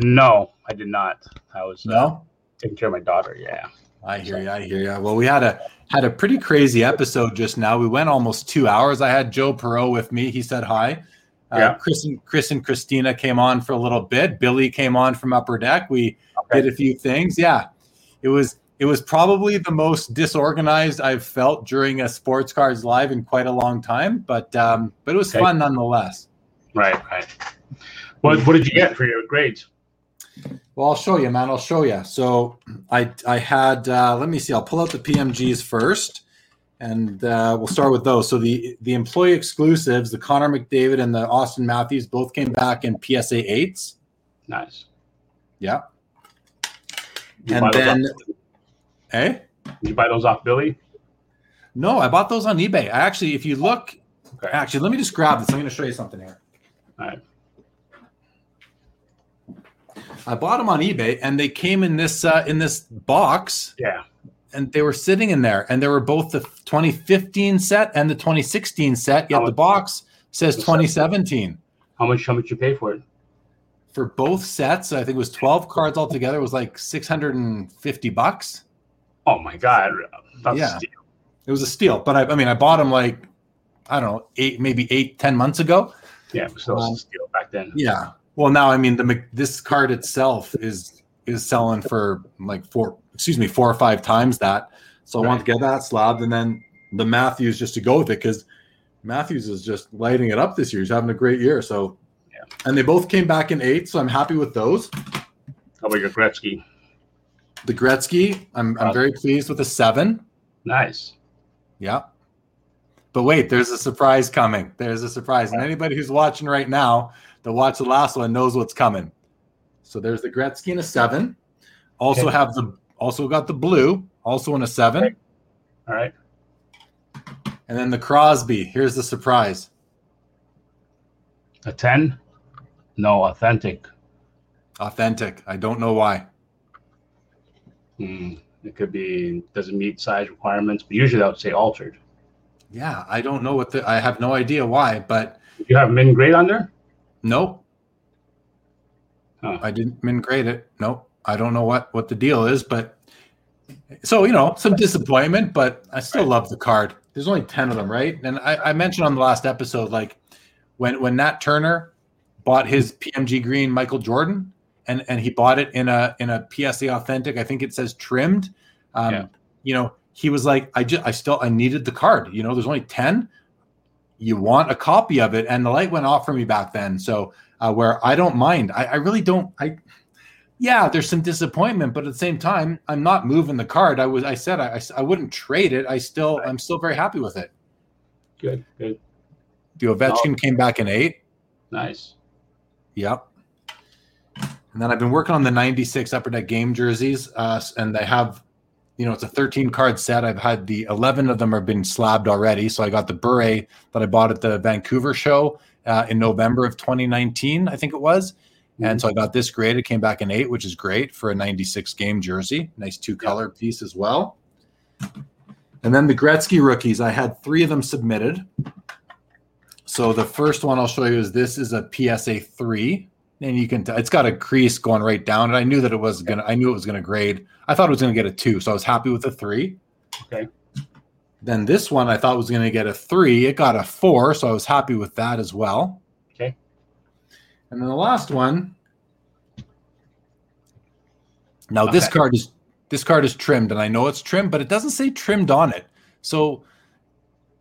No, I did not. I was uh, No, taking care of my daughter. Yeah. I hear you. I hear you. Well, we had a had a pretty crazy episode just now. We went almost two hours. I had Joe Perot with me. He said hi. Uh, Yeah. Chris and Chris and Christina came on for a little bit. Billy came on from Upper Deck. We Okay. did a few things. Yeah, it was it was probably the most disorganized I've felt during a sports cards live in quite a long time. But um, but it was Okay. fun nonetheless. Right. Right. What What did you get for your grades? Well, I'll show you, man. I'll show you. So I I had uh, let me see. I'll pull out the PMGs first, and uh, we'll start with those. So the the employee exclusives, the Connor McDavid and the Auston Matthews, both came back in PSA eights. Nice. Yeah, you and then hey, did you buy those off Billy? no, I bought those on eBay. I actually, if you look, Okay. actually, let me just grab this. I'm going to show you something here. All right. I bought them on eBay, and they came in this uh, in this box. Yeah. and they were sitting in there, and there were both the 2015 set and the 2016 set. Yet the box says the set? 2017 How much How much you pay for it? for both sets. I think it was 12 cards altogether. It was like 650 bucks. Oh my God. That's Yeah. steal. It was a steal, but I, I mean, I bought them like I don't know, eight maybe eight ten months ago. Yeah. so Um, steal back then. Yeah. Well, now I mean, the this card itself is is selling for like four, excuse me, four or five times that. So I want to get that slabbed, and then the Matthews just to go with it because Matthews is just lighting it up this year. He's having a great year. So, Yeah. and they both came back in eight, so I'm happy with those. How about your Gretzky? The Gretzky, I'm I'm Uh, very pleased with the seven. Nice. Yeah. But wait, there's a surprise coming. There's a surprise. And anybody who's watching right now that watched the last one knows what's coming. So there's the Gretzky in a seven. Also Okay. have the also got the blue, also in a seven. Okay. All right. And then the Crosby. Here's the surprise. A ten? No, authentic. Authentic. I don't know why. Hmm. It could be doesn't meet size requirements, but usually that would say altered. Yeah, I don't know what the I have no idea why, but you have min grade on there? Nope. Huh. I didn't min grade it. Nope. I don't know what what the deal is, but so you know, some disappointment, but I still Right. love the card. There's only 10 of them, right? And I, I mentioned on the last episode, like when when Nat Turner bought his PMG green Michael Jordan and and he bought it in a in a PSA authentic, I think it says trimmed. Um, Yeah. you know, he was like, I just I still I needed the card. You know, there's only 10. You want a copy of it, and the light went off for me back then. So uh, where I don't mind. I, I really don't. I yeah, there's some disappointment, but at the same time, I'm not moving the card. I was I said I, I, I wouldn't trade it. I still I'm still very happy with it. Good, good, The Ovechkin came back in eight. nice. Yep. And then I've been working on the 96 Upper Deck game jerseys, uh, and they have, you know, it's a 13 card set. I've had the 11 of them have been slabbed already. So I got the Bure that I bought at the Vancouver show uh, in November of 2019, I think it was. And so I got this graded, came back in eight, which is great for a 96 game jersey. Nice two color piece as well. And then the Gretzky rookies, I had three of them submitted. So the first one I'll show you is this is a PSA three, and you can t- it's got a crease going right down. And I knew that it was gonna, I knew it was gonna grade. I thought it was gonna get a two, so I was happy with a three. Okay. Then this one I thought was gonna get a three. It got a four, so I was happy with that as well. Okay. And then the last one. Now this card is this card is trimmed, and I know it's trimmed, but it doesn't say trimmed on it. So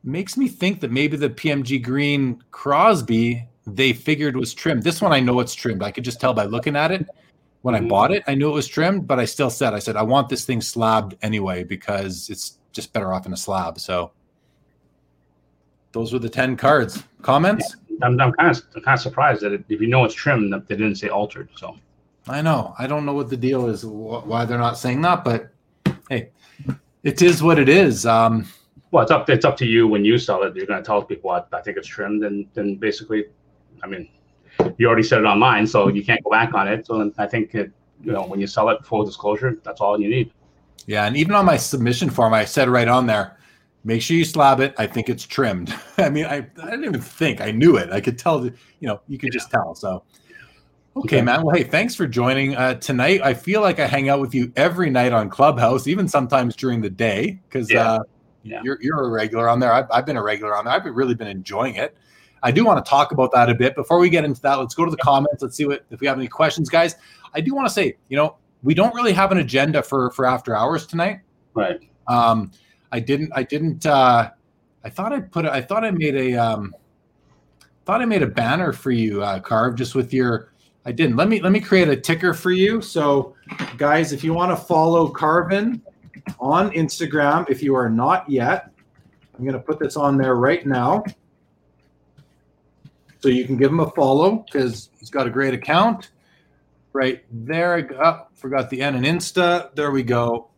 makes me think that maybe the PMG green Crosby they figured was trimmed. This one I know it's trimmed. I could just tell by looking at it. When I Mhm. bought it, I knew it was trimmed, but I still said, I said, I want this thing slabbed anyway because it's just better off in a slab. So those were the 10 cards. Comments? I'm, I'm kind of I'm kind of surprised that it, if you know it's trimmed, that they didn't say altered. So I know. I don't know what the deal is, wh- why they're not saying that, but hey, it is what it is. Um, well, it's up it's up to you when you sell it. You're going to tell people I, I think it's trimmed, and then basically, I mean, you already said it online, so you can't go back on it. So I think it, you know when you sell it, full disclosure, that's all you need. yeah. And even on my submission form, I said right on there, make sure you slab it. I think it's trimmed. I mean, I, I didn't even think I knew it. I could tell you know, you could just tell. So, Okay, man. Well, hey, thanks for joining uh, tonight. I feel like I hang out with you every night on Clubhouse, even sometimes during the day, because yeah. uh, yeah. you're you're a regular on there. I've, I've been a regular on there. I've really been enjoying it. I do want to talk about that a bit. Before we get into that, let's go to the comments. Let's see what if we have any questions, guys. I do want to say, you know, we don't really have an agenda for for after hours tonight. Right. Um, I didn't. I didn't. Uh, I thought I put. I thought I made a. Um, thought I made a banner for you, uh, Carve, just with your I didn't. Let me let me create a ticker for you. So, guys, if you want to follow Karvin on Instagram, if you are not yet, I'm going to put this on there right now. So you can give him a follow because he's got a great account. Right there, I got, oh, forgot the N and Insta. There we go.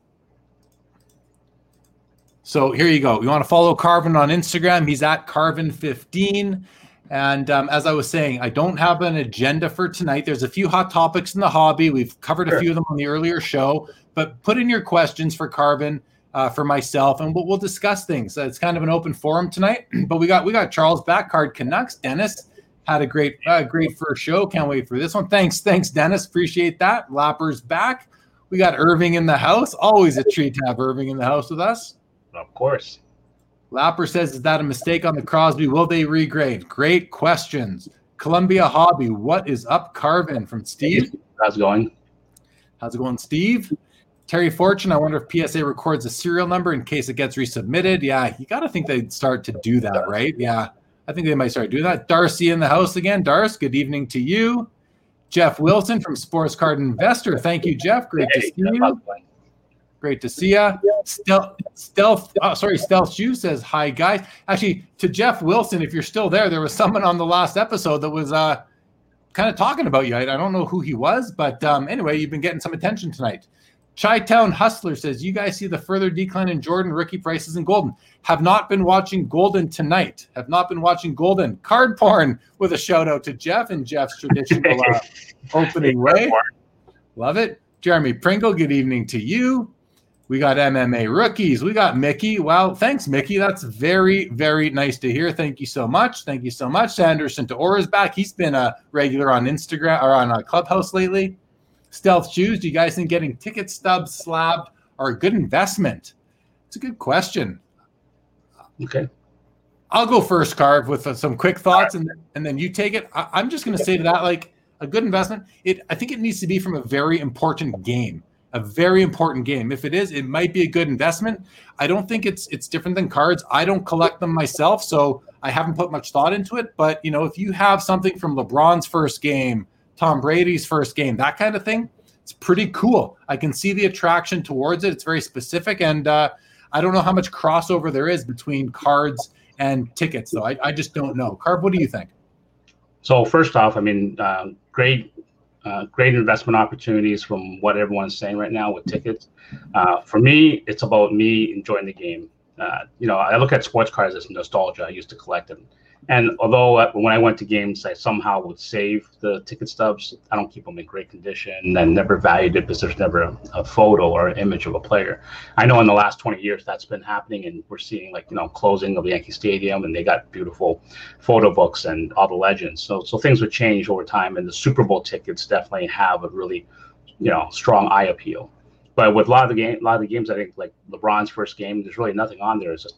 So here you go. You want to follow Karvin on Instagram? He's at Karvin15. And um, as I was saying, I don't have an agenda for tonight. There's a few hot topics in the hobby. We've covered sure. a few of them on the earlier show, but put in your questions for Karvin, uh, for myself, and we'll, we'll discuss things. Uh, it's kind of an open forum tonight. but we got we got Charles Backcard Canucks. Dennis had a great uh, great first show. Can't wait for this one. Thanks, thanks, Dennis. Appreciate that. Lapper's back. We got Irving in the house. Always a treat to have Irving in the house with us. Of course. Lapper says, is that a mistake on the Crosby? Will they regrade? Great questions. Columbia Hobby, what is up, Karvin? From Steve. How's it going? How's it going, Steve? Terry Fortune, I wonder if PSA records a serial number in case it gets resubmitted. Yeah, you got to think they'd start to do that, right? Yeah, I think they might start doing that. Darcy in the house again. Darce, good evening to you. Jeff Wilson from Sports Card Investor. Thank you, Jeff. Great hey, to see you. Great to see you. Stealth, stealth. Oh, sorry, stealth shoe says hi, guys. Actually, to Jeff Wilson, if you're still there, there was someone on the last episode that was uh, kind of talking about you. I, I don't know who he was, but um, anyway, you've been getting some attention tonight. Chi Town Hustler says, You guys see the further decline in Jordan rookie prices in Goldin. Have not been watching Goldin tonight. Have not been watching Goldin. Card porn with a shout out to Jeff and Jeff's traditional uh, opening way. Love it. Jeremy Pringle, good evening to you. We got MMA rookies. We got Mickey. Well, thanks, Mickey. That's very, very nice to hear. Thank you so much. Thank you so much. Sanderson to is back. He's been a regular on Instagram or on a Clubhouse lately. Stealth shoes. Do you guys think getting ticket stubs slabbed are a good investment? It's a good question. Okay. I'll go first, Carve, with uh, some quick thoughts, and and then you take it. I, I'm just going to say to that, like a good investment. It I think it needs to be from a very important game a very important game. If it is, it might be a good investment. I don't think it's it's different than cards. I don't collect them myself, so I haven't put much thought into it. But you know, if you have something from LeBron's first game, Tom Brady's first game, that kind of thing, it's pretty cool. I can see the attraction towards it. It's very specific, and uh, I don't know how much crossover there is between cards and tickets, though. I, I just don't know. Carb, what do you think? So first off, I mean, uh, great uh, great investment opportunities from what everyone's saying right now with tickets. Uh, for me, it's about me enjoying the game. Uh, you know, I look at sports cards as nostalgia. I used to collect them. And although when I went to games, I somehow would save the ticket stubs, I don't keep them in great condition and never valued it because there's never a, a, photo or an image of a player. I know in the last 20 years that's been happening, and we're seeing like you know closing of Yankee Stadium, and they got beautiful photo books and all the legends. So so things would change over time, and the Super Bowl tickets definitely have a really you know strong eye appeal. But with a lot of the game, a lot of the games, I think like LeBron's first game, there's really nothing on there. It's just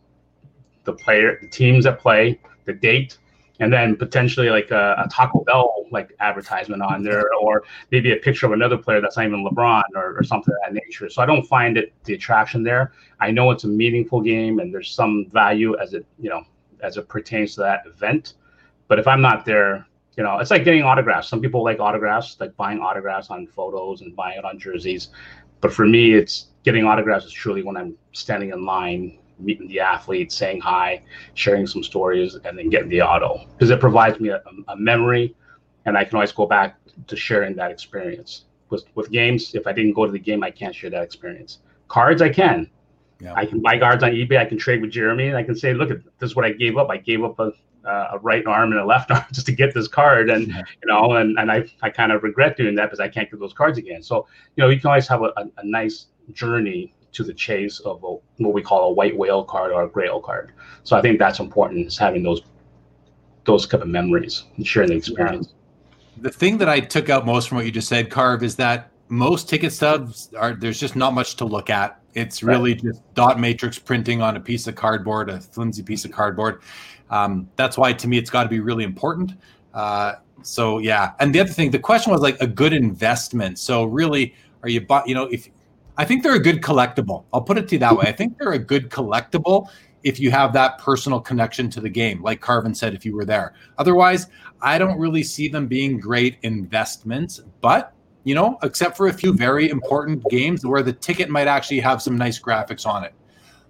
the player, the teams that play, the date, and then potentially like a, a, Taco Bell like advertisement on there, or maybe a picture of another player that's not even LeBron or, or something of that nature. So I don't find it the attraction there. I know it's a meaningful game and there's some value as it you know as it pertains to that event, but if I'm not there, you know, it's like getting autographs. Some people like autographs, like buying autographs on photos and buying it on jerseys. But for me, it's getting autographs is truly when I'm standing in line meeting the athlete, saying hi, sharing some stories, and then getting the auto because it provides me a, a, memory, and I can always go back to sharing that experience. With with games, if I didn't go to the game, I can't share that experience. Cards, I can. Yeah. I can buy cards on eBay. I can trade with Jeremy, and I can say, "Look, this is what I gave up. I gave up a, a right arm and a left arm just to get this card, and yeah. you know, and, and I I kind of regret doing that because I can't get those cards again. So you know, you can always have a, a, a nice journey to the chase of a, what we call a white whale card or a grail card. So I think that's important is having those those kind of memories and sharing the experience. the thing that I took out most from what you just said, Carv, is that most ticket stubs are there's just not much to look at. It's really right. just dot matrix printing on a piece of cardboard, a flimsy piece of cardboard. Um, that's why to me it's got to be really important. Uh, so yeah, and the other thing, the question was like a good investment. So really, are you, buy you know, if I think they're a good collectible. I'll put it to you that way. I think they're a good collectible if you have that personal connection to the game, like Karvin said, if you were there. Otherwise, I don't really see them being great investments. But you know, except for a few very important games where the ticket might actually have some nice graphics on it.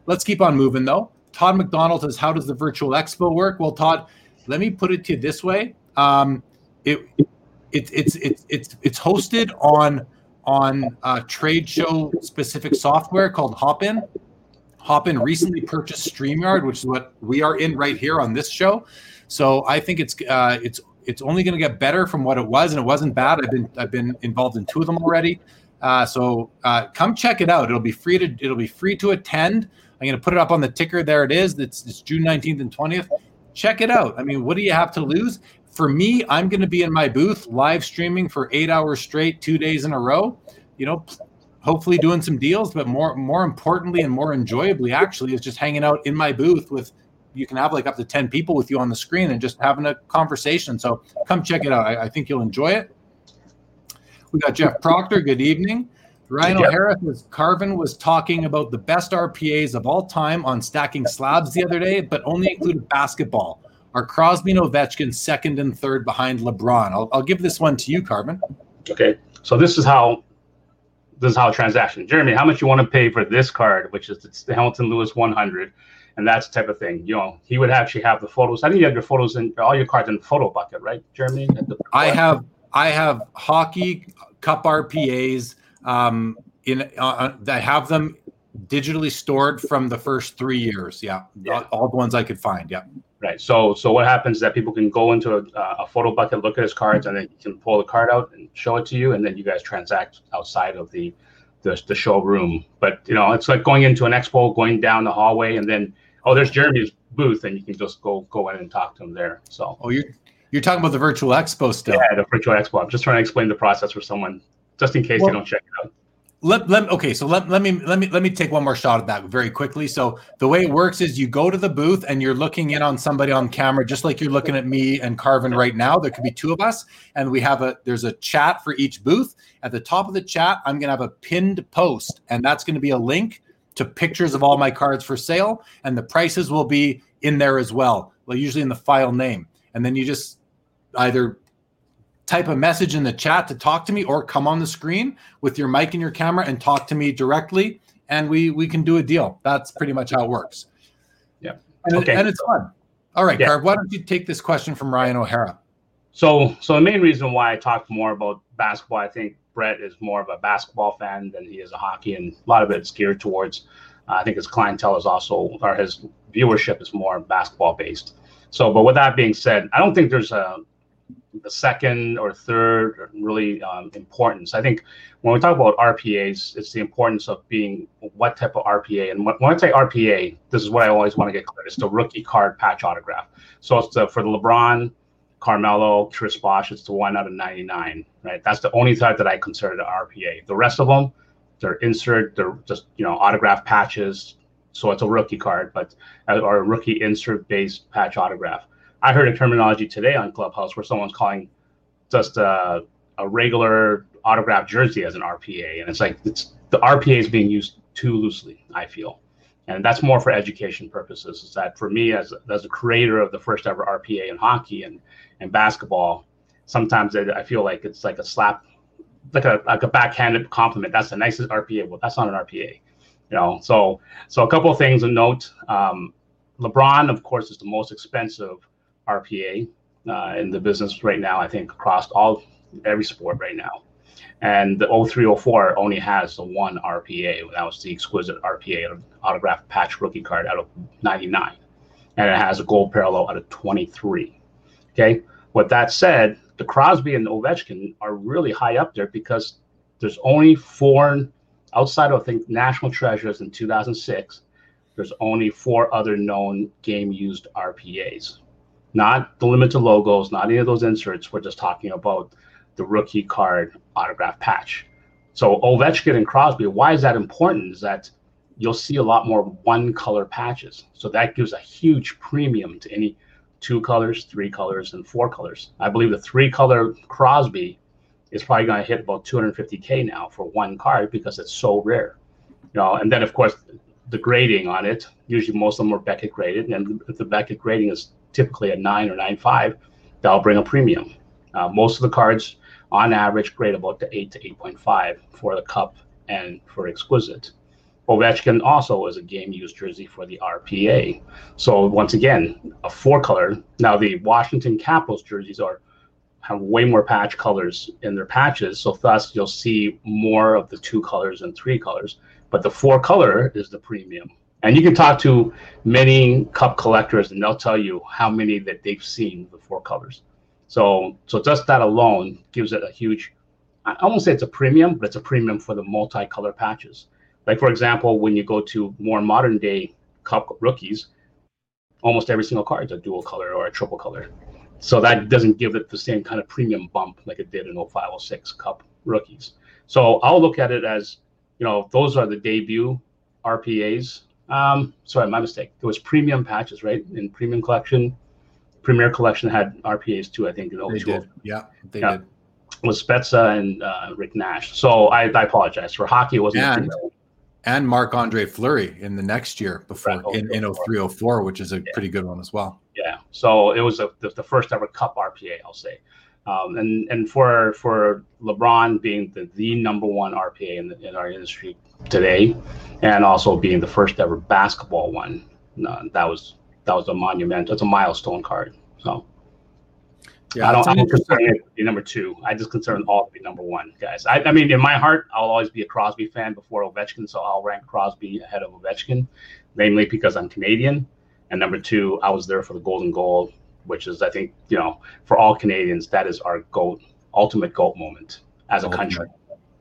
Let's keep on moving though. Todd McDonald says, "How does the virtual expo work?" Well, Todd, let me put it to you this way: um, it, it it's it's it's it's hosted on on a trade show specific software called Hopin. Hopin recently purchased StreamYard, which is what we are in right here on this show. So I think it's uh, it's it's only going to get better from what it was, and it wasn't bad. I've been I've been involved in two of them already. Uh, so uh, come check it out. It'll be free to it'll be free to attend. I'm going to put it up on the ticker. There it is. It's, it's June 19th and 20th. Check it out. I mean, what do you have to lose? For me, I'm going to be in my booth live streaming for eight hours straight, two days in a row. You know, hopefully doing some deals, but more more importantly and more enjoyably, actually, is just hanging out in my booth with you can have like up to 10 people with you on the screen and just having a conversation. So come check it out. I, I think you'll enjoy it. We got Jeff Proctor. Good evening. Ryan. O'Hara was Karvin was talking about the best RPAs of all time on stacking slabs the other day, but only included basketball. Are Crosby and Ovechkin second and third behind LeBron? I'll, I'll give this one to you, Karvin. Okay, so this is how this is how transaction. Jeremy, how much you want to pay for this card, which is the Hamilton Lewis 100? and that's the type of thing. You know, he would actually have the photos. I think you have your photos in all your cards in the photo bucket, right, Jeremy? I have I have hockey cup RPAs. Um, in uh, uh, I have them digitally stored from the first three years. Yeah, yeah. all the ones I could find. Yeah. Right. So so what happens is that people can go into a, uh, a photo bucket, look at his cards, and then you can pull the card out and show it to you, and then you guys transact outside of the the, the showroom. But you know, it's like going into an expo, going down the hallway, and then oh, there's Jeremy's booth, and you can just go go in and talk to him there. So oh, you're you're talking about the virtual expo still? Yeah, the virtual expo. I'm just trying to explain the process for someone, just in case well, they don't check it out let, let okay so let, let me let me let me take one more shot at that very quickly. So the way it works is you go to the booth and you're looking in on somebody on camera just like you're looking at me and karvin right now. There could be two of us and we have a there's a chat for each booth. At the top of the chat i'm going to have a pinned post and that's going to be a link to pictures of all my cards for sale and the prices will be in there as well well usually in the file name. And then you just either type a message in the chat to talk to me or come on the screen with your mic and your camera and talk to me directly and we we can do a deal. That's pretty much how it works. Yeah. And, okay. and it's fun. All right yeah. Carv, why don't you take this question from ryan o'hara? So so the main reason why i talked more about basketball i think brett is more of a basketball fan than he is a hockey and a lot of it's geared towards uh, i think his clientele is also or his viewership is more basketball based so but with that being said i don't think there's a the second or third really um, importance. I think when we talk about RPAs, it's the importance of being what type of RPA. And when I say RPA, this is what I always want to get clear. It's the rookie card patch autograph. So it's the, for the LeBron, Carmelo, Chris Bosh, it's the one out of 99, right? That's the only type that I consider the RPA. The rest of them, they're insert, they're just, you know, autograph patches. So it's a rookie card, but or a rookie insert based patch autograph. I heard a terminology today on Clubhouse where someone's calling just a, a regular autograph jersey as an RPA, and it's like it's the RPA is being used too loosely. I feel, and that's more for education purposes. Is that for me as as a creator of the first ever RPA in hockey and and basketball, sometimes I feel like it's like a slap, like a like a backhanded compliment. That's the nicest RPA. Well, that's not an RPA, you know. So so a couple of things to note. Um, LeBron, of course, is the most expensive RPA uh, in the business right now. I think across all every sport right now, and the 0304 only has the one RPA. That was the exquisite RPA autograph patch rookie card out of 99, and it has a gold parallel out of 23. Okay. With that said, the Crosby and Ovechkin are really high up there because there's only four outside of I think National Treasures in 2006. There's only four other known game used RPAs not the limited logos, not any of those inserts. We're just talking about the rookie card autograph patch. So Ovechkin and Crosby, why is that important? Is that you'll see a lot more one color patches. So that gives a huge premium to any two colors, three colors, and four colors. I believe the three color Crosby is probably going to hit about 250k now for one card because it's so rare. You know, and then of course the grading on it. Usually most of them are Beckett graded, and the Beckett grading is typically a nine or nine five, that'll bring a premium. Uh, most of the cards, on average, grade about to eight to eight point five for the cup and for exquisite. Ovechkin also is a game used jersey for the RPA. So once again, a four color. Now the Washington Capitals jerseys are have way more patch colors in their patches, so thus you'll see more of the two colors and three colors. But the four color is the premium. And you can talk to many cup collectors and they'll tell you how many that they've seen the four colors. So so just that alone gives it a huge I almost say it's a premium, but it's a premium for the multicolor patches. Like for example, when you go to more modern day cup rookies, almost every single card is a dual color or a triple color. So that doesn't give it the same kind of premium bump like it did in 0506 cup rookies. So I'll look at it as, you know, those are the debut RPAs. Um, sorry, my mistake. It was premium patches, right? In premium collection, premier collection had RPAs too, I think, in 02. They did. Yeah, they Yeah. did. Was Spezza and uh, Rick Nash. So I, I apologize. For hockey, it wasn't. And- And Marc Andre Fleury in the next year before Right, in, in 0304, which is a pretty good one as well. Yeah. So it was a, the, the first ever Cup RPA, I'll say. Um, and and for for LeBron being the, the number one RPA in, the, in our industry today, and also being the first ever basketball one, uh, that was that was a monument. That's a milestone card. So yeah, I don't, I an don't consider it to be number two. I just consider all to be number one, guys. I, I mean, in my heart, I'll always be a Crosby fan before Ovechkin, so I'll rank Crosby ahead of Ovechkin, namely because I'm Canadian. And number two, I was there for the golden goal, which is, I think, you know, for all Canadians, that is our goat, ultimate goat moment as a country.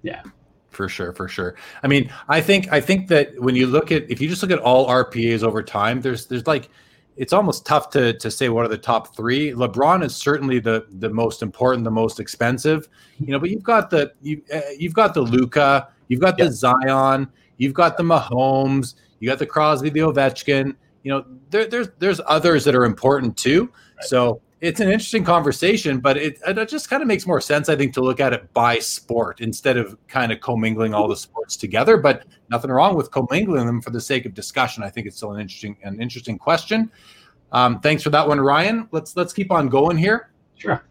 Yeah. for sure for sure. I mean i think i think that when you look at if you just look at all rpas over time there's there's like it's almost tough to to say what are the top three. Lebron is certainly the the most important the most expensive. You know but you've got the you uh, you've got the luka you've got the zion you've got the mahomes you got the crosby the ovechkin you know there, there's there's others that are important too so it's an interesting conversation, but it, it just kind of makes more sense, I think, to look at it by sport instead of kind of commingling all the sports together. But nothing wrong with commingling them for the sake of discussion. I think it's still an interesting an interesting question. Um, thanks for that one, Ryan. Let's let's keep on going here. Sure.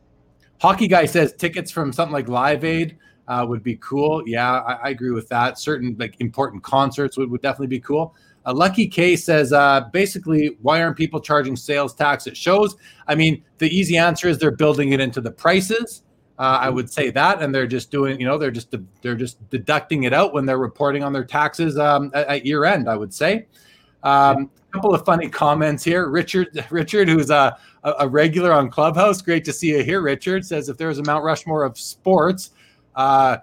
Hockey guy says tickets from something like Live Aid uh, would be cool. Yeah, I, I agree with that. Certain like important concerts would, would definitely be cool. Uh, Lucky K says uh, basically, why aren't people charging sales tax at shows? I mean, the easy answer is they're building it into the prices. Uh, I would say that, and they're just doing, you know, they're just they're just deducting it out when they're reporting on their taxes um, at, at year end. I would say. Um, a couple of funny comments here. Richard, Richard, who's a, a a regular on Clubhouse, great to see you here. Richard says if there was a Mount Rushmore of sports, uh,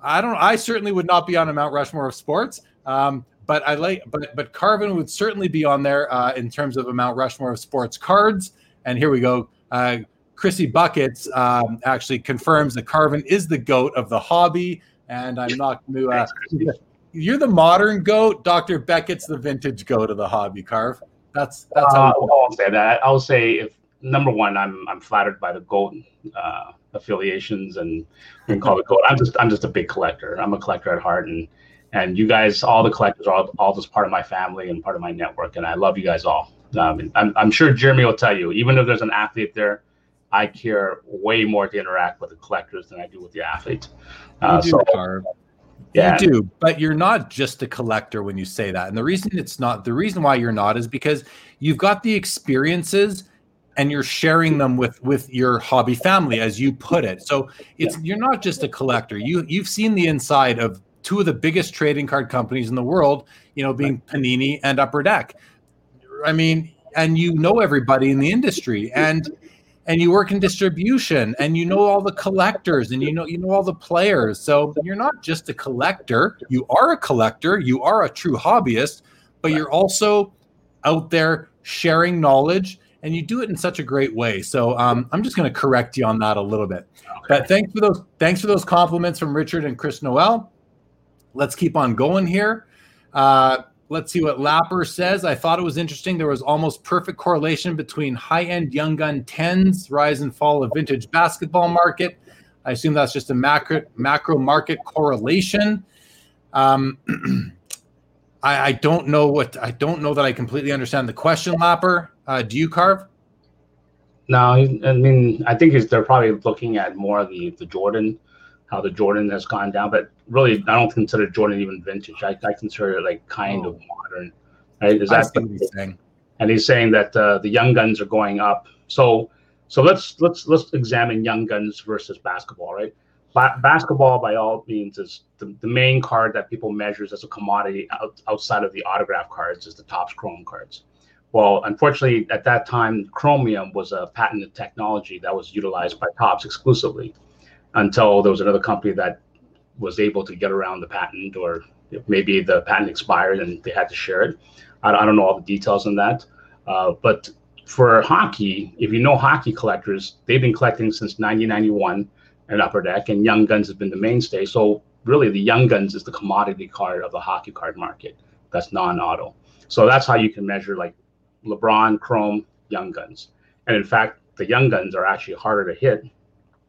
I don't. I certainly would not be on a Mount Rushmore of sports. Um, but I like, but but Karvin would certainly be on there uh, in terms of a Mount Rushmore of sports cards. And here we go. Uh, Chrissy Buckets um, actually confirms that Karvin is the goat of the hobby, and I'm not going to. Uh, you're the modern goat. Dr. Beckett's the vintage goat of the hobby. Carve. That's that's Uh, how. I won't say that. I'll say if number one, I'm I'm flattered by the goat uh, affiliations and can call it gold. I'm just I'm just a big collector. I'm a collector at heart, and and you guys, all the collectors, are all, all just part of my family and part of my network, and I love you guys all. Um, I'm I'm sure Jeremy will tell you, even if there's an athlete there, I care way more to interact with the collectors than I do with the athlete. Uh, you do, so Carve. Yeah. You do, but you're not just a collector when you say that. And the reason it's not, the reason why you're not is because you've got the experiences and you're sharing them with with your hobby family, as you put it. So it's you're not just a collector. You you've seen the inside of two of the biggest trading card companies in the world. You know, being Panini and Upper Deck. I mean, and you know everybody in the industry, and and you work in distribution and you know all the collectors and you know you know all the players so you're not just a collector you are a collector you are a true hobbyist but you're also out there sharing knowledge and you do it in such a great way. So um, I'm just going to correct you on that a little bit. Okay. But thanks for those thanks for those compliments from Richard and Chris Noel. Let's keep on going here. Uh, let's see what Lapper says. I thought it was interesting. There was almost perfect correlation between high-end young gun tens, rise and fall of vintage basketball market. I assume that's just a macro macro market correlation. Um, I, I, don't know what I don't know that I completely understand the question, Lapper. Uh, do you carve? No, I mean I think they're probably looking at more the the Jordan, how the Jordan has gone down. But really, I don't consider Jordan even vintage. I, I consider it like kind oh. of modern. Right? Is that what he's saying? And he's saying that uh, the young guns are going up. So so let's let's let's examine young guns versus basketball. Right? Ba- basketball, by all means, is the, the main card that people measures as a commodity out, outside of the autograph cards is the Topps Chrome cards. Well, unfortunately, at that time, chromium was a patented technology that was utilized by Topps exclusively until there was another company that was able to get around the patent, or maybe the patent expired and they had to share it. I, I don't know all the details on that. Uh, but for hockey, if you know hockey collectors, they've been collecting since 1991 and Upper Deck, and Young Guns has been the mainstay. So really, the Young Guns is the commodity card of the hockey card market. That's non-auto. So that's how you can measure like LeBron, Chrome, Young Guns. And in fact, the Young Guns are actually harder to hit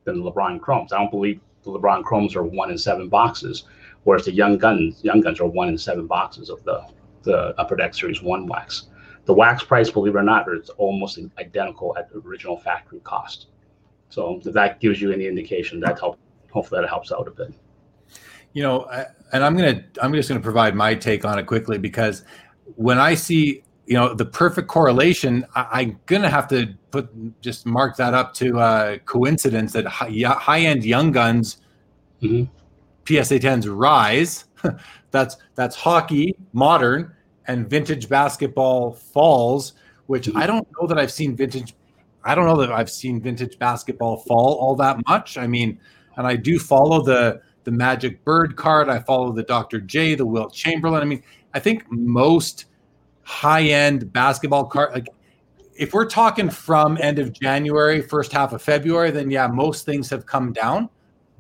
than the LeBron Chromes. I don't believe the LeBron Chromes are one in seven boxes, whereas the Young Guns, Young Guns are one in seven boxes of the the Upper Deck Series One wax. The wax price, believe it or not, is almost identical at the original factory cost. So if that gives you any indication, that help hopefully that helps out a bit. You know, and I'm gonna I'm just gonna provide my take on it quickly because when I see you know the perfect correlation I, am gonna have to put just mark that up to uh coincidence that high, end young guns mm-hmm. psa 10s rise that's that's hockey modern and vintage basketball falls which mm-hmm. i don't know that i've seen vintage i don't know that i've seen vintage basketball fall all that much i mean and i do follow the the magic bird card i follow the dr j the wilt chamberlain i mean i think most high end basketball card. Like, if we're talking from end of January, first half of February, then yeah, most things have come down.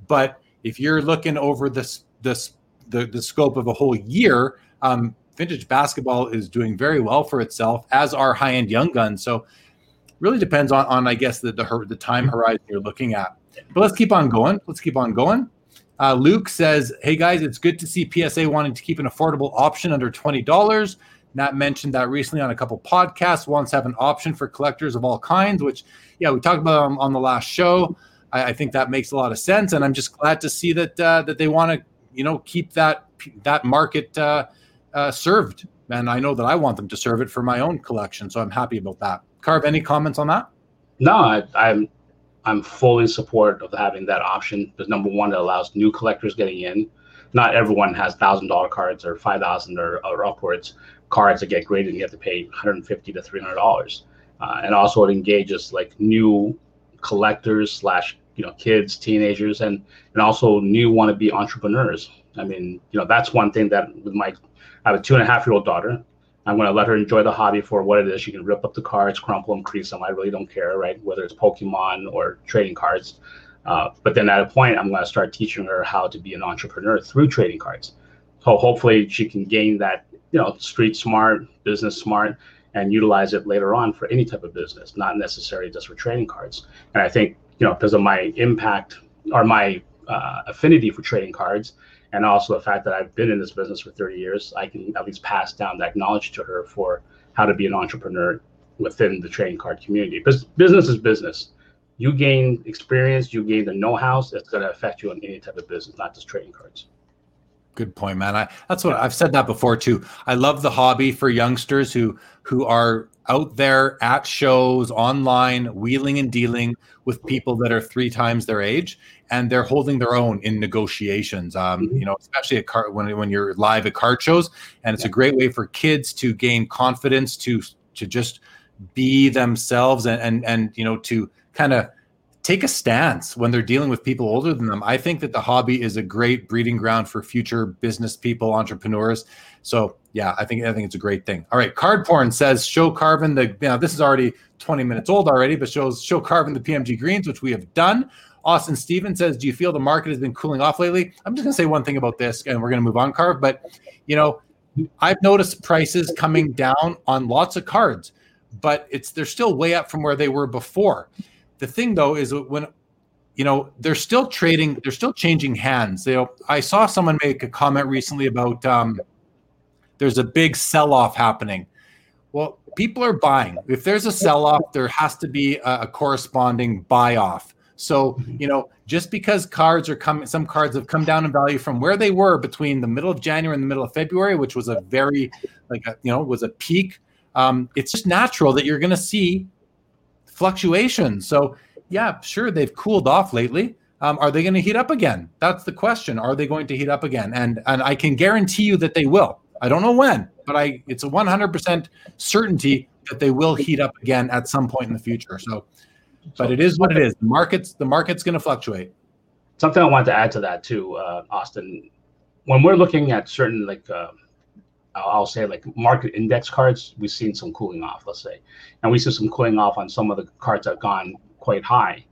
But if you're looking over this this the, the scope of a whole year, um, vintage basketball is doing very well for itself, as are high end young guns. So really depends on, on I guess the, the the time horizon you're looking at. But let's keep on going. Let's keep on going. Uh, Luke says, "Hey guys, it's good to see PSA wanting to keep an affordable option under twenty dollars. Nat mentioned that recently on a couple podcasts. Wants to have an option for collectors of all kinds, which, yeah, we talked about on, on the last show. I, I, think that makes a lot of sense, and I'm just glad to see that uh, that they want to, you know, keep that that market uh, uh, served. And I know that I want them to serve it for my own collection, so I'm happy about that. Carve, any comments on that? No, I, I'm I'm fully in support of having that option because number one, it allows new collectors getting in. Not everyone has thousand dollar cards or five thousand or, or upwards cards that get graded you have to pay 150 to 300 dollars. Uh, and also it engages like new collectors slash you know kids teenagers and and also new want to be entrepreneurs. I mean you know that's one thing that with my i have a two and a half year old daughter. I'm going to let her enjoy the hobby for what it is. She can rip up the cards crumple them crease them i really don't care right? Whether it's pokemon or trading cards. Uh, but then at a point i'm going to start teaching her how to be an entrepreneur through trading cards. So hopefully she can gain that you know, street smart, business smart, and utilize it later on for any type of business, not necessarily just for trading cards. And I think, you know, because of my impact or my uh, affinity for trading cards, and also the fact that I've been in this business for 30 years, I can at least pass down that knowledge to her for how to be an entrepreneur within the trading card community. Because business is business. You gain experience, you gain the know-how, it's going to affect you in any type of business, not just trading cards. Good point, man. I, that's what I've said that before too. I love the hobby for youngsters who who are out there at shows, online, wheeling and dealing with people that are three times their age, and they're holding their own in negotiations. Um, mm-hmm. You know, especially at car when when you're live at card shows, and it's a great way for kids to gain confidence to to just be themselves and and and you know to kind of take a stance when they're dealing with people older than them. I think that the hobby is a great breeding ground for future business people, entrepreneurs. So yeah, I think I think it's a great thing. All right, card porn says show Karvin the. You know, this is already 20 minutes old already, but shows show Karvin the PMG greens, which we have done. Austin Stevens says, "Do you feel the market has been cooling off lately?" I'm just going to say one thing about this, and we're going to move on, Carv. But you know, I've noticed prices coming down on lots of cards, but it's they're still way up from where they were before. The thing though is when you know they're still trading, they're still changing hands. I saw someone make a comment recently about um, there's a big sell-off happening. Well, people are buying. If there's a sell-off, there has to be a, a corresponding buy-off. So, you know, just because cards are coming, some cards have come down in value from where they were between the middle of January and the middle of February, which was a very, like, a, you know, was a peak. Um, it's just natural that you're going to see fluctuations. So, yeah, sure, they've cooled off lately. Um, are they going to heat up again? That's the question. Are they going to heat up again? And and I can guarantee you that they will. I don't know when, but I it's a 100% certainty that they will heat up again at some point in the future. So but it is what it is. The market's the market's going to fluctuate. Something I wanted to add to that too, uh, Austin. When we're looking at certain like uh, I'll say like market index cards, we've seen some cooling off, let's say, and we see some cooling off on some of the cards that have gone quite high.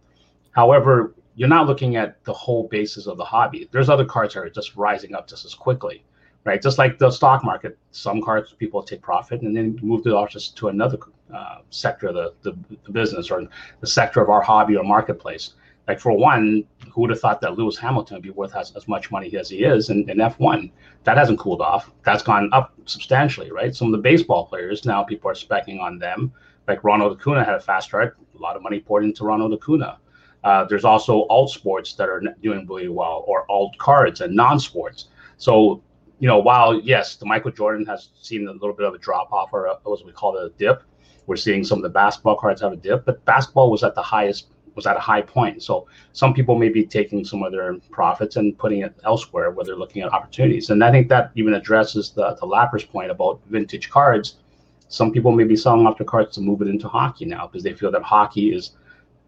However, you're not looking at the whole basis of the hobby. There's other cards that are just rising up just as quickly, right? Just like the stock market, some cards people take profit and then move the off to another uh, sector of the, the, the, business or the sector of our hobby or marketplace. Like for one, who would have thought that Lewis Hamilton would be worth as, as much money as he is in, in F1? That hasn't cooled off. That's gone up substantially, right? Some of the baseball players now people are specking on them. Like Ronald Acuna had a fast start, a lot of money poured into Ronald Acuna. Uh, there's also alt sports that are doing really well, or alt cards and non-sports. So, you know, while yes, the Michael Jordan has seen a little bit of a drop off, or a, as we call it, a dip, we're seeing some of the basketball cards have a dip, but basketball was at the highest was at a high point. So some people may be taking some of their profits and putting it elsewhere where they're looking at opportunities. And I think that even addresses the, the Lapper's point about vintage cards. Some people may be selling off their cards to move it into hockey now because they feel that hockey is,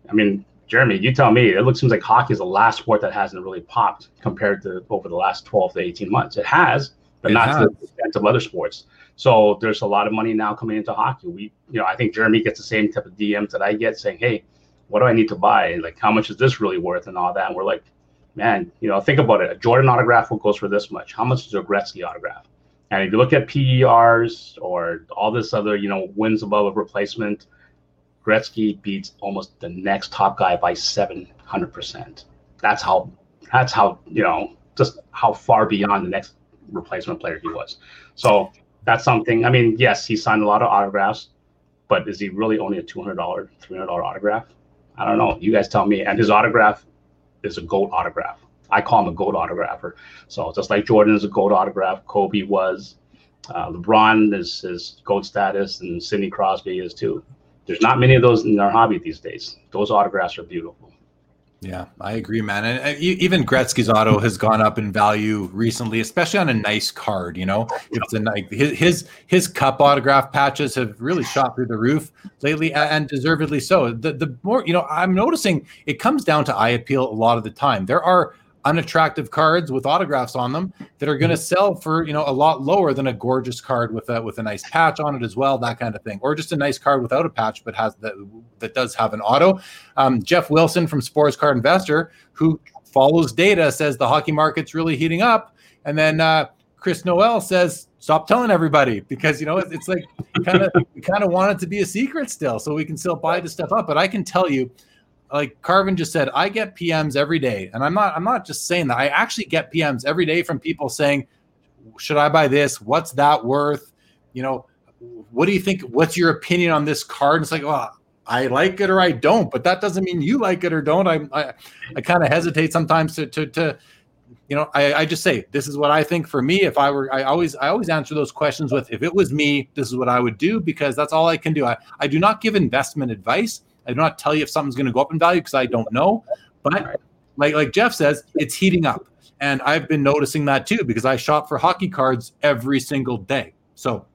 I mean, Jeremy, you tell me, it looks seems like hockey is the last sport that hasn't really popped compared to over the last 12 to 18 months. It has, but it not has. to the extent of other sports. So there's a lot of money now coming into hockey. We, you know, I think Jeremy gets the same type of DMs that I get saying, "Hey, what do I need to buy? Like, how much is this really worth?" and all that. And we're like, man, you know, think about it. A Jordan autograph will goes for this much. How much is a Gretzky autograph? And if you look at PERs or all this other, you know, wins above a replacement, Gretzky beats almost the next top guy by 700%. That's how, that's how, you know, just how far beyond the next replacement player he was. So that's something. I mean, yes, he signed a lot of autographs, but is he really only a two hundred dollar, three hundred dollar autograph? I don't know. You guys tell me. And his autograph is a gold autograph. I call him a gold autographer. So just like Jordan is a gold autograph, Kobe was, uh, LeBron is his gold status, and Sidney Crosby is too. There's not many of those in our hobby these days. Those autographs are beautiful. Yeah, I agree, man. And even Gretzky's auto has gone up in value recently, especially on a nice card. You know, it's a nice his his cup autograph patches have really shot through the roof lately, and deservedly so. The the more you know, I'm noticing it comes down to eye appeal a lot of the time. There are unattractive cards with autographs on them that are going to mm-hmm. sell for you know a lot lower than a gorgeous card with a with a nice patch on it as well that kind of thing or just a nice card without a patch but has that that does have an auto. Um, jeff wilson from sports card investor who follows data says the hockey market's really heating up. And then uh, chris noel says stop telling everybody because you know it's, it's like kind of kind of want it to be a secret still so we can still buy the stuff up. But i can tell you like Karvin just said, I get PMs every day, and I'm not I'm not just saying that. I actually get PMs every day from people saying, "Should I buy this? What's that worth? You know, what do you think? What's your opinion on this card?" And it's like, well, I like it or I don't, but that doesn't mean you like it or don't. I I, I kind of hesitate sometimes to to to you know I, I just say this is what I think for me. If I were, I always I always answer those questions with if it was me, this is what I would do because that's all I can do. I I do not give investment advice. I do not tell you if something's going to go up in value because I don't know. But like like Jeff says, it's heating up, and I've been noticing that too because I shop for hockey cards every single day. So,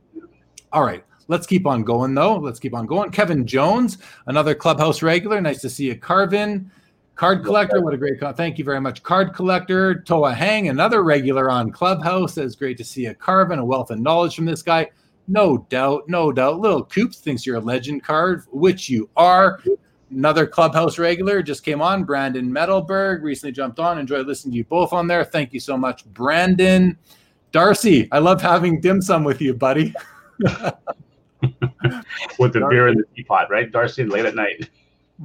all right. Let's keep on going though. Let's keep on going. Kevin Jones, another clubhouse regular. Nice to see you, Karvin. Card collector, what a great call. Thank you very much. Card collector, Toa Hang, another regular on Clubhouse. It's great to see a Karvin, a wealth of knowledge from this guy. No doubt, no doubt. Little Coops thinks you're a legend card, which you are. Another Clubhouse regular just came on. Brandon Metalberg recently jumped on. Enjoy listening to you both on there. Thank you so much, Brandon. Darcy, I love having dim sum with you, buddy. with the beer in the teapot, right? Darcy, late at night.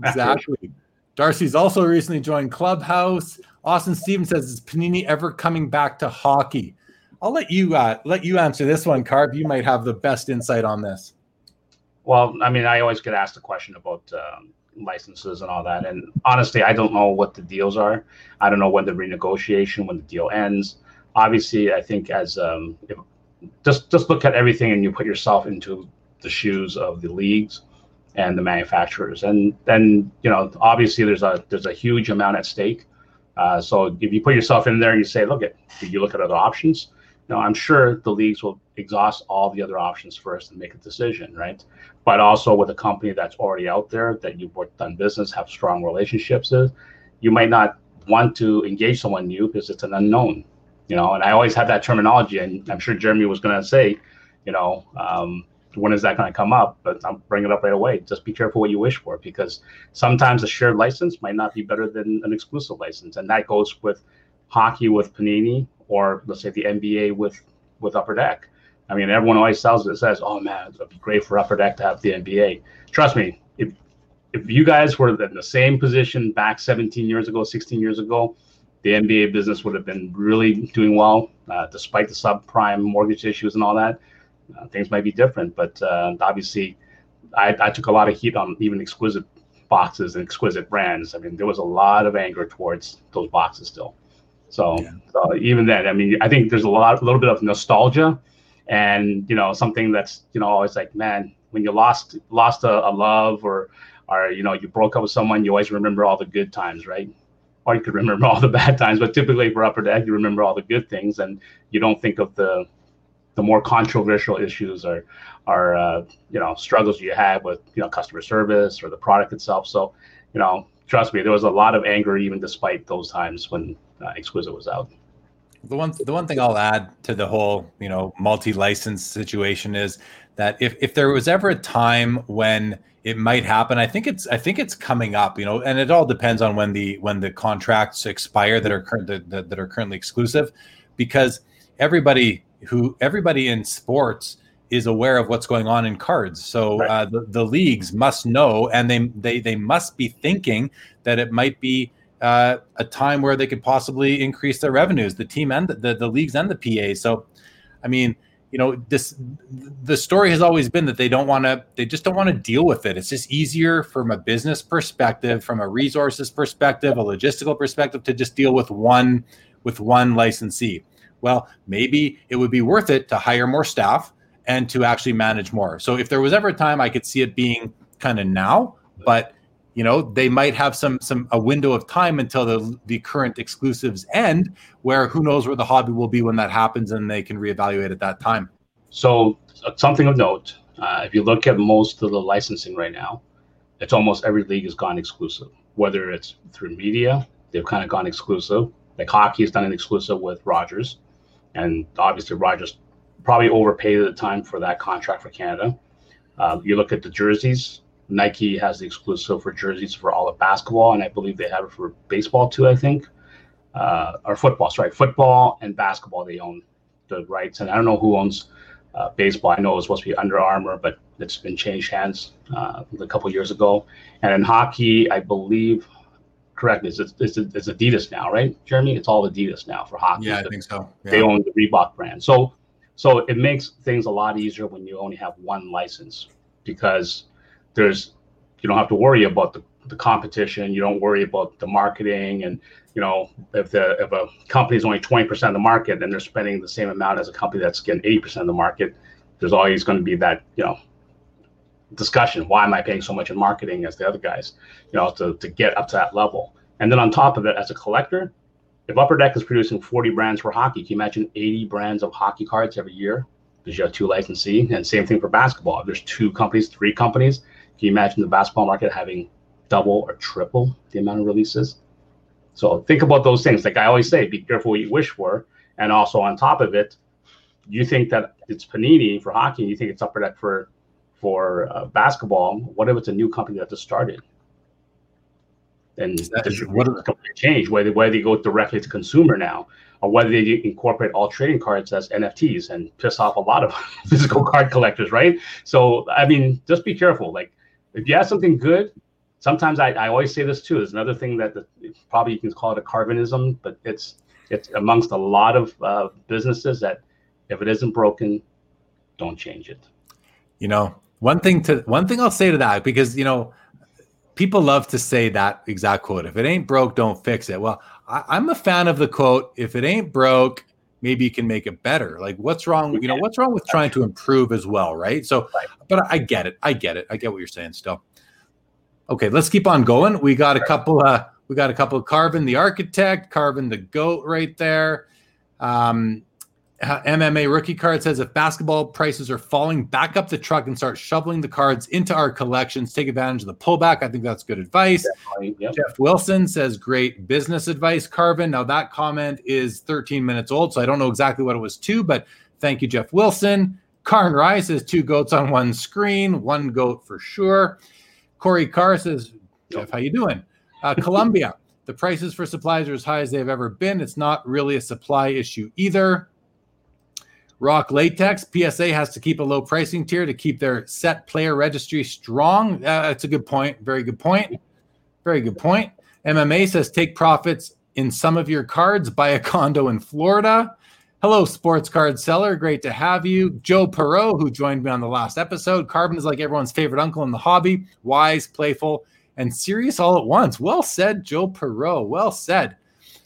Exactly. Darcy's also recently joined Clubhouse. Austin Stevens says, "Is Panini ever coming back to hockey?" I'll let you uh, let you answer this one, Carv. You might have the best insight on this. Well, I mean, I always get asked a question about um, licenses and all that, and honestly, I don't know what the deals are. I don't know when the renegotiation, when the deal ends. Obviously, I think as um, if, just just look at everything and you put yourself into the shoes of the leagues and the manufacturers. And then, you know, obviously there's a there's a huge amount at stake. Uh, so if you put yourself in there and you say, look at, you look at other options? Know, I'm sure the leagues will exhaust all the other options first and make a decision, right? But also with a company that's already out there that you've worked done business, have strong relationships with, you might not want to engage someone new because it's an unknown, you know. And I always have that terminology, and I'm sure Jeremy was going to say, you know, um, when is that going to come up? But I'm bringing it up right away. Just be careful what you wish for because sometimes a shared license might not be better than an exclusive license, and that goes with hockey with Panini or let's say the NBA with with Upper Deck. I mean, everyone always it says, "Oh man, it'd be great for Upper Deck to have the NBA." Trust me, if if you guys were in the same position back 17 years ago, 16 years ago, the NBA business would have been really doing well, uh, despite the subprime mortgage issues and all that uh, things might be different. But uh, obviously, I, I, took a lot of heat on even exquisite boxes and exquisite brands. I mean, there was a lot of anger towards those boxes still. So, yeah. even then, I mean, I think there's a lot, a little bit of nostalgia, and you know, something that's you know always like, man, when you lost lost a, a love or or you know you broke up with someone, you always remember all the good times, right? Or you could remember all the bad times, but typically for Upper Deck, you remember all the good things, and you don't think of the the more controversial issues or are uh, you know struggles you have with you know customer service or the product itself. So you know, trust me, there was a lot of anger even despite those times when uh, Exquisite was out. The one the one thing I'll add to the whole you know multi license situation is that if if there was ever a time when it might happen i think it's i think it's coming up you know and it all depends on when the when the contracts expire that are current that, that are currently exclusive because everybody who everybody in sports is aware of what's going on in cards. So right. uh, the, the leagues must know, and they they they must be thinking that it might be uh, a time where they could possibly increase their revenues, the team and the, the, the leagues and the PA. So, I mean, you know, this the story has always been that they don't want to, they just don't want to deal with it. It's just easier from a business perspective, from a resources perspective, a logistical perspective, to just deal with one with one licensee well, maybe it would be worth it to hire more staff and to actually manage more. So if there was ever a time I could see it being kind of now, but you know they might have some some a window of time until the the current exclusives end where who knows where the hobby will be when that happens and they can reevaluate at that time so uh, something of note uh, if you look at most of the licensing right now it's almost every league has gone exclusive whether it's through media they've kind of gone exclusive like hockey has done an exclusive with rogers and obviously Rogers probably overpaid at the time for that contract for Canada. Uh, you look at the jerseys. Nike has the exclusive for jerseys for all of basketball, and I believe they have it for baseball too. I think, uh, or football. Sorry, football and basketball they own the rights, and I don't know who owns uh, baseball. I know it was supposed to be Under Armour, but it's been changed hands uh, a couple years ago. And in hockey, I believe correct me. It's, it's, it's Adidas now, right, Jeremy? It's all Adidas now for hockey. Yeah, I think so. Yeah. They own the Reebok brand, so so it makes things a lot easier when you only have one license because there's you don't have to worry about the, the competition. You don't worry about the marketing and you know if the if a company is only 20% of the market and they're spending the same amount as a company that's getting 80% of the market, there's always going to be that you know discussion. Why am I paying so much in marketing as the other guys, you know, to, to get up to that level? And then on top of it, as a collector, if Upper Deck is producing 40 brands for hockey, can you imagine 80 brands of hockey cards every year? Because you have two licensee, and same thing for basketball. If there's two companies, three companies, can you imagine the basketball market having double or triple the amount of releases. So think about those things. Like I always say, be careful what you wish for. And also on top of it, you think that it's Panini for hockey, you think it's Upper Deck for for uh, basketball. What if it's a new company that just started? And what change whether whether they go directly to consumer now or whether they incorporate all trading cards as NFTs and piss off a lot of physical card collectors, right? So I mean, just be careful. Like if you have something good, sometimes I, I always say this too. There's another thing that the, probably you can call it a Karvinism, but it's it's amongst a lot of uh, businesses that if it isn't broken, don't change it. You know, one thing to one thing I'll say to that because you know people love to say that exact quote. If it ain't broke, don't fix it. Well, I, am a fan of the quote. If it ain't broke, maybe you can make it better. Like, what's wrong? You know, what's wrong with trying to improve as well, right? So, but I get it. I get it. I get what you're saying. Still, okay. Let's keep on going. We got a couple. uh We got a couple. of Karvin the architect, Karvin the goat, right there. Um, MMA rookie card says if basketball prices are falling, back up the truck and start shoveling the cards into our collections. Take advantage of the pullback. I think that's good advice. Yep. Jeff Wilson says great business advice, Karvin. Now that comment is 13 minutes old, so I don't know exactly what it was to, but thank you, Jeff Wilson. Karn Rye says two goats on one screen, one goat for sure. Corey Carr says, Jeff, how you doing? Uh, Columbia, the prices for supplies are as high as they've ever been. It's not really a supply issue either. Rock Latex, PSA has to keep a low pricing tier to keep their set player registry strong. Uh, that's a good point. Very good point. Very good point. MMA says take profits in some of your cards, buy a condo in Florida. Hello, sports card seller. Great to have you. Joe Perot, who joined me on the last episode. Karvin is like everyone's favorite uncle in the hobby, wise, playful, and serious all at once. Well said, Joe Perot. Well said.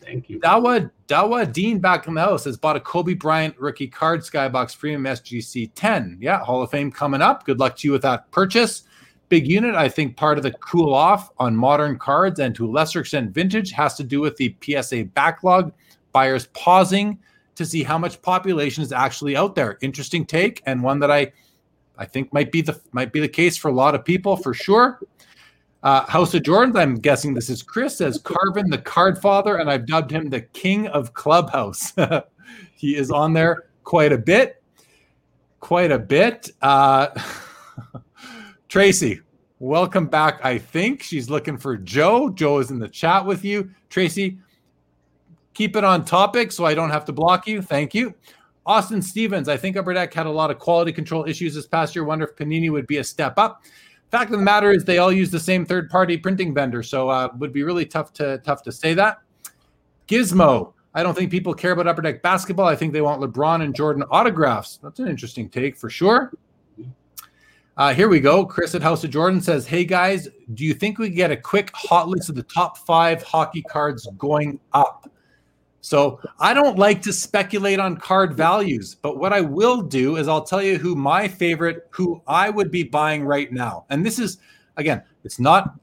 Thank you. Dawa Dawa Dean back in the house has bought a Kobe Bryant rookie card Skybox Premium SGC 10. Yeah, Hall of Fame coming up. Good luck to you with that purchase. Big unit, I think part of the cool off on modern cards and to a lesser extent vintage has to do with the PSA backlog. Buyers pausing to see how much population is actually out there. Interesting take and one that I I think might be the might be the case for a lot of people for sure. Uh, House of Jordans, I'm guessing this is Chris, says Karvin, the card father, and I've dubbed him the king of Clubhouse. he is on there quite a bit. Quite a bit. Uh, Tracy, welcome back. I think she's looking for Joe. Joe is in the chat with you. Tracy, keep it on topic so I don't have to block you. Thank you. Austin Stevens, I think Upper Deck had a lot of quality control issues this past year. Wonder if Panini would be a step up fact of the matter is they all use the same third party printing vendor so uh, would be really tough to tough to say that. Gizmo. I don't think people care about upper deck basketball. I think they want lebron and jordan autographs. That's an interesting take for sure. Uh, here we go. Chris at house of jordan says hey guys do you think we get a quick hot list of the top five hockey cards going up so I don't like to speculate on card values, but what I will do is I'll tell you who my favorite, who I would be buying right now. And this is again, it's not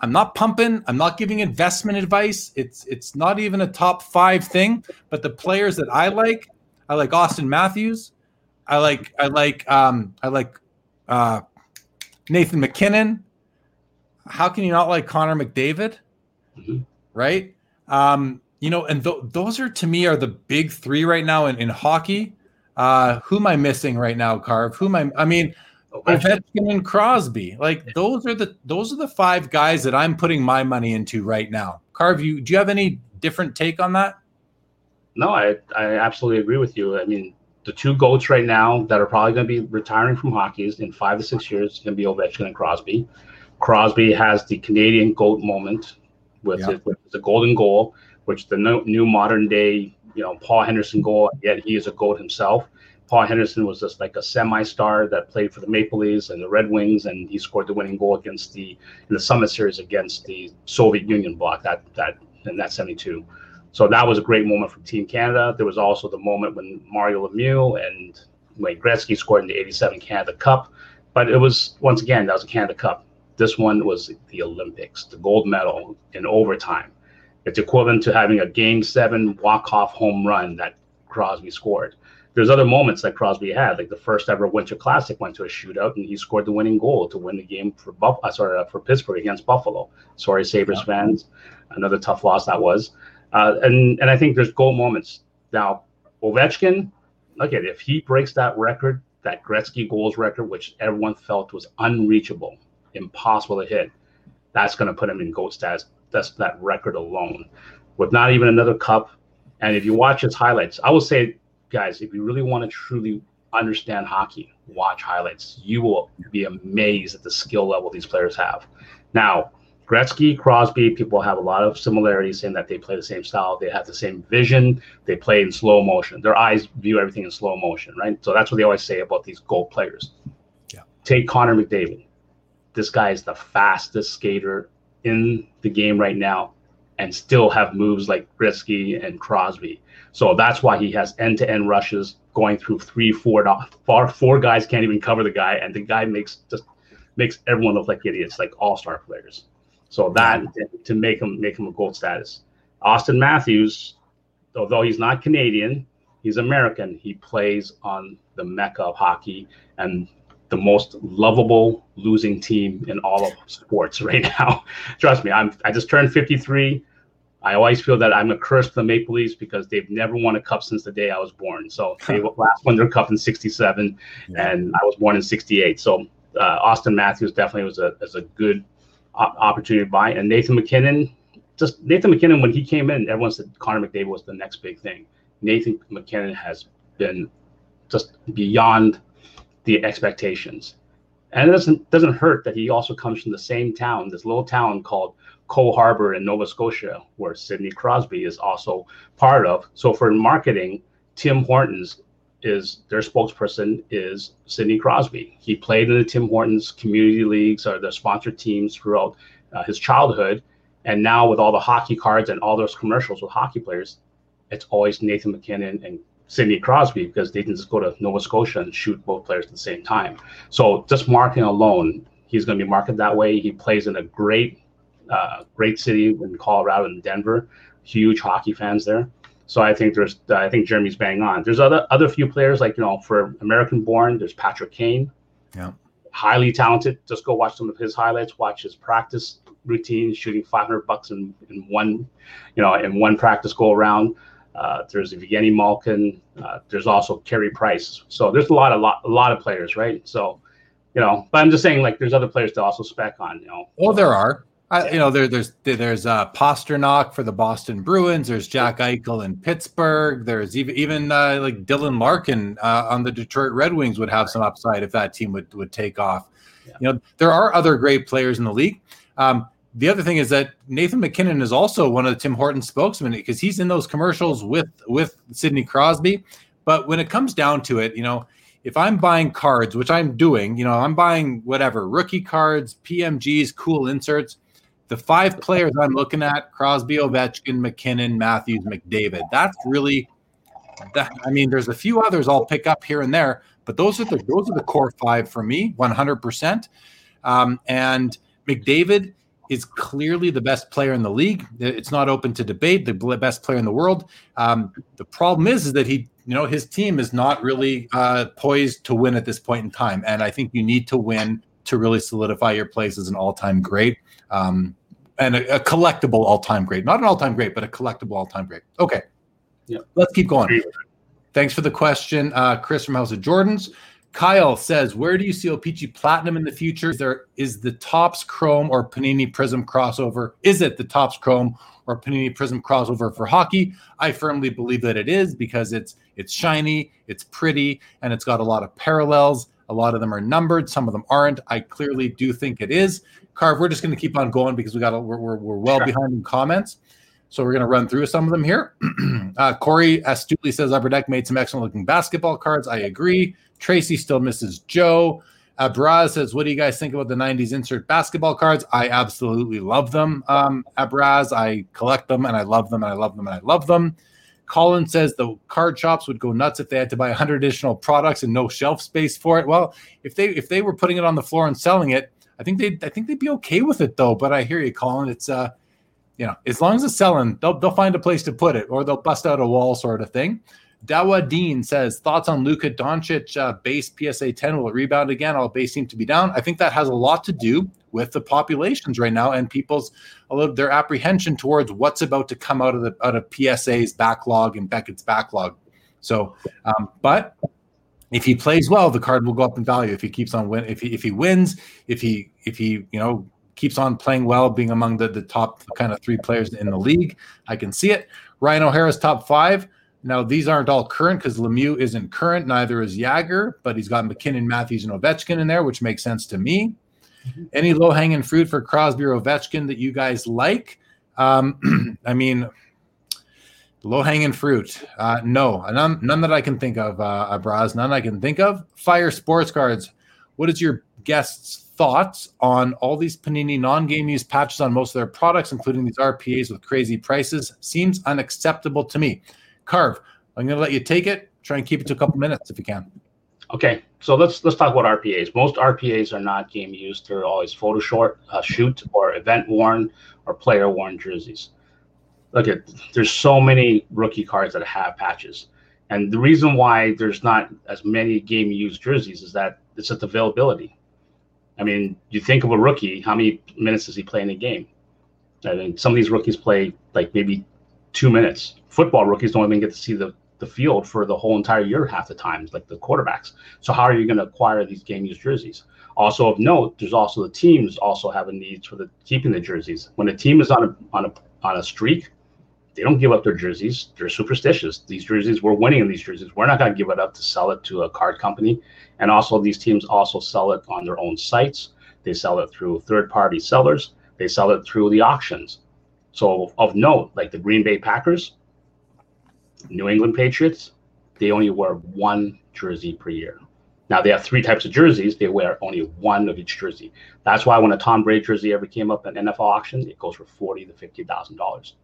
I'm not pumping, I'm not giving investment advice. It's it's not even a top 5 thing, but the players that I like, I like Auston Matthews. I like I like um I like uh Nathan MacKinnon. How can you not like Connor McDavid? Mm-hmm. Right? Um you know, and th- those are to me are the big three right now in, in hockey. Uh, who am I missing right now, Carv? Who am I? I mean, Ovechkin and Crosby. Like those are the those are the five guys that I'm putting my money into right now. Carv, you do you have any different take on that? No, I I absolutely agree with you. I mean, the two goats right now that are probably going to be retiring from hockey in five to six years going to be Ovechkin and Crosby. Crosby has the Canadian goat moment with, yeah. with the golden goal which the no, new modern day, you know, Paul Henderson goal, yet he is a goat himself. Paul Henderson was just like a semi-star that played for the Maple Leafs and the Red Wings, and he scored the winning goal against the in the Summit Series against the Soviet Union bloc that that in that '72. So that was a great moment for Team Canada. There was also the moment when Mario Lemieux and Wayne Gretzky scored in the '87 Canada Cup, but it was once again that was a Canada Cup. This one was the Olympics, the gold medal in overtime. It's equivalent to having a game seven walk-off home run that Crosby scored. There's other moments that Crosby had, like the first ever Winter Classic went to a shootout and he scored the winning goal to win the game for Buff- uh, sorry, uh, for Pittsburgh against Buffalo. Sorry, Sabres yeah. fans. Another tough loss that was. Uh, and and I think there's goal moments. Now, Ovechkin, look at if he breaks that record, that Gretzky goals record, which everyone felt was unreachable, impossible to hit, that's going to put him in GOAT status. That's that record alone, with not even another cup. And if you watch his highlights, I will say, guys, if you really want to truly understand hockey, watch highlights. You will be amazed at the skill level these players have. Now, Gretzky, Crosby, people have a lot of similarities in that they play the same style. They have the same vision. They play in slow motion. Their eyes view everything in slow motion, right? So that's what they always say about these gold players. Yeah. Take Connor McDavid. This guy is the fastest skater in the game right now and still have moves like Gretzky and Crosby. So that's why he has end-to-end rushes going through three, four, four, four guys can't even cover the guy, and the guy makes just makes everyone look like idiots, like all-star players. So that to make him make him a gold status. Auston Matthews, although he's not Canadian, he's American. He plays on the mecca of hockey and the most lovable losing team in all of sports right now. Trust me, I'm I just turned 53. I always feel that I'm a curse to the Maple Leafs because they've never won a cup since the day I was born. So they last won their cup in '67, yeah. and I was born in '68. So uh, Auston Matthews definitely was a, was a good opportunity to buy. And Nathan MacKinnon, just Nathan MacKinnon, when he came in, everyone said Connor McDavid was the next big thing. Nathan MacKinnon has been just beyond the expectations. And it doesn't doesn't hurt that he also comes from the same town, this little town called Cole Harbor in Nova Scotia, where Sidney Crosby is also part of. So for marketing, Tim Hortons is their spokesperson is Sidney Crosby. He played in the Tim Hortons community leagues or the sponsored teams throughout uh, his childhood, and now with all the hockey cards and all those commercials with hockey players, it's always Nathan MacKinnon and Sidney Crosby because they can just go to Nova Scotia and shoot both players at the same time. So just marketing alone, he's going to be marketed that way. He plays in a great, uh, great city in Colorado and Denver. Huge hockey fans there. So I think there's I think Jeremy's bang on. There's other other few players like you know for American born. There's Patrick Kane. Yeah. Highly talented. Just go watch some of his highlights. Watch his practice routine, shooting 500 bucks in, in one, you know, in one practice go around. Uh, there's Evgeny Malkin. Uh, there's also Carey Price. So there's a lot, a lot, a lot of players, right? So, you know, but I'm just saying, like, there's other players to also spec on. You know. Well, there are. I, you know, there, there's there's uh, Pastrnak for the Boston Bruins. There's Jack Eichel in Pittsburgh. There's even even uh, like Dylan Larkin uh, on the Detroit Red Wings would have some upside if that team would would take off. Yeah. You know, there are other great players in the league. Um, the other thing is that Nathan MacKinnon is also one of the Tim Hortons spokesmen because he's in those commercials with with Sidney Crosby. But when it comes down to it, you know, if I'm buying cards, which I'm doing, you know, I'm buying whatever rookie cards, PMGs, cool inserts the five players I'm looking at Crosby, Ovechkin, MacKinnon, Matthews, McDavid. That's really that. I mean, there's a few others I'll pick up here and there, but those are the those are the core five for me, 100. Um, And McDavid is clearly the best player in the league. It's not open to debate. The best player in the world. Um, the problem is, is that he, you know, his team is not really uh, poised to win at this point in time. And I think you need to win to really solidify your place as an all-time great. Um, and a, a collectible all-time great. Not an all-time great, but a collectible all-time great. Okay. Yeah. Let's keep going. Thanks for the question, uh, Chris from House of Jordans. Kyle says, "Where do you see O-Pee-Chee Platinum in the future? Is there is the Topps Chrome or Panini Prism crossover? Is it the Topps Chrome or Panini Prism crossover for hockey? I firmly believe that it is because it's it's shiny, it's pretty, and it's got a lot of parallels. A lot of them are numbered, some of them aren't. I clearly do think it is. Carv, we're just going to keep on going because we got we're, we're, we're well sure. behind in comments. So we're going to run through some of them here. uh, Corey astutely says Upper Deck made some excellent looking basketball cards. I agree. Tracy still misses Joe. Uh, Abraz says, "What do you guys think about the '90s insert basketball cards? I absolutely love them. Um, Abraz, I collect them and I love them and I love them and I love them." Colin says the card shops would go nuts if they had to buy 100 additional products and no shelf space for it. Well, if they if they were putting it on the floor and selling it, I think they I think they'd be okay with it though. But I hear you, Colin. It's uh, you know, as long as it's selling, they'll they'll find a place to put it, or they'll bust out a wall sort of thing. Dawa Dean says thoughts on Luka Doncic uh, base PSA 10 will it rebound again? All base seem to be down. I think that has a lot to do with the populations right now and people's a little their apprehension towards what's about to come out of the out of PSA's backlog and Beckett's backlog. So, um, but if he plays well, the card will go up in value. If he keeps on win, if he if he wins, if he if he you know keeps on playing well, being among the the top kind of three players in the league, I can see it. Ryan O'Hara's top five. Now these aren't all current because Lemieux isn't current. Neither is Jagr, but he's got MacKinnon, Matthews, and Ovechkin in there, which makes sense to me. Mm-hmm. Any low hanging fruit for Crosby or Ovechkin that you guys like? Um, I mean, low hanging fruit. Uh, no, none, none that I can think of. Uh, Abraz, none I can think of. Fire sports cards. What is your guest's thoughts on all these Panini non-game use patches on most of their products, including these RPAs with crazy prices? Seems unacceptable to me. Carve, I'm going to let you take it. Try and keep it to a couple minutes if you can. Okay, so let's let's talk about RPAs. Most RPAs are not game used; they're always photo short, uh, shoot, or event worn, or player worn jerseys. Look at there's so many rookie cards that have patches, and the reason why there's not as many game used jerseys is that it's just availability. I mean, you think of a rookie, how many minutes does he play in a game? I mean, some of these rookies play like maybe two minutes. Football rookies don't even get to see the the field for the whole entire year half the times, like the quarterbacks. So how are you going to acquire these game use jerseys? Also of note, there's also the teams also have a need for the keeping the jerseys. When a team is on a on a on a streak, they don't give up their jerseys. They're superstitious. These jerseys, we're winning in these jerseys. We're not going to give it up to sell it to a card company. And also, these teams also sell it on their own sites. They sell it through third-party sellers. They sell it through the auctions. So, of note, like the Green Bay Packers, New England Patriots, they only wear one jersey per year. Now they have three types of jerseys. They wear only one of each jersey. That's why when a Tom Brady jersey ever came up at NFL auction, it goes for forty to fifty thousand dollars.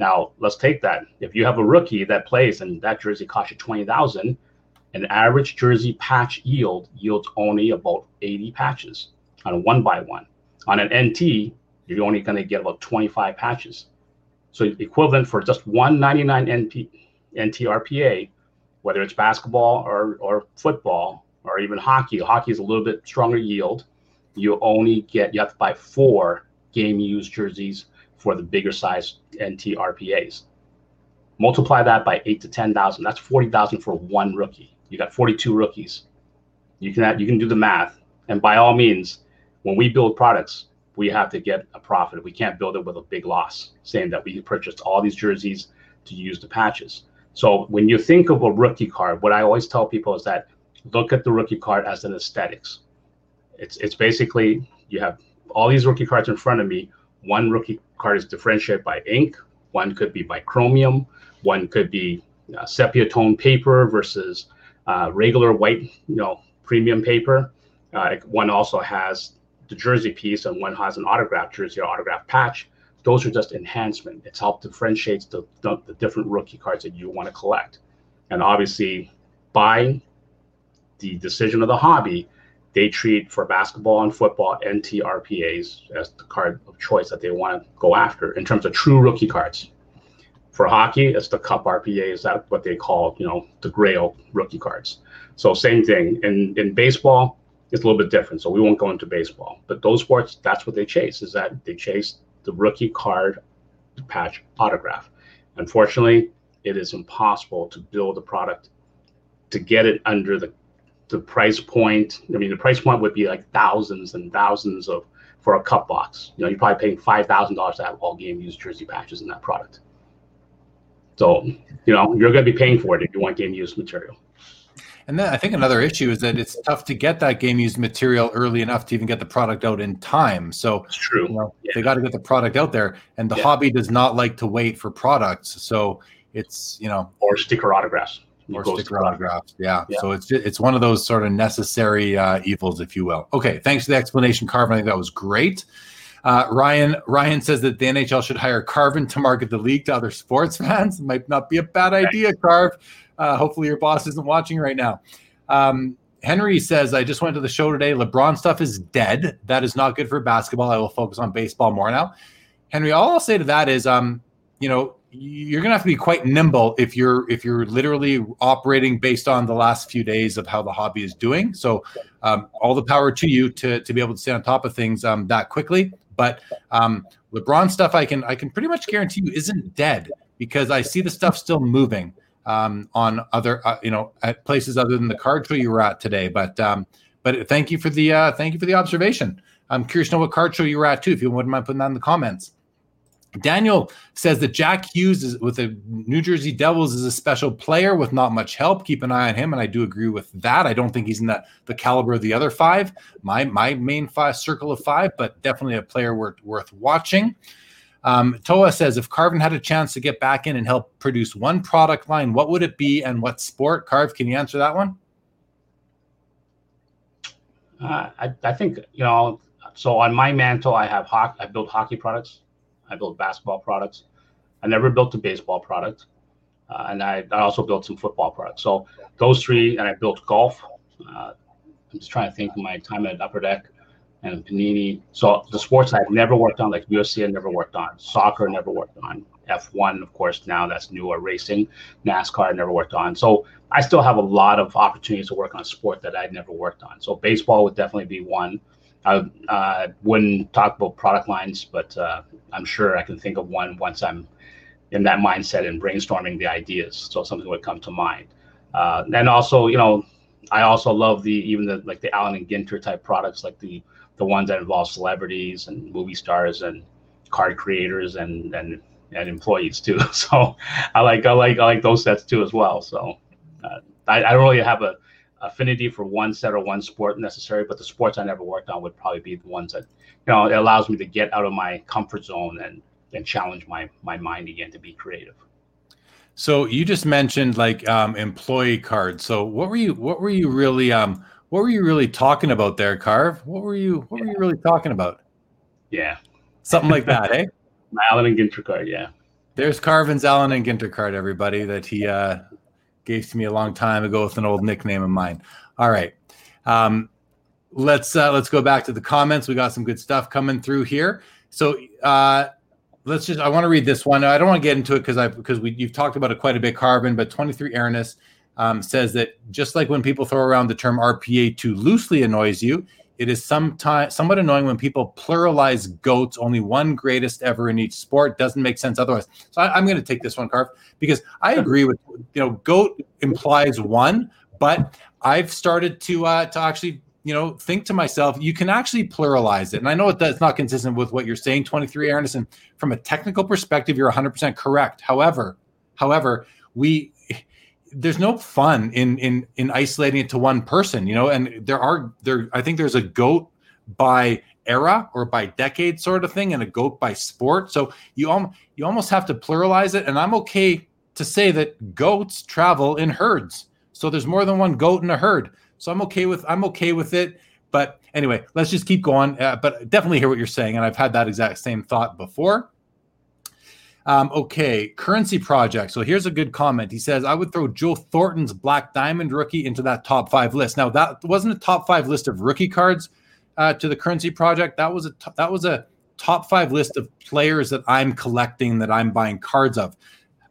Now let's take that. If you have a rookie that plays and that jersey costs you twenty thousand, an average jersey patch yield yields only about eighty patches on a one by one. On an NT, you're only going to get about twenty five patches. So equivalent for just one ninety nine NP NTRPA, whether it's basketball or, or football or even hockey. Hockey is a little bit stronger yield. You only get, you have to buy four game used jerseys for the bigger size NTRPAs. Multiply that by eight to 10,000. That's 40,000 for one rookie. You got 42 rookies. You can, you can do the math. And by all means, when we build products, we have to get a profit. We can't build it with a big loss, saying that we purchased all these jerseys to use the patches. So when you think of a rookie card, what I always tell people is that look at the rookie card as an aesthetics. It's it's basically you have all these rookie cards in front of me. One rookie card is differentiated by ink. One could be by chromium. One could be uh, sepia tone paper versus uh, regular white, you know, premium paper. Uh, one also has the jersey piece, and one has an autograph jersey or autograph patch those are just enhancement. It's helped differentiate the, the, the different rookie cards that you want to collect. And obviously, by the decision of the hobby, they treat for basketball and football NTRPAs as the card of choice that they want to go after in terms of true rookie cards. For hockey, it's the Cup RPAs, that what they call, you know, the Grail rookie cards. So same thing. In in baseball, it's a little bit different. So we won't go into baseball. But those sports, that's what they chase, is that they chase the rookie card patch autograph. Unfortunately, it is impossible to build a product to get it under the the price point. I mean, the price point would be like thousands and thousands of for a cup box. You know, you're probably paying five thousand dollars to have all game used jersey patches in that product. So, you know, you're going to be paying for it if you want game used material. And then I think another issue is that it's tough to get that game used material early enough to even get the product out in time. So it's true. You know, yeah. They got to get the product out there, and the yeah. hobby does not like to wait for products. So it's you know or sticker autographs or sticker autographs. Yeah. yeah. So it's it's one of those sort of necessary uh, evils, if you will. Okay. Thanks for the explanation, Karvin. I think that was great. Uh, Ryan Ryan says that the NHL should hire Karvin to market the league to other sports fans. Might not be a bad idea, Carv. Uh, hopefully, your boss isn't watching right now. Um, Henry says, I just went to the show today. LeBron stuff is dead. That is not good for basketball. I will focus on baseball more now. Henry, all I'll say to that is, um, you know, you're gonna have to be quite nimble if you're if you're literally operating based on the last few days of how the hobby is doing. So, um, all the power to you to to be able to stay on top of things um, that quickly. But um, LeBron stuff, I can I can pretty much guarantee you isn't dead because I see the stuff still moving um, on other uh, you know at places other than the card show you were at today. But um, but thank you for the uh, thank you for the observation. I'm curious to know what card show you were at too. If you wouldn't mind putting that in the comments. Daniel says that Jack Hughes is, with the New Jersey Devils is a special player with not much help. Keep an eye on him, and I do agree with that. I don't think he's in the, the caliber of the other five, my my main five circle of five, but definitely a player worth worth watching. Um, Toa says if Karvin had a chance to get back in and help produce one product line, what would it be and what sport? Carv, can you answer that one? Uh, I, I think you know. So on my mantle, I have hockey. I build hockey products. I built basketball products. I never built a baseball product, uh, and I, I, also built some football products. So those three, and I built golf. Uh, I'm just trying to think of my time at Upper Deck and Panini. So the sports I've never worked on, like UFC, I never worked on. Soccer, never worked on. F1, of course, now that's newer racing. NASCAR, I never worked on. So I still have a lot of opportunities to work on sport that I'd never worked on. So baseball would definitely be one. I uh, wouldn't talk about product lines, but uh, I'm sure I can think of one once I'm in that mindset and brainstorming the ideas. So something would come to mind. Uh, and also, you know, I also love the even the like the Allen and Ginter type products, like the the ones that involve celebrities and movie stars and card creators and and and employees too. So I like I like I like those sets too as well. So uh, I, I don't really have a affinity for one set or one sport necessary, but the sports I never worked on would probably be the ones that, you know, it allows me to get out of my comfort zone and and challenge my my mind again to be creative. So you just mentioned like um, employee cards. So what were you what were you really um what were you really talking about there, Carv? What were you what were you really talking about? Yeah. Something like that, eh? My Allen and Ginter card, yeah. There's Karvin's Allen and Ginter card, everybody, that he uh gave to me a long time ago with an old nickname of mine. All right. Um, let's uh, let's go back to the comments. We got some good stuff coming through here. So uh, let's just I want to read this one. I don't want to get into it because I because we you've talked about it quite a bit, Karvin, but 23 Airness um, says that just like when people throw around the term RPA too loosely annoys you, it is sometimes somewhat annoying when people pluralize goats, only one greatest ever in each sport. Doesn't make sense otherwise. So I, am going to take this one, Carv, because I agree with you know, goat implies one, but I've started to uh, to actually you know think to myself, you can actually pluralize it. And I know that's not consistent with what you're saying, 23 Anderson. From a technical perspective, you're 100 percent correct. However, however, we there's no fun in in in isolating it to one person, you know. And there are there I think there's a goat by era or by decade sort of thing and a goat by sport. So you um you almost have to pluralize it and I'm okay to say that goats travel in herds. So there's more than one goat in a herd. So I'm okay with I'm okay with it. But anyway, let's just keep going. Uh, but definitely hear what you're saying, and I've had that exact same thought before. Um, okay, currency project. So here's a good comment. He says, I would throw Joe Thornton's Black Diamond rookie into that top five list. Now, that wasn't a top five list of rookie cards uh, to the currency project. That was a t- that was a top five list of players that I'm collecting that I'm buying cards of.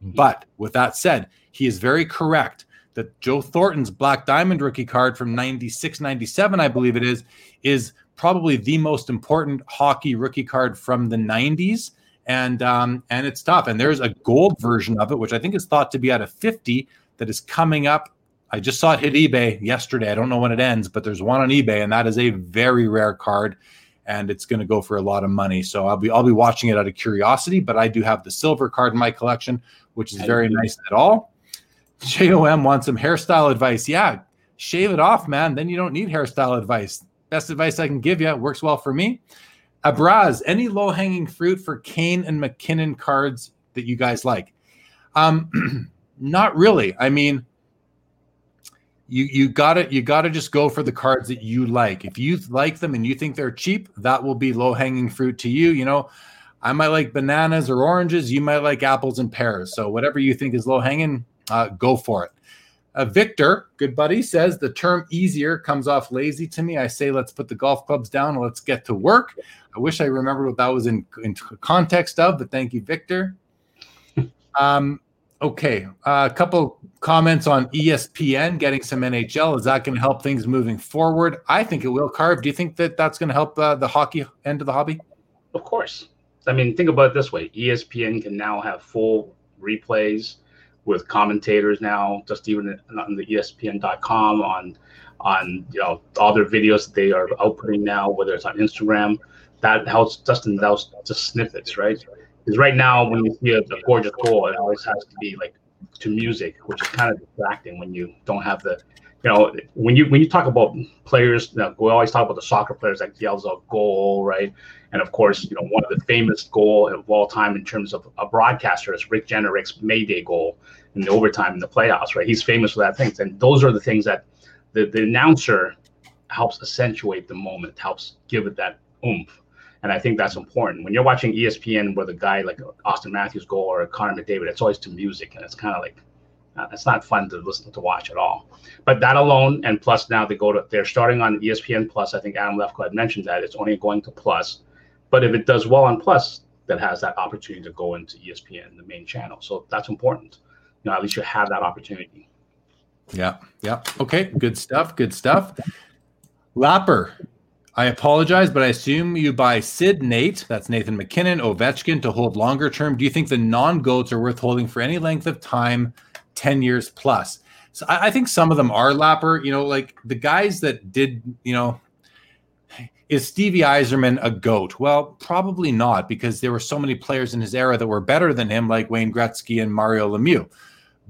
But with that said, he is very correct that Joe Thornton's Black Diamond rookie card from 96 97, I believe it is, is probably the most important hockey rookie card from the 90s and um, and it's tough. And there's a gold version of it, which I think is thought to be at a 50 that is coming up. I just saw it hit eBay yesterday. I don't know when it ends, but there's one on eBay, and that is a very rare card, and it's going to go for a lot of money. So I'll be I'll be watching it out of curiosity. But I do have the silver card in my collection, which is very nice at all. JOM wants some hairstyle advice. Yeah, shave it off, man. Then you don't need hairstyle advice. Best advice I can give you. Works well for me. Abraz, any low hanging fruit for Kane and MacKinnon cards that you guys like? Um, not really. I mean, you you gotta you gotta just go for the cards that you like. If you like them and you think they're cheap, that will be low hanging fruit to you. You know, I might like bananas or oranges. You might like apples and pears. So whatever you think is low hanging, uh, go for it. Uh, Victor, good buddy, says the term easier comes off lazy to me. I say, let's put the golf clubs down. Let's get to work. I wish I remembered what that was in, in context of, but thank you, Victor. Um, okay, uh, a couple comments on ESPN getting some NHL. Is that going to help things moving forward? I think it will. Carve. Do you think that that's going to help uh, the hockey end of the hobby? Of course. I mean, think about it this way: ESPN can now have full replays with commentators now, just even on the ESPN.com on on you know all their videos that they are outputting now, whether it's on Instagram. That helps just in those just snippets, right? Because right now, when you see a, a gorgeous goal, it always has to be like to music, which is kind of distracting when you don't have the, you know, when you when you talk about players, you know, we always talk about the soccer players that yells out goal, right? And of course, you know, one of the famous goal of all time in terms of a broadcaster is Rick Jeanneret's Mayday goal in the overtime in the playoffs, right? He's famous for that things, and those are the things that the, the announcer helps accentuate the moment, helps give it that oomph. And I think that's important. When you're watching ESPN with a guy like Auston Matthews goal or Connor McDavid, it's always to music, and it's kind of like uh, it's not fun to listen to watch at all. But that alone, and plus now they go to they're starting on ESPN Plus. I think Adam Lefkoe had mentioned that it's only going to Plus. But if it does well on Plus, that has that opportunity to go into ESPN, the main channel. So that's important. Know, at least you have that opportunity. Yeah. Yeah. Okay. Good stuff. Good stuff. Lapper, I apologize, but I assume you buy Sid Nate, that's Nathan MacKinnon, Ovechkin to hold longer term. Do you think the non goats are worth holding for any length of time, 10 years plus? So I, I, think some of them are Lapper, you know, like the guys that did, you know, is Stevie Yzerman a goat? Well, probably not because there were so many players in his era that were better than him, like Wayne Gretzky and Mario Lemieux.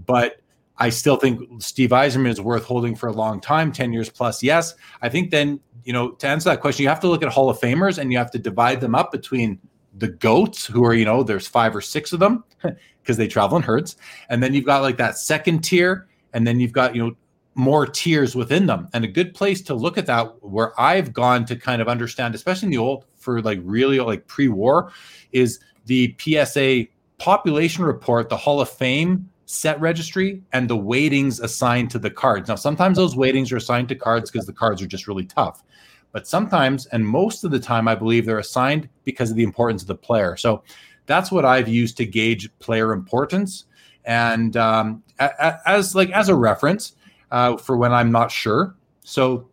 But I still think Steve Yzerman is worth holding for a long time, 10 years plus. Yes. I think then, you know, to answer that question, you have to look at Hall of Famers and you have to divide them up between the goats, who are, you know, there's five or six of them because they travel in herds. And then you've got like that second tier. And then you've got, you know, more tiers within them. And a good place to look at that, where I've gone to kind of understand, especially in the old, for like really like pre war, is the PSA population report, the Hall of Fame set registry and the weightings assigned to the cards. Now, sometimes those weightings are assigned to cards because the cards are just really tough. But sometimes, and most of the time, I believe they're assigned because of the importance of the player. So that's what I've used to gauge player importance. And um, as like as a reference uh, for when I'm not sure. So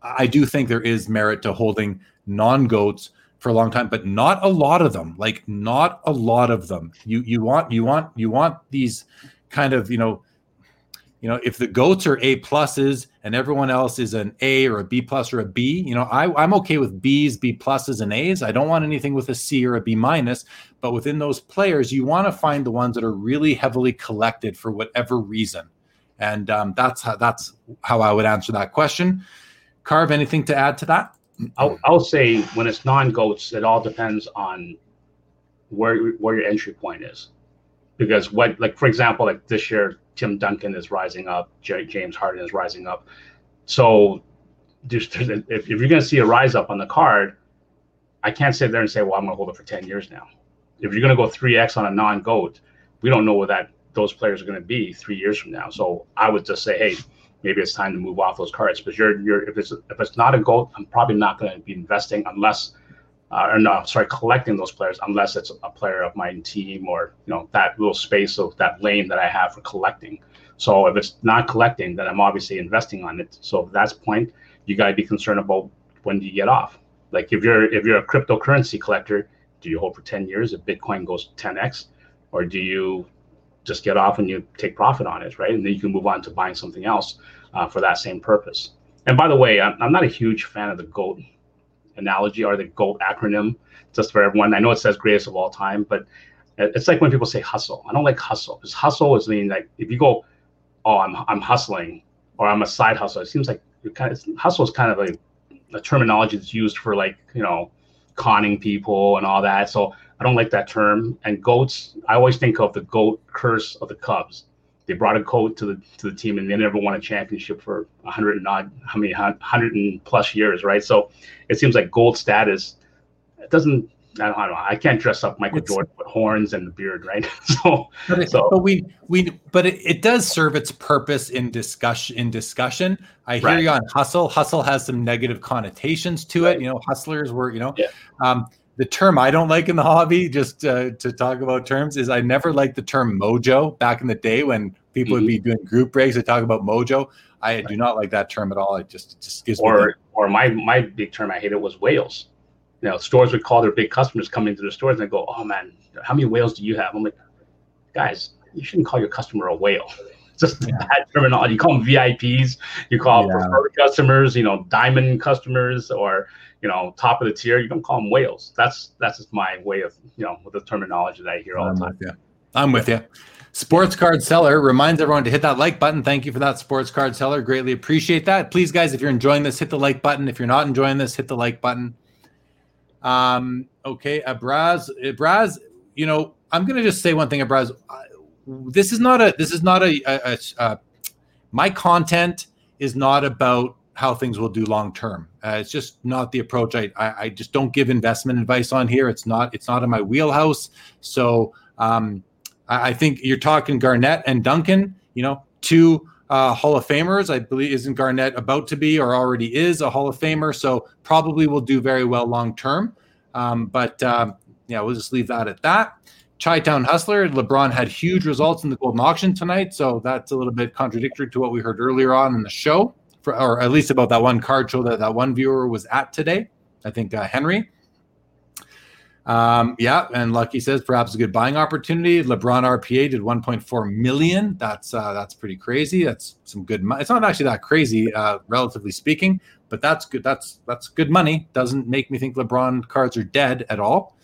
I do think there is merit to holding non goats for a long time, but not a lot of them. Like not a lot of them. You you want you want you want these kind of you know you know if the goats are a pluses and everyone else is an a or a b plus or a b you know I, i'm okay with b's b pluses and a's i don't want anything with a c or a b minus but within those players you want to find the ones that are really heavily collected for whatever reason and um, that's how that's how i would answer that question carve anything to add to that I'll, hmm. I'll say when it's non-goats, it all depends on where where your entry point is, because what like for example like this year Tim Duncan is rising up, J- James Harden is rising up, so just if, if you're going to see a rise up on the card, I can't sit there and say well I'm going to hold it for ten years now. If you're going to go three x on a non-goat, we don't know where that those players are going to be three years from now. So I would just say hey maybe it's time to move off those cards. But you're you're if it's if it's not a goal, I'm probably not going to be investing unless, uh, or no, sorry, collecting those players unless it's a player of my team or you know that little space of that lane that I have for collecting. So if it's not collecting, then I'm obviously investing on it. So that's point, you got to be concerned about when do you get off. Like if you're if you're a cryptocurrency collector, do you hold for 10 years if Bitcoin goes 10x, or do you just get off and you take profit on it, right? And then you can move on to buying something else uh, for that same purpose. And by the way, I'm, I'm not a huge fan of the GOAT analogy or the GOAT acronym, just for everyone. I know it says greatest of all time, but it's like when people say hustle. I don't like hustle because hustle is mean like if you go, oh, I'm I'm hustling or I'm a side hustle. It seems like kind of, hustle is kind of a, a terminology that's used for like you know conning people and all that. So I don't like that term. And goats, I always think of the goat curse of the Cubs. They brought a goat to the to the team, and they never won a championship for a hundred and odd, how many hundred and plus years, right? So it seems like gold status. It doesn't. I don't, I don't know. I can't dress up Michael it's, Jordan with horns and the beard, right? so, but, it, so, but we we but it, it does serve its purpose in discussion. In discussion, I hear right. you on hustle. Hustle has some negative connotations to right. it. You know, hustlers were you know. Yeah. Um, the term I don't like in the hobby, just uh, to talk about terms, is I never liked the term mojo back in the day when people mm-hmm. would be doing group breaks. They talk about mojo. I right. do not like that term at all. It just it just gives or me or my my big term I hated was whales. You know, stores would call their big customers coming into the stores and they go, "Oh man, how many whales do you have?" I'm like, guys, you shouldn't call your customer a whale. It's just yeah. bad terminology. You call them VIPs, you call yeah. preferred customers, you know, diamond customers, or you know, top of the tier. You don't call them whales. That's that's just my way of you know with the terminology that I hear all I'm the time. With you. I'm with you. Sports card seller reminds everyone to hit that like button. Thank you for that, sports card seller. Greatly appreciate that. Please, guys, if you're enjoying this, hit the like button. If you're not enjoying this, hit the like button. Um, okay, Abraz, Abraz, you know, I'm gonna just say one thing, Abraz. This is not a. This is not a. a, a, a my content is not about how things will do long term. Uh, it's just not the approach. I, I, I just don't give investment advice on here. It's not it's not in my wheelhouse. So um, I, I think you're talking Garnett and Duncan. You know, two uh, Hall of Famers. I believe isn't Garnett about to be or already is a Hall of Famer. So probably will do very well long term. Um, but um, yeah, we'll just leave that at that. Chi Town Hustler, LeBron had huge results in the Goldin auction tonight, so that's a little bit contradictory to what we heard earlier on in the show for, or at least about that one card show that that one viewer was at today. I think uh, Henry. Um, yeah, and Lucky says perhaps a good buying opportunity. LeBron RPA did 1.4 million. That's uh, that's pretty crazy. That's some good money. It's not actually that crazy, uh, relatively speaking, but that's good. That's that's good money. Doesn't make me think LeBron cards are dead at all.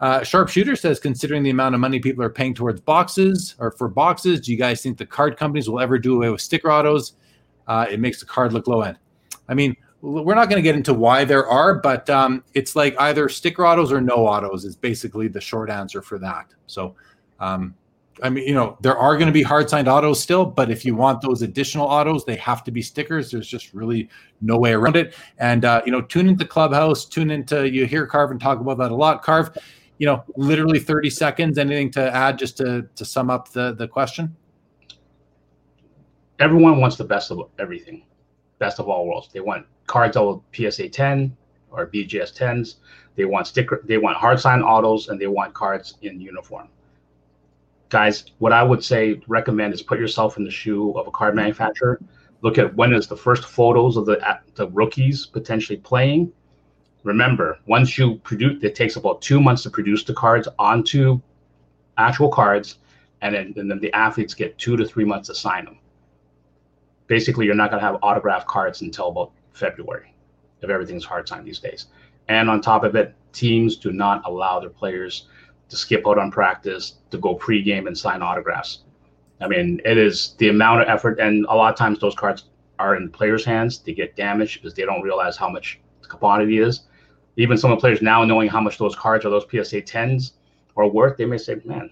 Uh, Sharpshooter says, considering the amount of money people are paying towards boxes or for boxes, do you guys think the card companies will ever do away with sticker autos? Uh, it makes the card look low end. I mean, we're not going to get into why there are, but um, it's like either sticker autos or no autos is basically the short answer for that. So, um, I mean, you know, there are going to be hard signed autos still, but if you want those additional autos, they have to be stickers. There's just really no way around it. And uh, you know, tune into Clubhouse, tune into you hear Carv and talk about that a lot. Carv, you know, literally 30 seconds. Anything to add just to to sum up the the question? Everyone wants the best of everything, best of all worlds. They want cards of PSA 10 or BGS 10s. They want sticker. They want hard sign autos, and they want cards in uniform. Guys, what I would say recommend is put yourself in the shoe of a card manufacturer. Look at when is the first photos of the the rookies potentially playing. Remember, once you produce, it takes about two months to produce the cards onto actual cards, and then, and then the athletes get two to three months to sign them basically you're not going to have autograph cards until about February if everything's hard time these days. And on top of it, teams do not allow their players to skip out on practice, to go pregame and sign autographs. I mean, it is the amount of effort, and a lot of times those cards are in the players' hands. They get damaged because they don't realize how much the quantity is. Even some of the players now knowing how much those cards or those PSA 10s are worth, they may say, man,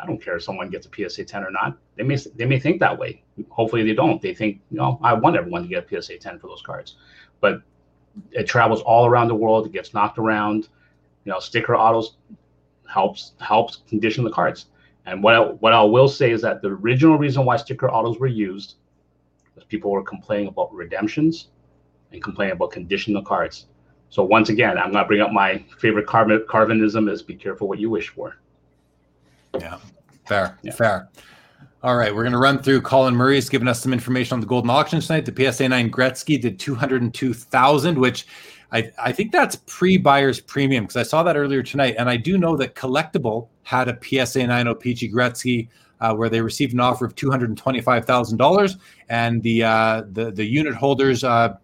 I don't care if someone gets a PSA 10 or not. They may they may think that way. Hopefully they don't. They think, you know, I want everyone to get a PSA 10 for those cards. But it travels all around the world. It gets knocked around. You know, sticker autos helps helps condition the cards. And what I, what I will say is that the original reason why sticker autos were used was people were complaining about redemptions and complaining about condition the cards. So once again, I'm going to bring up my favorite Karvin, Karvinism is be careful what you wish for. Yeah, fair, yeah. fair. All right, we're going to run through. Colin Murray's given us some information on the Goldin auction tonight. The PSA 9 Gretzky did 202,000, which I, I think that's pre buyer's premium because I saw that earlier tonight. And I do know that Collectable had a PSA 9 O-Pee-Chee Gretzky uh, where they received an offer of $225,000. And the, uh, the, the unit holders, uh,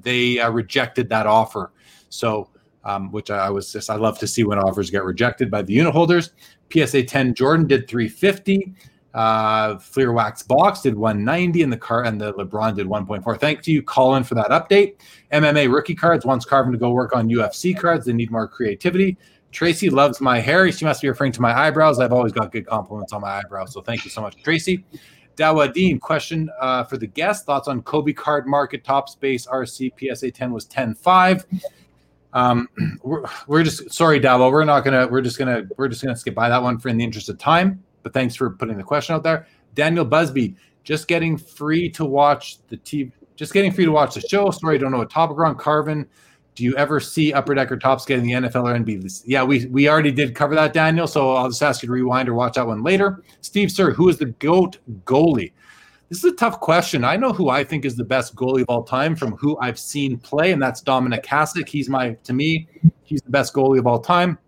they uh, rejected that offer. So, um, which I, was just, I love to see when offers get rejected by the unit holders. PSA 10 Jordan did 350. Uh, Fleer Wax Box did 190, and the car and the LeBron did 1.4. Thank you, Colin, for that update. MMA rookie cards wants Karvin to go work on UFC cards. They need more creativity. Tracy loves my hair. She must be referring to my eyebrows. I've always got good compliments on my eyebrows, so thank you so much, Tracy. Dawadeen, question uh, for the guest: Thoughts on Kobe card market top space RC PSA 10 was 10.5. Um, we're, we're just sorry, Dabo. We're not gonna. We're just gonna. We're just gonna skip by that one for in the interest of time. But thanks for putting the question out there, Daniel Busby. Just getting free to watch the TV. Just getting free to watch the show. Sorry, don't know a topic on Karvin Do you ever see Upper Decker Topps getting the NFL or NBA? Yeah, we we already did cover that, Daniel. So I'll just ask you to rewind or watch that one later. Steve, sir, who is the goat goalie? This is a tough question. I know who I think is the best goalie of all time from who I've seen play, and that's Dominik Hasek. He's my, to me, he's the best goalie of all time.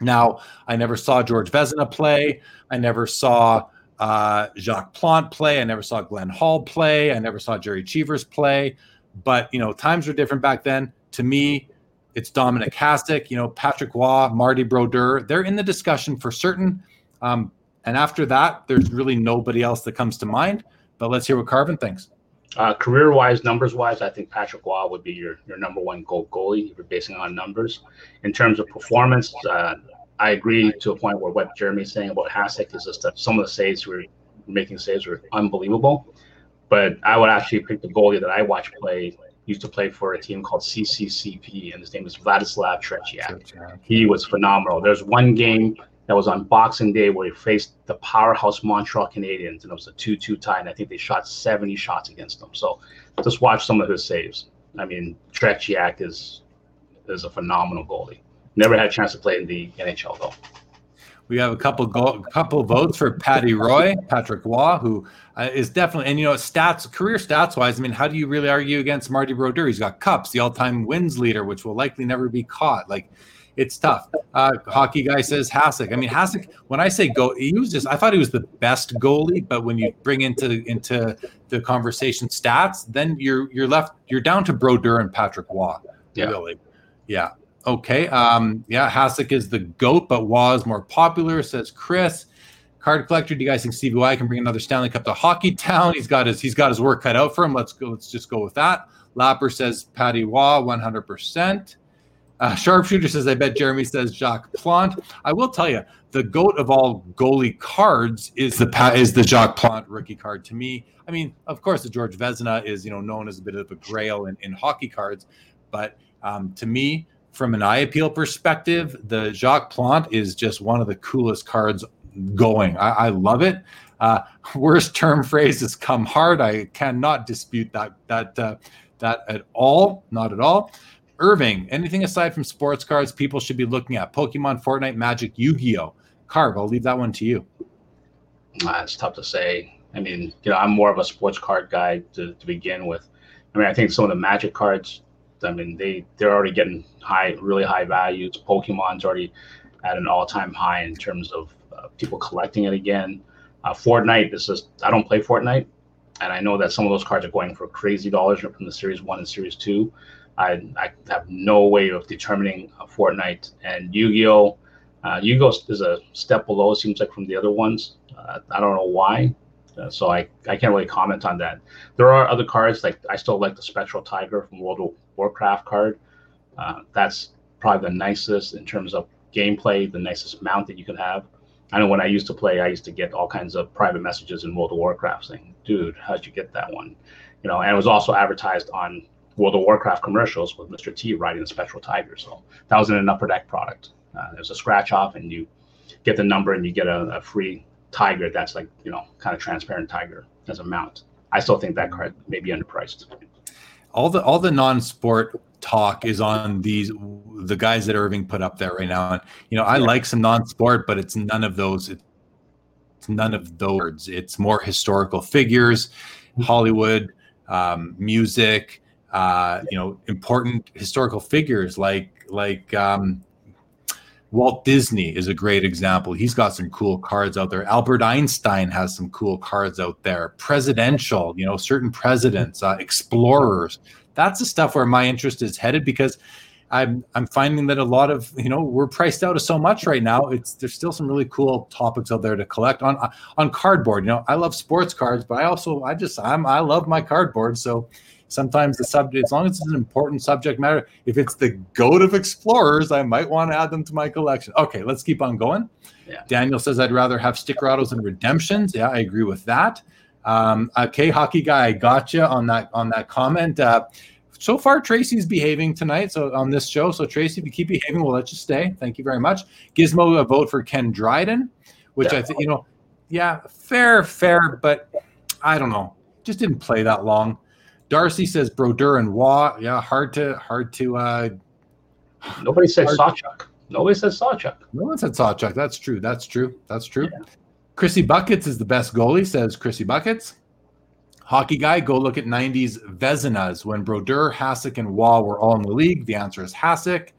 Now, I never saw George Vezina play. I never saw uh, Jacques Plante play. I never saw Glenn Hall play. I never saw Jerry Cheevers play. But you know, times were different back then. To me, it's Dominik Hasek, you know, Patrick Roy, Marty Brodeur. They're in the discussion for certain. Um, and after that, there's really nobody else that comes to mind. But let's hear what Karvin thinks. Uh, career wise, numbers wise, I think Patrick Roy would be your, your number one goal goalie if you're basing on numbers. In terms of performance, uh, I agree to a point where what Jeremy's saying about Hasek is just that some of the saves we were making saves were unbelievable. But I would actually pick the goalie that I watched play used to play for a team called CCCP, and his name is Vladislav Tretiak. He was phenomenal. There's one game that was on Boxing Day where he faced the powerhouse Montreal Canadiens, and it was a 2 2 tie, and I think they shot 70 shots against them. So just watch some of his saves. I mean, Tretiak is is a phenomenal goalie. Never had a chance to play in the NHL though. We have a couple go- couple votes for Patty Roy, Patrick Roy, who uh, is definitely and you know stats career stats wise. I mean, how do you really argue against Marty Brodeur? He's got cups, the all time wins leader, which will likely never be caught. Like it's tough. Uh, hockey guy says Hasek. I mean, Hasek. When I say go, he was just. I thought he was the best goalie, but when you bring into into the conversation stats, then you're you're left. You're down to Brodeur and Patrick Roy. Yeah. Really. Yeah. Okay. Um, yeah, Hasek is the GOAT, but Roy is more popular, says Chris. Card collector, do you guys think Stevie Y can bring another Stanley Cup to Hockey Town? He's got his he's got his work cut out for him. Let's go, let's just go with that. Lapper says Patty Roy, 100%. Uh, Sharpshooter says, I bet Jeremy says Jacques Plante. I will tell you, the goat of all goalie cards is the is the Jacques Plante rookie card to me. I mean, of course, the George Vezina is you know known as a bit of a grail in, in hockey cards, but um, to me, from an eye appeal perspective, the Jacques Plante is just one of the coolest cards going. I, I love it. Uh, worst term phrase is "come hard." I cannot dispute that that uh, that at all. Not at all. Irving, anything aside from sports cards people should be looking at? Pokemon, Fortnite, Magic, Yu Gi Oh. Carv, I'll leave that one to you. Uh, it's tough to say. I mean, you know, I'm more of a sports card guy to, to begin with. I mean, I think some of the Magic cards I mean, they they're already getting high, really high values. Pokemon's already at an all-time high in terms of uh, people collecting it again. Uh, Fortnite is just I don't play Fortnite, and I know that some of those cards are going for crazy dollars from the Series One and Series Two. I, I have no way of determining Fortnite and Yu-Gi-Oh. Uh, Yu-Gi-Oh is a step below. It seems like from the other ones. Uh, I don't know why. Uh, so I, I can't really comment on that. There are other cards like I still like the Spectral Tiger from World of Warcraft card. Uh, that's probably the nicest in terms of gameplay, the nicest mount that you can have. I know when I used to play, I used to get all kinds of private messages in World of Warcraft saying, "Dude, how'd you get that one?" You know, and it was also advertised on World of Warcraft commercials with Mr. T riding the Spectral Tiger. So that was in an upper deck product. Uh, there's a scratch off, and you get the number, and you get a, a free tiger that's like you know kind of transparent tiger as a mount. I still think that card may be underpriced. All the all the non-sport talk is on these the guys that Irving put up there right now. And you know, I yeah. like some non-sport, but it's none of those. It's none of those. It's more historical figures, mm-hmm. Hollywood, um, music. Uh, you know, important historical figures like like um, Walt Disney is a great example. He's got some cool cards out there. Albert Einstein has some cool cards out there. Presidential, you know, certain presidents, uh, explorers. That's the stuff where my interest is headed because I'm I'm finding that a lot of you know we're priced out of so much right now. It's there's still some really cool topics out there to collect on on cardboard. You know, I love sports cards, but I also I just I'm I love my cardboard. So sometimes the subject, as long as it's an important subject matter, if it's the goat of explorers, I might want to add them to my collection. Okay, let's keep on going. Yeah. Daniel says I'd rather have sticker autos and redemptions. Yeah, I agree with that. Um, okay, hockey guy, I got you on that on that comment. Uh, so far, Tracy's behaving tonight. So on this show, so Tracy, if you keep behaving, we'll let you stay. Thank you very much. Gizmo a vote for Ken Dryden, which yeah. I think you know, yeah, fair, fair, but I don't know, just didn't play that long. Darcy says Brodeur and Roy. Yeah, hard to hard to uh, Nobody said Sawchuk. Nobody said Sawchuk. No one said Sawchuk. That's true. That's true. That's true. Yeah. Chrissy Buckets is the best goalie, says Chrissy Buckets. Hockey guy, go look at 90s Vezinas. When Brodeur, Hasek, and Roy were all in the league, the answer is Hasek,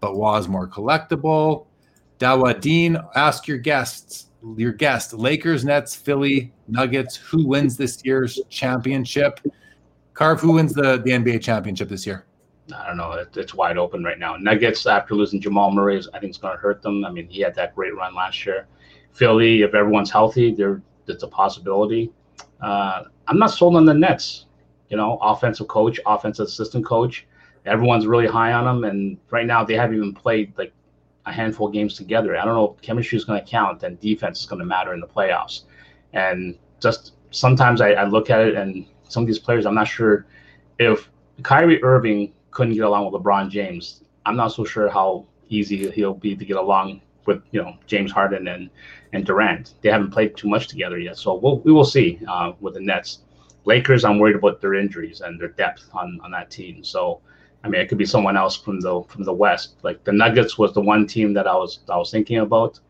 but Roy is more collectible. Dawa Dean, ask your guests, your guest, Lakers, Nets, Philly, Nuggets, who wins this year's championship? Carv, who wins the, the NBA championship this year? I don't know. It, it's wide open right now. Nuggets, after losing Jamal Murray, I think it's going to hurt them. I mean, he had that great run last year. Philly, if everyone's healthy, there it's a possibility. Uh, I'm not sold on the Nets. You know, offensive coach, offensive assistant coach. Everyone's really high on them, and right now they haven't even played like a handful of games together. I don't know if chemistry is going to count, and defense is going to matter in the playoffs. And just sometimes I, I look at it, and some of these players, I'm not sure if Kyrie Irving couldn't get along with LeBron James. I'm not so sure how easy he'll be to get along with you know James Harden and and Durant. They haven't played too much together yet, so we'll, we will see uh, with the Nets. Lakers, I'm worried about their injuries and their depth on, on that team. So, I mean, it could be someone else from the from the West. Like the Nuggets was the one team that I was I was thinking about,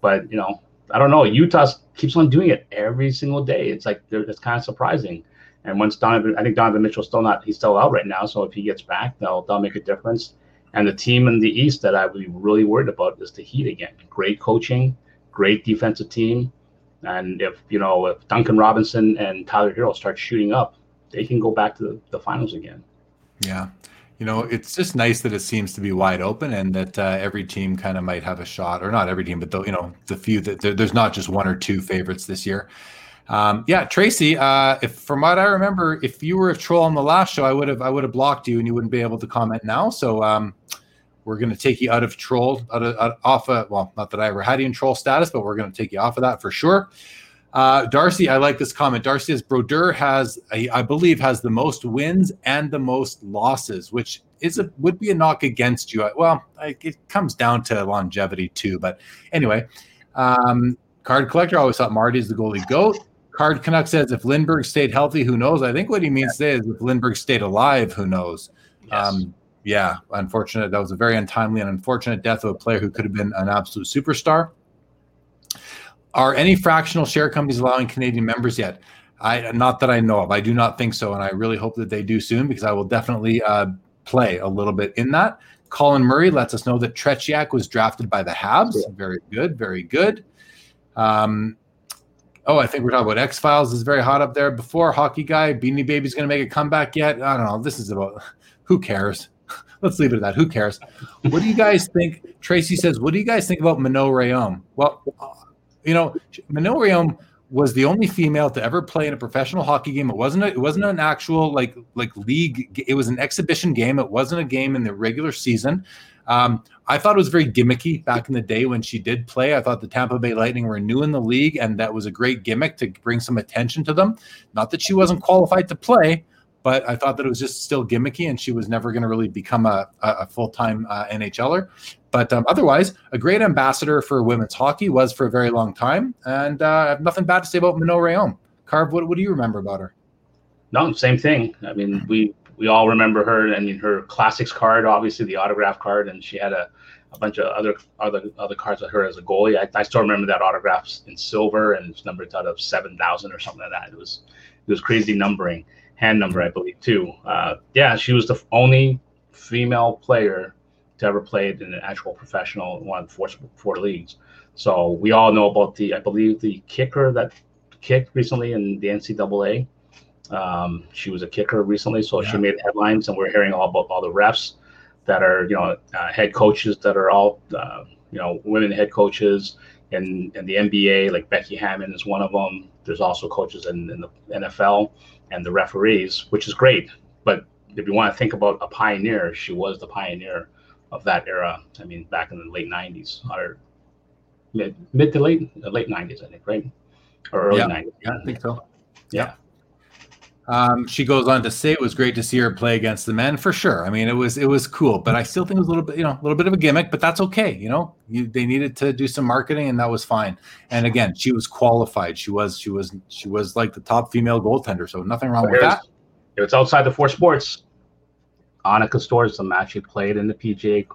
but you know, I don't know. Utah keeps on doing it every single day. It's like it's kind of surprising. And once Donovan, I think Donovan Mitchell's still not he's still out right now. So if he gets back, they'll they'll make a difference. And the team in the East that I would be really worried about is the Heat again. Great coaching, great defensive team. And if you know if Duncan Robinson and Tyler Herro start shooting up, they can go back to the, the finals again. Yeah. You know, it's just nice that it seems to be wide open and that uh, every team kind of might have a shot, or not every team, but the, you know, the few that there, there's not just one or two favorites this year. Um, yeah, Tracy. Uh, if from what I remember, if you were a troll on the last show, I would have I would have blocked you and you wouldn't be able to comment now. So um, we're going to take you out of troll, out of, out, off of, well, not that I ever had you in troll status, but we're going to take you off of that for sure. Uh, Darcy, I like this comment. Darcy says Brodeur has, I believe, has the most wins and the most losses, which is a would be a knock against you. Well, it comes down to longevity too. But anyway, um, card collector always thought Marty's the goalie goat. Card Canuck says if Lindbergh stayed healthy, who knows? I think what he means yeah. to say is if Lindbergh stayed alive, who knows? Yes. Um, yeah, unfortunate. That was a very untimely and unfortunate death of a player who could have been an absolute superstar. Are any fractional share companies allowing Canadian members yet? I not that I know of. I do not think so, and I really hope that they do soon because I will definitely uh, play a little bit in that. Colin Murray lets us know that Tretiak was drafted by the Habs. Yeah. Very good, very good. Um, oh, I think we're talking about X Files is very hot up there. Before hockey guy, Beanie Baby's going to make a comeback yet? I don't know. This is about who cares let's leave it at that. Who cares? What do you guys think? Tracy says, "What do you guys think about Manon Rhéaume?" Well, uh, you know, Manon Rhéaume was the only female to ever play in a professional hockey game. It wasn't a, it wasn't an actual like like league. It was an exhibition game. It wasn't a game in the regular season. Um, I thought it was very gimmicky back in the day when she did play. I thought the Tampa Bay Lightning were new in the league, and that was a great gimmick to bring some attention to them. Not that she wasn't qualified to play, but I thought that it was just still gimmicky, and she was never going to really become a, a full time uh, NHLer. But um, otherwise, a great ambassador for women's hockey was for a very long time, and uh, I have nothing bad to say about Manon Rhéaume. Carv, what, what do you remember about her? No, same thing. I mean, we we all remember her and her classics card, obviously the autograph card, and she had a, a bunch of other other other cards of her as a goalie. I, I still remember that autographs in silver and it's numbered out of seven thousand or something like that. It was it was crazy numbering hand number, I believe, too. Uh, yeah, she was the only female player to ever play in an actual professional one four, four leagues. So we all know about the, I believe, the kicker that kicked recently in the NCAA. Um, she was a kicker recently, so yeah. she made headlines, and we're hearing all about all the refs that are, you know, uh, head coaches that are all, uh, you know, women head coaches in, in the NBA, like Becky Hammon is one of them. There's also coaches in, in the NFL and the referees, which is great. But if you want to think about a pioneer, she was the pioneer of that era. I mean, back in the late '90s or mid mid to late late '90s, I think, right? Or early yeah. '90s. Yeah, I think so. Yeah. Um, she goes on to say it was great to see her play against the men for sure. I mean, it was it was cool, but I still think it was a little bit, you know, a little bit of a gimmick, but that's okay. You know, you, they needed to do some marketing, and that was fine. And again, she was qualified. She was she was she was like the top female goaltender, so nothing wrong with that. If it's outside the four sports, Annika Stores, the match she played in the PGA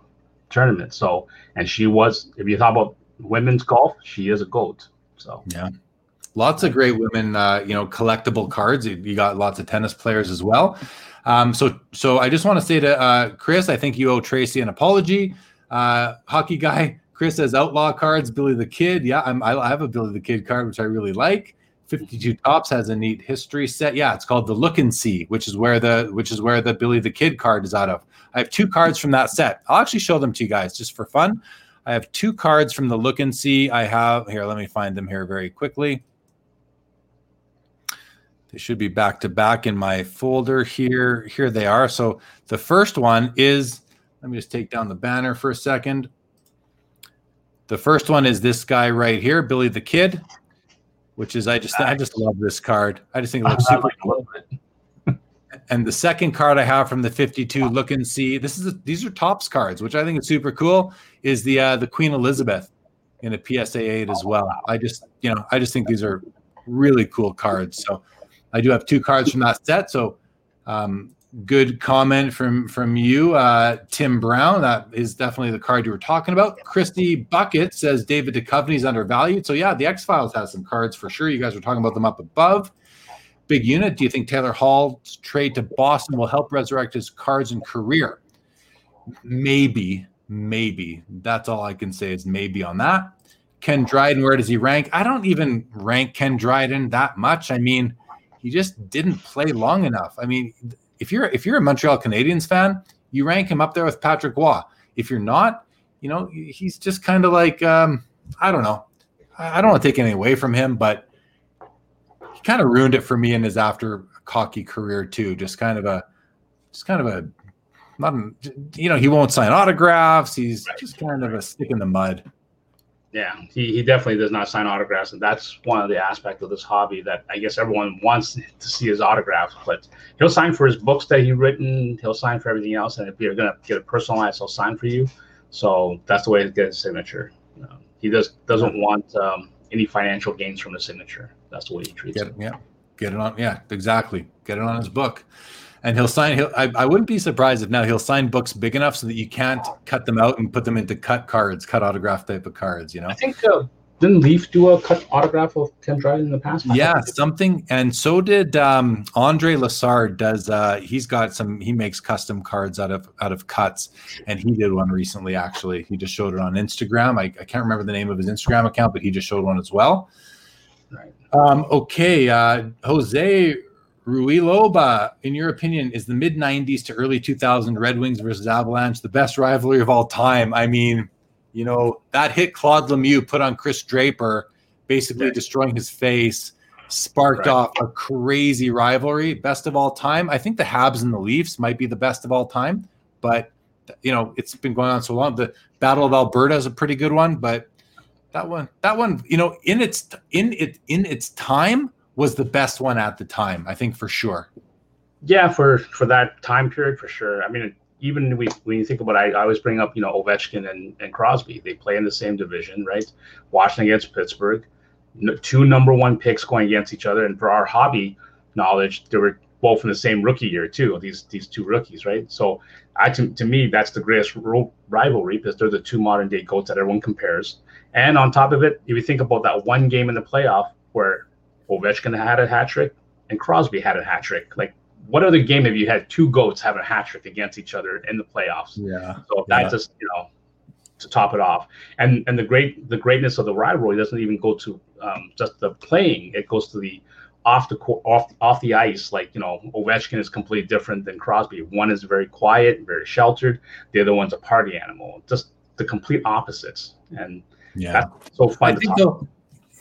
tournament. So, and she was, if you talk about women's golf, she is a goat. So, yeah. Lots of great women, uh, you know, collectible cards. You got lots of tennis players as well. Um, so, so I just want to say to uh, Chris, I think you owe Tracy an apology. Uh, hockey guy, Chris has outlaw cards. Billy the Kid, yeah, I'm, I have a Billy the Kid card, which I really like. 52 Topps has a neat history set. Yeah, it's called the Look and See, which is where the which is where the Billy the Kid card is out of. I have two cards from that set. I'll actually show them to you guys just for fun. I have two cards from the Look and See. I have here. Let me find them here very quickly. They should be back to back in my folder here. Here they are. So the first one is. Let me just take down the banner for a second. The first one is this guy right here, Billy the Kid which is I just I just love this card. I just think it looks super cool. and the second card I have from the 52 look and see this is a, these are Topps cards, which I think is super cool. Is the uh, the Queen Elizabeth in a PSA 8 as well. I just you know I just think these are really cool cards. So I do have two cards from that set. So um, good comment from from you, uh, Tim Brown. That is definitely the card you were talking about. Christy Bucket says David Duchovny is undervalued. So yeah, the X Files has some cards for sure. You guys were talking about them up above. Big unit. Do you think Taylor Hall's trade to Boston will help resurrect his cards and career? Maybe, maybe. That's all I can say is maybe on that. Ken Dryden, where does he rank? I don't even rank Ken Dryden that much. I mean, he just didn't play long enough. I mean, if you're if you're a Montreal Canadiens fan, you rank him up there with Patrick Roy. If you're not, you know he's just kind of like um, I don't know. I, don't want to take anything away from him, but he kind of ruined it for me in his after hockey career too. Just kind of a just kind of a not you know he won't sign autographs. He's just kind of a stick in the mud yeah, he, he definitely does not sign autographs, and that's one of the aspects of this hobby that I guess everyone wants to see his autographs. But he'll sign for his books that he's written. He'll sign for everything else, and if you're gonna get it personalized, he'll sign for you. So that's the way to get his signature. Uh, he does doesn't want um, any financial gains from the signature. That's the way he treats get, it. Yeah, get it on. Yeah, exactly. Get it on his book and he'll sign. He'll, I, I wouldn't be surprised if now he'll sign books big enough so that you can't cut them out and put them into cut cards, cut autograph type of cards. You know, I think uh, didn't Leaf do a cut autograph of Ken Dryden in the past? Yeah, something, and so did um, Andre Lassard. Does uh, he's got some? He makes custom cards out of out of cuts, and he did one recently. Actually, he just showed it on Instagram. I, I can't remember the name of his Instagram account, but he just showed one as well. Right. Um, okay, uh, Jose Ruiloba, in your opinion, is the mid 90s to early 2000 Red Wings versus Avalanche the best rivalry of all time? I mean, you know, that hit Claude Lemieux put on Chris Draper, basically yeah. destroying his face, sparked right. off a crazy rivalry. Best of all time. I think the Habs and the Leafs might be the best of all time, but you know, it's been going on so long. The Battle of Alberta is a pretty good one, but that one, that one, you know, in its in it in its time was the best one at the time. I think for sure. Yeah, for for that time period, for sure. I mean, even we, when you think about, it, I, I always bring up, you know, Ovechkin and, and Crosby. They play in the same division, right? Washington against Pittsburgh, two number one picks going against each other. And for our hobby knowledge, they were both in the same rookie year too. These these two rookies, right? So, I to, to me, that's the greatest rivalry because they're the two modern day goats that everyone compares. And on top of it, if you think about that one game in the playoff where Ovechkin had a hat trick and Crosby had a hat trick. Like, what other game have you had two goats having a hat trick against each other in the playoffs? Yeah. So that's just you know to top it off. And and the great the greatness of the rivalry doesn't even go to um, just the playing; it goes to the off the off off the ice. Like you know, Ovechkin is completely different than Crosby. One is very quiet, very sheltered. The other one's a party animal. Just the complete opposites. And yeah, so fun. I think though,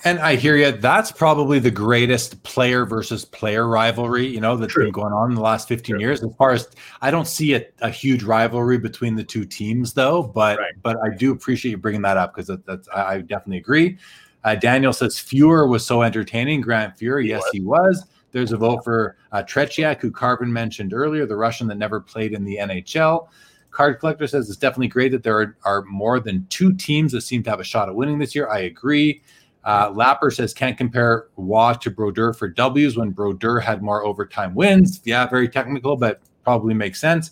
and I hear you. That's probably the greatest player versus player rivalry, you know, that's True. been going on in the last 15 True. years. As far as I don't see a, a, huge rivalry between the two teams, though. But right. but I do appreciate you bringing that up because that, that's I, I, definitely agree. Uh, Daniel says Fuhr was so entertaining. Grant Fuhr, yes, he was. There's a vote for uh, Tretiak, who Karvin mentioned earlier, the Russian that never played in the NHL. Card Collector says it's definitely great that there are, are more than two teams that seem to have a shot at winning this year. I agree. Uh, Lapper says can't compare Roy to Brodeur for W's when Brodeur had more overtime wins. Yeah, very technical, but probably makes sense.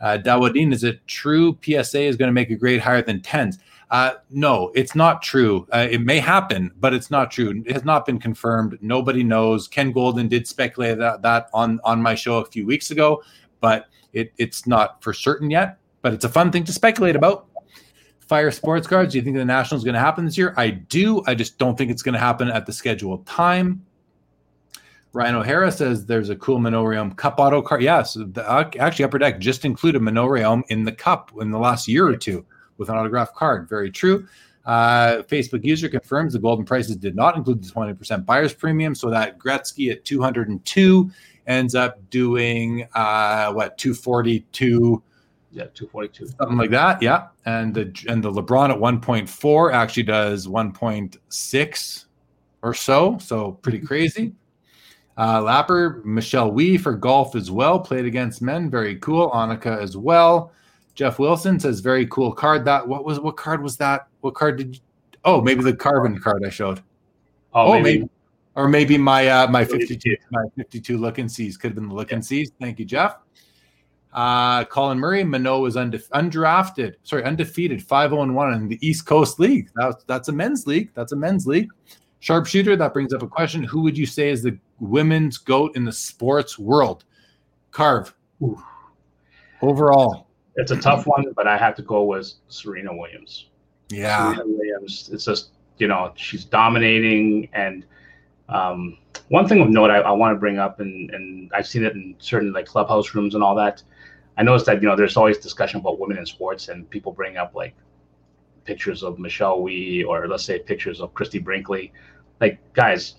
Uh, is it true PSA is going to make a grade higher than tens? Uh, no, it's not true. Uh, it may happen, but it's not true. It has not been confirmed. Nobody knows. Ken Goldin did speculate that, that on on my show a few weeks ago, but it, it's not for certain yet. But it's a fun thing to speculate about. Fire sports cards. Do you think the national is going to happen this year? I do. I just don't think it's going to happen at the scheduled time. Ryan O'Hara says there's a cool Manon Rhéaume Cup auto card. Yes, the, actually, Upper Deck just included Manon Rhéaume in the Cup in the last year or two with an autographed card. Very true. Uh, Facebook user confirms the Goldin prices did not include the 20% buyer's premium. So that Gretzky at 202 ends up doing uh, what 242 yeah 242 something like that yeah and the and the lebron at 1.4 actually does 1.6 or so so pretty crazy uh, lapper Michelle Wie for golf as well played against men very cool annika as well Jeff Wilson says, "Very cool card." That what was what card was that? What card did? You, oh, maybe the carbon card I showed. Oh, oh maybe. maybe. or maybe my uh, my fifty two my fifty two look and sees could have been the look yeah. and sees. Thank you, Jeff. Uh, Colin Murray, Mano is undef- undrafted, sorry, undefeated, 5 0 1 in the East Coast League. That's, that's a men's league. That's a men's league. Sharpshooter, that brings up a question. Who would you say is the women's GOAT in the sports world? Carv. Ooh. Overall. It's a tough one, but I have to go with Serena Williams. Yeah, Serena Williams. It's just you know she's dominating, and um, one thing of note I, I want to bring up, and and I've seen it in certain like clubhouse rooms and all that. I noticed that you know there's always discussion about women in sports, and people bring up like pictures of Michelle Wie or let's say pictures of Christie Brinkley. Like guys,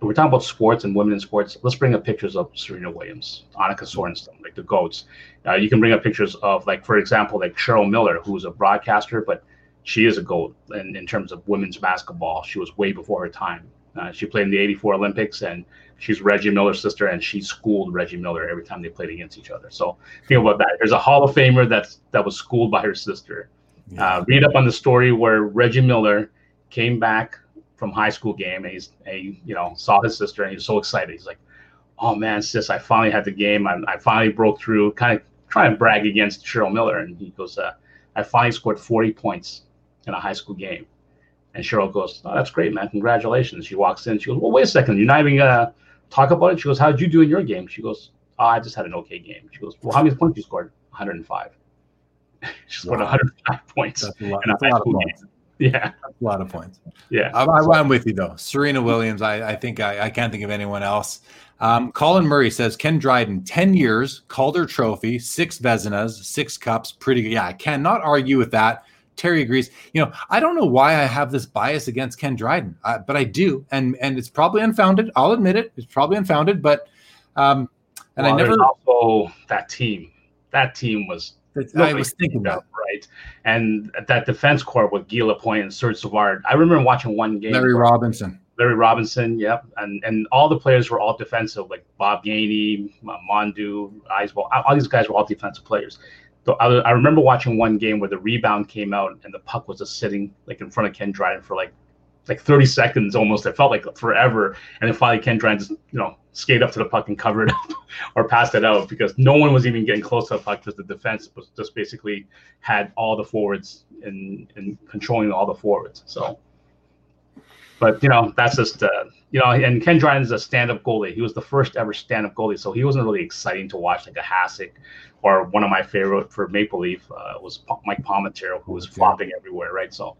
we're talking about sports and women in sports. Let's bring up pictures of Serena Williams, Annika Sorenstam, like the goats. Uh, you can bring up pictures of, like, for example, like Cheryl Miller, who's a broadcaster, but she is a goat in, in terms of women's basketball. She was way before her time. Uh, she played in the 84 Olympics and she's Reggie Miller's sister and she schooled Reggie Miller every time they played against each other. So think about that. There's a Hall of Famer that's that was schooled by her sister. Yeah. Uh, read up on the story where Reggie Miller came back from high school game, and he's and he, you know saw his sister, and he was so excited. He's like, "Oh man, sis, I finally had the game. I, I finally broke through." Kind of trying to brag against Cheryl Miller, and he goes, uh, "I finally scored 40 points in a high school game." And Cheryl goes, "Oh, that's great, man! Congratulations!" She walks in. She goes, "Well, wait a second. You're not even gonna talk about it." She goes, "How'd you do in your game?" She goes, oh, "I just had an okay game." She goes, "Well, how many points you scored?" 105. she scored wow. 105 points that's a lot, in a high school game. Yeah, a lot of points. Yeah, I, am with you though. Serena Williams. I, I think I, I, can't think of anyone else. Um, Colin Murray says Ken Dryden, ten years, Calder Trophy, six Vezinas, six cups. Pretty good. Yeah, I cannot argue with that. Terry agrees. You know, I don't know why I have this bias against Ken Dryden, uh, but I do, and and it's probably unfounded. I'll admit it. It's probably unfounded, but um, and well, I never also that team. That team was I was thinking that. Right. And that defense core with Guy Lapointe and Serge Savard. I remember watching one game. Larry Robinson. Larry Robinson, yep. And and all the players were all defensive, like Bob Gainey, Mondou, Eiswell. All these guys were all defensive players. So I, I remember watching one game where the rebound came out and the puck was just sitting like in front of Ken Dryden for like like 30 seconds almost. It felt like forever. And then finally Ken Dryden just, you know, skate up to the puck and cover it up or passed it out because no one was even getting close to the puck because the defense was just basically had all the forwards and and controlling all the forwards. So, but you know that's just uh, you know, and Ken Dryden is a stand-up goalie. He was the first ever stand-up goalie, so he wasn't really exciting to watch like a Hasek or one of my favorite for Maple Leaf uh, was Mike Palmateer, who was flopping everywhere, right? So,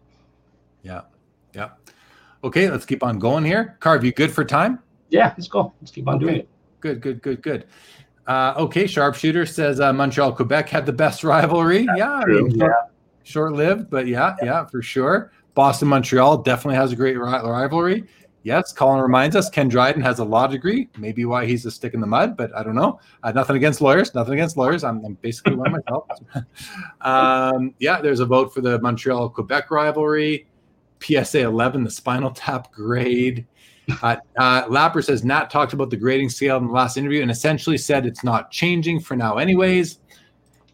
yeah, yeah. Okay, let's keep on going here. Carv, you good for time? Yeah, let's go. Let's keep on okay. doing it. Good, good, good, good. Uh, okay, sharpshooter says uh, Montreal Quebec had the best rivalry. That's yeah, I mean, yeah. short lived, but yeah, yeah, yeah, for sure. Boston Montreal definitely has a great rivalry. Yes, Colin reminds us Ken Dryden has a law degree. Maybe why he's a stick in the mud, but I don't know. Uh, nothing against lawyers. Nothing against lawyers. I'm, I'm basically one myself. um, yeah, there's a vote for the Montreal Quebec rivalry. PSA 11, the spinal tap grade. Uh, uh, Lapper says Nat talked about the grading scale in the last interview and essentially said it's not changing for now, anyways.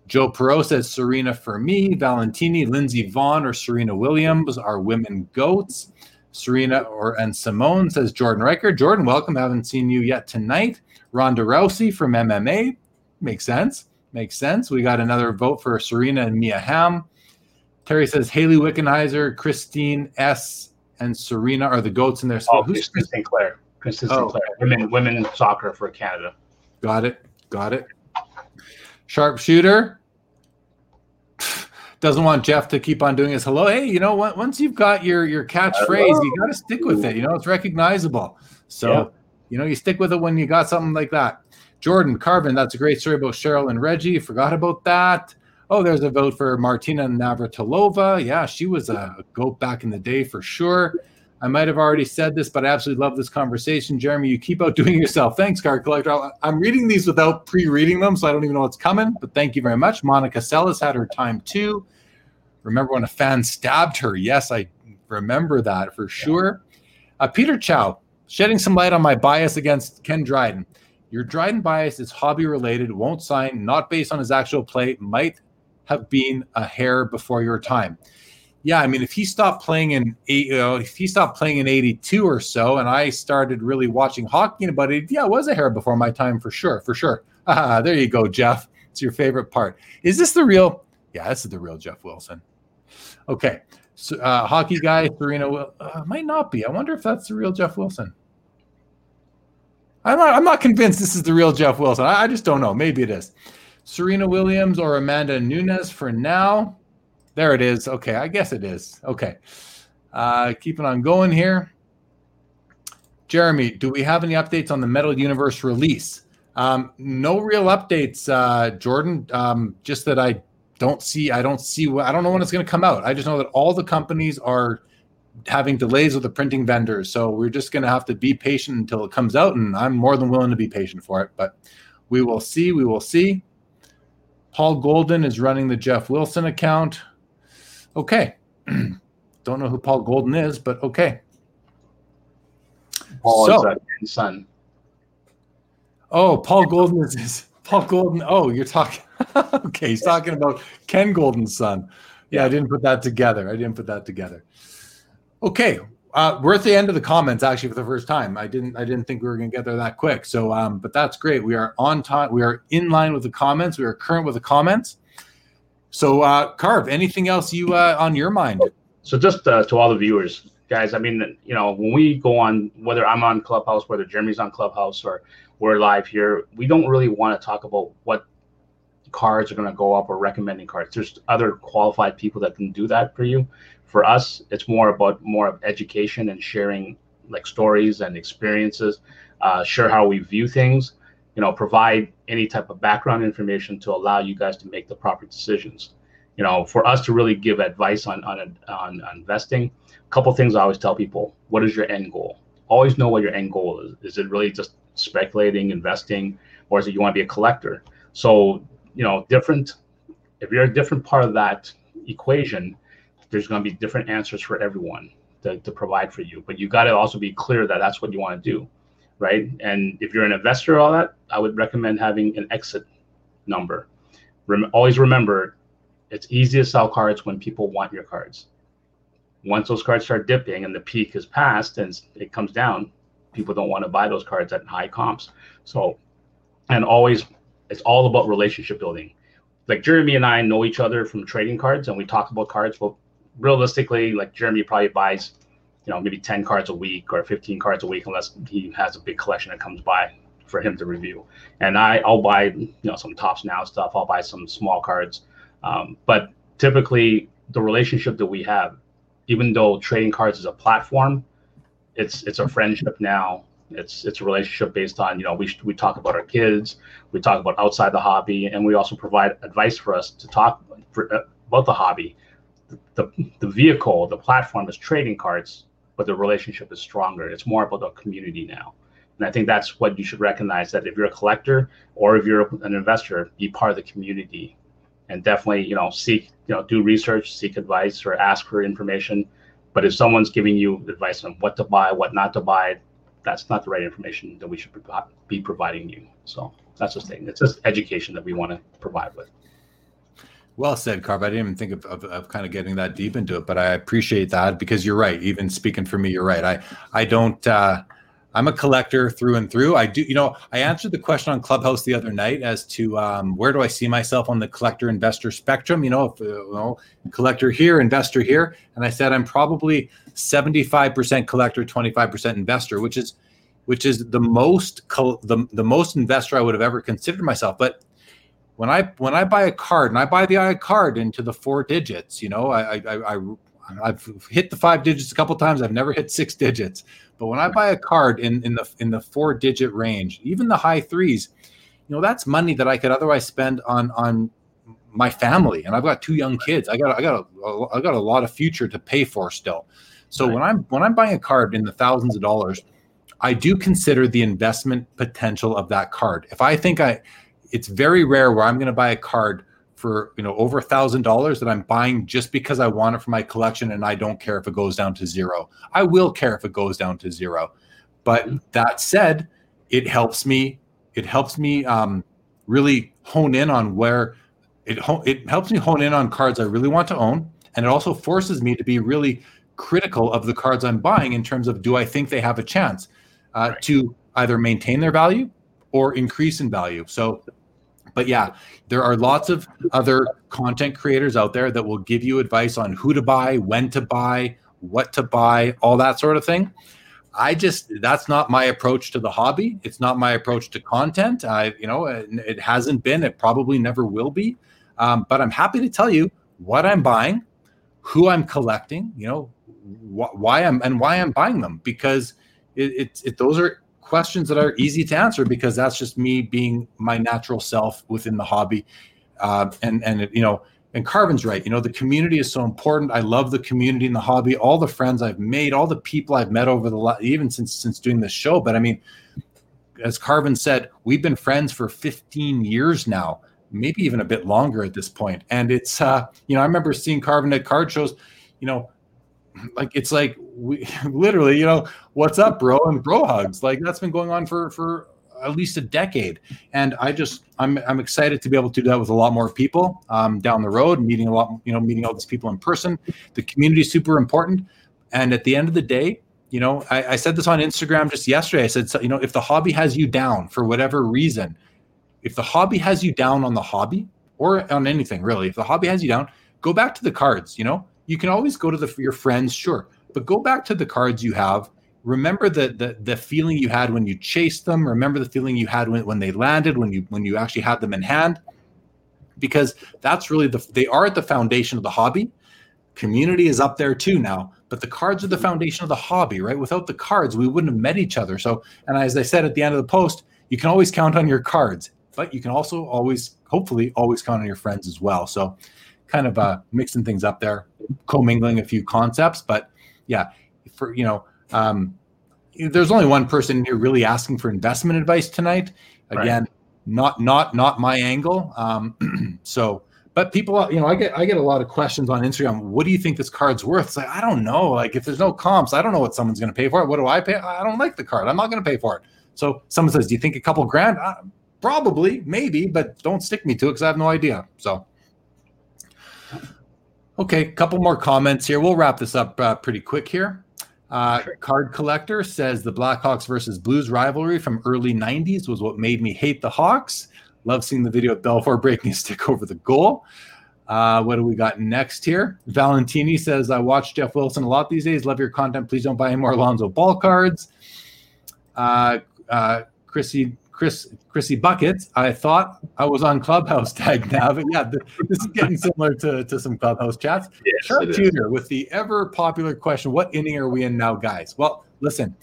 Joe Perot says Serena for me, Valentini, Lindsay Vonn, or Serena Williams are women goats. Serena or and Simone says Jordan Riker. Jordan, welcome. Haven't seen you yet tonight. Ronda Rousey from MMA. Makes sense. Makes sense. We got another vote for Serena and Mia Hamm. Terry says Hayley Wickenheiser, Christine S, and Serena are the goats in their school. Oh, Who's Christine Claire? Christine oh. Claire. Women, women soccer for Canada. Got it. Got it. Sharpshooter doesn't want Jeff to keep on doing his hello. Hey, you know what? Once you've got your your catchphrase, you got to stick with it. You know, it's recognizable. So, yeah. you know, you stick with it when you got something like that. Jordan Karvin, that's a great story about Cheryl and Reggie. Forgot about that. Oh, there's a vote for Martina Navratilova. Yeah, she was a goat back in the day for sure. I might have already said this, but I absolutely love this conversation. Jeremy, you keep outdoing yourself. Thanks, Card Collector. I'm reading these without pre reading them, so I don't even know what's coming, but thank you very much. Monica Seles had her time too. Remember when a fan stabbed her? Yes, I remember that for sure. Uh, Peter Chow, shedding some light on my bias against Ken Dryden. Your Dryden bias is hobby related, won't sign, not based on his actual play, might have been a hair before your time. Yeah, I mean, if he stopped playing in eight, you know, if he stopped playing in '82 or so, and I started really watching hockey about it, yeah, it was a hair before my time for sure, for sure. Ah, there you go, Jeff. It's your favorite part. Is this the real? Yeah, this is the real Jeff Wilson. Okay, so, uh, hockey guy, Serena will uh, might not be. I wonder if that's the real Jeff Wilson. I'm not, I'm not convinced this is the real Jeff Wilson. I, I just don't know. Maybe it is. Serena Williams or Amanda Nunes for now. There it is. Okay, I guess it is. Okay. Uh, keeping on going here. Jeremy, do we have any updates on the Metal Universe release? Um, no real updates, uh, Jordan. Um, just that I don't see. I don't see. I don't know when it's going to come out. I just know that all the companies are having delays with the printing vendors. So we're just going to have to be patient until it comes out. And I'm more than willing to be patient for it. But we will see. We will see. Paul Goldin is running the Jeff Wilson account. Okay. Don't know who Paul Goldin is, but okay. Paul so, is uh, son. Oh, Paul Goldin is, is Paul Goldin. Oh, you're talking. okay, he's talking about Ken Goldin's son. Yeah, I didn't put that together. I didn't put that together. Okay, uh, we're at the end of the comments actually for the first time. I didn't I didn't think we were going to get there that quick. So, um, but that's great. We are on time. We are in line with the comments. We are current with the comments. So, uh, Carv, anything else you uh, on your mind? So, just uh, to all the viewers, guys. I mean, you know, when we go on, whether I'm on Clubhouse, whether Jeremy's on Clubhouse, or we're live here, we don't really want to talk about what cards are going to go up or recommending cards. There's other qualified people that can do that for you for us, it's more about more of education and sharing like stories and experiences, uh, share how we view things, you know, provide any type of background information to allow you guys to make the proper decisions. You know, for us to really give advice on on, on, on investing, a couple things I always tell people: what is your end goal? Always know what your end goal is. Is it really just speculating, investing, or is it you want to be a collector? So, you know, different. If you're a different part of that equation, there's going to be different answers for everyone to, to provide for you but you got to also be clear that that's what you want to do right? And if you're an investor all that i would recommend having an exit number. Rem- always remember it's easy to sell cards when people want your cards. Once those cards start dipping and the peak is passed and it comes down people don't want to buy those cards at high comps. So and always it's all about relationship building. Like Jeremy and I know each other from trading cards and we talk about cards, but realistically, like Jeremy probably buys, you know, maybe 10 cards a week or 15 cards a week, unless he has a big collection that comes by for him to review. And I, I'll buy, you know, some Topps Now stuff. I'll buy some small cards. Um, but typically, the relationship that we have, even though trading cards is a platform, it's it's a friendship now. It's it's a relationship based on you know we we talk about our kids, we talk about outside the hobby, and we also provide advice for us to talk for, uh, about the hobby the, the vehicle, the platform is trading cards, but the relationship is stronger. It's more about the community now. And I think that's what you should recognize that if you're a collector or if you're an investor, be part of the community and definitely, you know, seek, you know, do research, seek advice or ask for information. But if someone's giving you advice on what to buy, what not to buy, that's not the right information that we should be providing you. So that's the thing. It's just education that we want to provide with. Well said, Carv. I didn't even think of, of, of, kind of getting that deep into it, but I appreciate that because you're right. Even speaking for me, you're right. I I don't uh, I'm a collector through and through. I do, you know, I answered the question on Clubhouse the other night as to um, where do I see myself on the collector investor spectrum. You know, if, uh, you know, collector here, investor here, and I said I'm probably 75% collector, 25% investor, which is which is the most the, the most investor I would have ever considered myself. But when I when I buy a card and I buy the card into the four digits, you know, I I, I I've hit the five digits a couple times. I've never hit six digits. But when I buy a card in, in the in the four digit range, even the high threes, you know, that's money that I could otherwise spend on on my family. And I've got two young kids. I got I got a, I got a lot of future to pay for still. So right. when I'm when I'm buying a card in the thousands of dollars, I do consider the investment potential of that card. If I think I it's very rare where I'm going to buy a card for you know over a thousand dollars that I'm buying just because I want it for my collection and I don't care if it goes down to zero. I will care if it goes down to zero. But that said, it helps me. It helps me um, really hone in on where it it helps me hone in on cards I really want to own, and it also forces me to be really critical of the cards I'm buying in terms of do I think they have a chance uh, right. to either maintain their value or increase in value. So but yeah, there are lots of other content creators out there that will give you advice on who to buy, when to buy, what to buy, all that sort of thing. I just that's not my approach to the hobby. It's not my approach to content. I, you know, it, it hasn't been. It probably never will be. Um, but I'm happy to tell you what I'm buying, who I'm collecting. You know, wh- why I'm and why I'm buying them because it, it, it those are questions that are easy to answer because that's just me being my natural self within the hobby. Uh, and and you know, and Karvin's right. You know, the community is so important. I love the community in the hobby. All the friends I've made, all the people I've met over the even since since doing this show. But I mean, as Karvin said, we've been friends for 15 years now, maybe even a bit longer at this point. And it's uh, you know, I remember seeing Karvin at card shows. You know, like it's like we literally, you know, what's up, bro, and bro hugs. Like that's been going on for for at least a decade. And I just I'm I'm excited to be able to do that with a lot more people um, down the road, meeting a lot, you know, meeting all these people in person. The community is super important. And at the end of the day, you know, I, I said this on Instagram just yesterday. I said, so, you know, if the hobby has you down for whatever reason, if the hobby has you down on the hobby or on anything really, if the hobby has you down, go back to the cards. You know, you can always go to the your friends, sure, but go back to the cards you have. Remember the the the feeling you had when you chased them. Remember the feeling you had when, when they landed, when you when you actually had them in hand, because that's really the they are at the foundation of the hobby. Community is up there too now, but the cards are the foundation of the hobby, right? Without the cards, we wouldn't have met each other. So, and as I said at the end of the post, you can always count on your cards, but you can also always, hopefully, always count on your friends as well. So, kind of uh, mixing things up there, commingling a few concepts. But yeah, for you know, um, there's only one person here really asking for investment advice tonight. Again, right. not not not my angle. Um, so, but people, you know, I get I get a lot of questions on Instagram. What do you think this card's worth? It's like I don't know. Like if there's no comps, I don't know what someone's going to pay for it. What do I pay? I don't like the card. I'm not going to pay for it. So someone says, "Do you think a couple grand?" Uh, probably, maybe, but don't stick me to it because I have no idea. So Okay, a couple more comments here. We'll wrap this up uh, pretty quick here. Uh, Card Collector says the Blackhawks versus Blues rivalry from early 90s was what made me hate the Hawks. Love seeing the video of Belfour breaking a stick over the goal. Uh, what do we got next here? Valentini says, I watch Jeff Wilson a lot these days. Love your content. Please don't buy any more Alonzo ball cards. Uh, uh, Chrissy Chris Chrissy Buckets. I thought I was on Clubhouse tag now, but yeah, this is getting similar to, to some Clubhouse chats. Yes, Sharpshooter with the ever popular question: What inning are we in now, guys? Well, listen,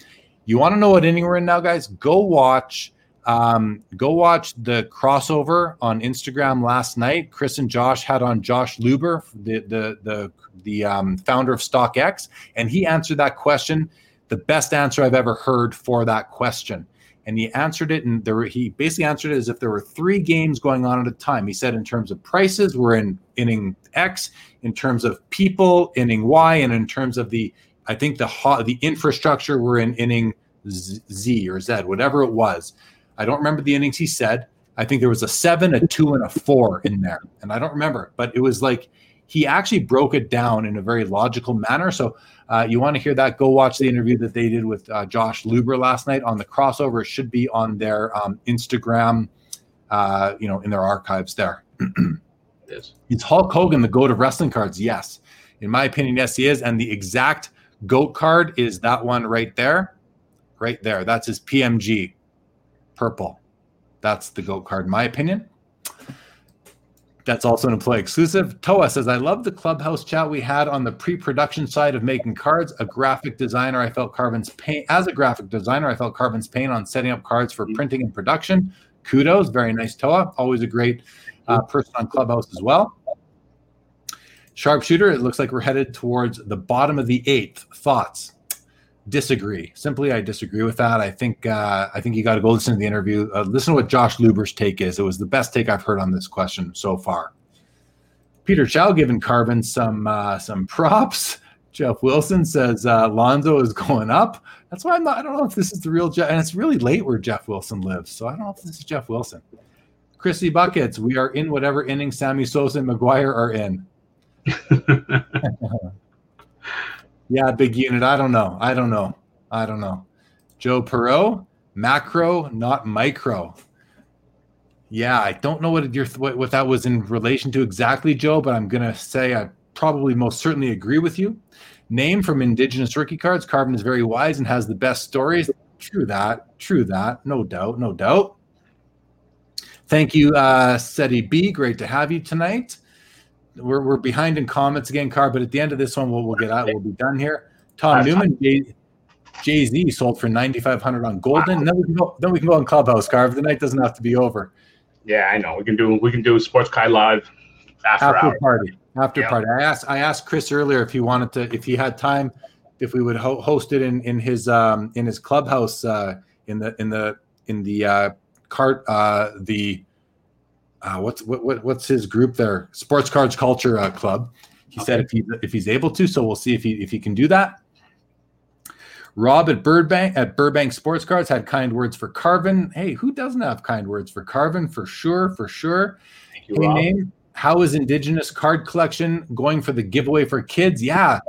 you want to know what inning we're in now, guys? Go watch. Um, go watch the crossover on Instagram last night. Chris and Josh had on Josh Luber, the the the the um, founder of StockX, and he answered that question. The best answer I've ever heard for that question and he answered it and there he basically answered it as if there were three games going on at a time. He said in terms of prices we're in inning x. In terms of people inning y. And in terms of the i think the the infrastructure we're in inning z or z whatever it was. I don't remember the innings he said. I think there was a seven a two and a four in there. And i don't remember but it was like he actually broke it down in a very logical manner. So uh, you want to hear that? Go watch the interview that they did with uh, Josh Luber last night on the crossover. It should be on their um, Instagram, uh, you know, in their archives there. Yes. Is Hulk Hogan the goat of wrestling cards? Yes. In my opinion, yes, he is. And the exact goat card is that one right there. Right there. That's his PMG purple. That's the goat card, in my opinion. That's also an employee exclusive. Toa says, I love the clubhouse chat we had on the pre-production side of making cards. A graphic designer, I felt Karvin's pain as a graphic designer, I felt Karvin's pain on setting up cards for printing and production. Kudos, very nice, Toa. Always a great uh, person on Clubhouse as well. Sharpshooter, it looks like we're headed towards the bottom of the eighth. Thoughts? Disagree. Simply, I disagree with that. I think uh, I think you got to go listen to the interview. Uh, listen to what Josh Luber's take is. It was the best take I've heard on this question so far. Peter Chow giving Karvin some uh, some props. Jeff Wilson says uh, Lonzo is going up. That's why I'm not. I don't know if this is the real Jeff, and it's really late where Jeff Wilson lives. So I don't know if this is Jeff Wilson. Chrissy Buckets, we are in whatever inning Sammy Sosa and McGwire are in. yeah, big unit. I don't know. I don't know. I don't know. Joe Perot, macro, not micro. Yeah, I don't know what your what, what that was in relation to exactly, Joe, but I'm gonna say I probably most certainly agree with you. Name from Indigenous rookie cards. Karvin is very wise and has the best stories. True that. True that. No doubt. No doubt. Thank you, uh, Seti B. Great to have you tonight. We're, we're behind in comments again, Car, but at the end of this one, we'll, we'll get out. We'll be done here. Tom Newman, Jay Z sold for 9,500 on Goldin. Then we can go. Then we can go on Clubhouse, Car. The night doesn't have to be over. Yeah, I know. We can do we can do Sports Kai live after, after party. After party. I asked I asked Chris earlier if he wanted to if he had time if we would ho- host it in in his um in his clubhouse uh in the in the in the uh cart uh the uh what's what, what what's his group there? Sports cards culture uh, club. He okay. said if he if he's able to so we'll see if he if he can do that. Rob at burbank at burbank sports cards had kind words for karvin. Hey who doesn't have kind words for karvin? For sure for sure. Thank you, hey, name how is indigenous card collection going for the giveaway for kids? Yeah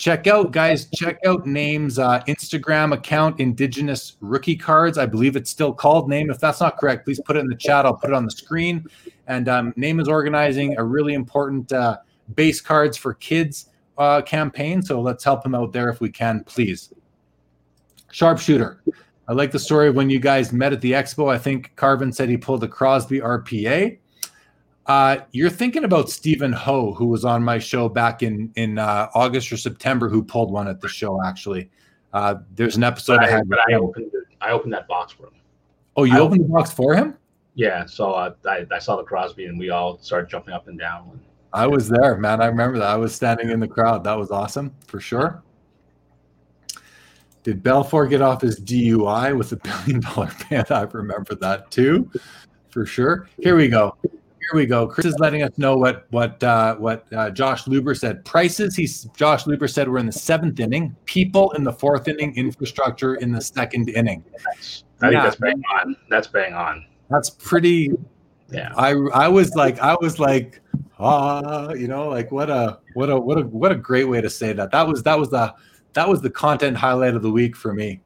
check out guys check out names uh, instagram account indigenous rookie cards. I believe it's still called name. If that's not correct please put it in the chat. I'll put it on the screen. And um, name is organizing a really important uh, base cards for kids uh, campaign. So let's help him out there if we can please. Sharpshooter. I like the story of when you guys met at the expo. I think karvin said he pulled a crosby rpa uh, you're thinking about Stephen Ho, who was on my show back in in uh, August or September, who pulled one at the show. Actually, uh, there's an episode but I, had. But I opened it, I opened that box for him. Oh, you I opened the box for him? Yeah. So uh, I I saw the Crosby, and we all started jumping up and down. I was there, man. I remember that. I was standing in the crowd. That was awesome for sure. Did Belfour get off his DUI with a billion dollar ban? I remember that too, for sure. Here we go here we go. Chris is letting us know what what uh, what uh, Josh Luber said. Prices. He's Josh Luber said we're in the seventh inning. People in the fourth inning. Infrastructure in the second inning. I yeah, that's bang on. That's bang on. That's pretty. Yeah. I I was like I was like ah you know like what a what a what a what a great way to say that. That was that was the that was the content highlight of the week for me.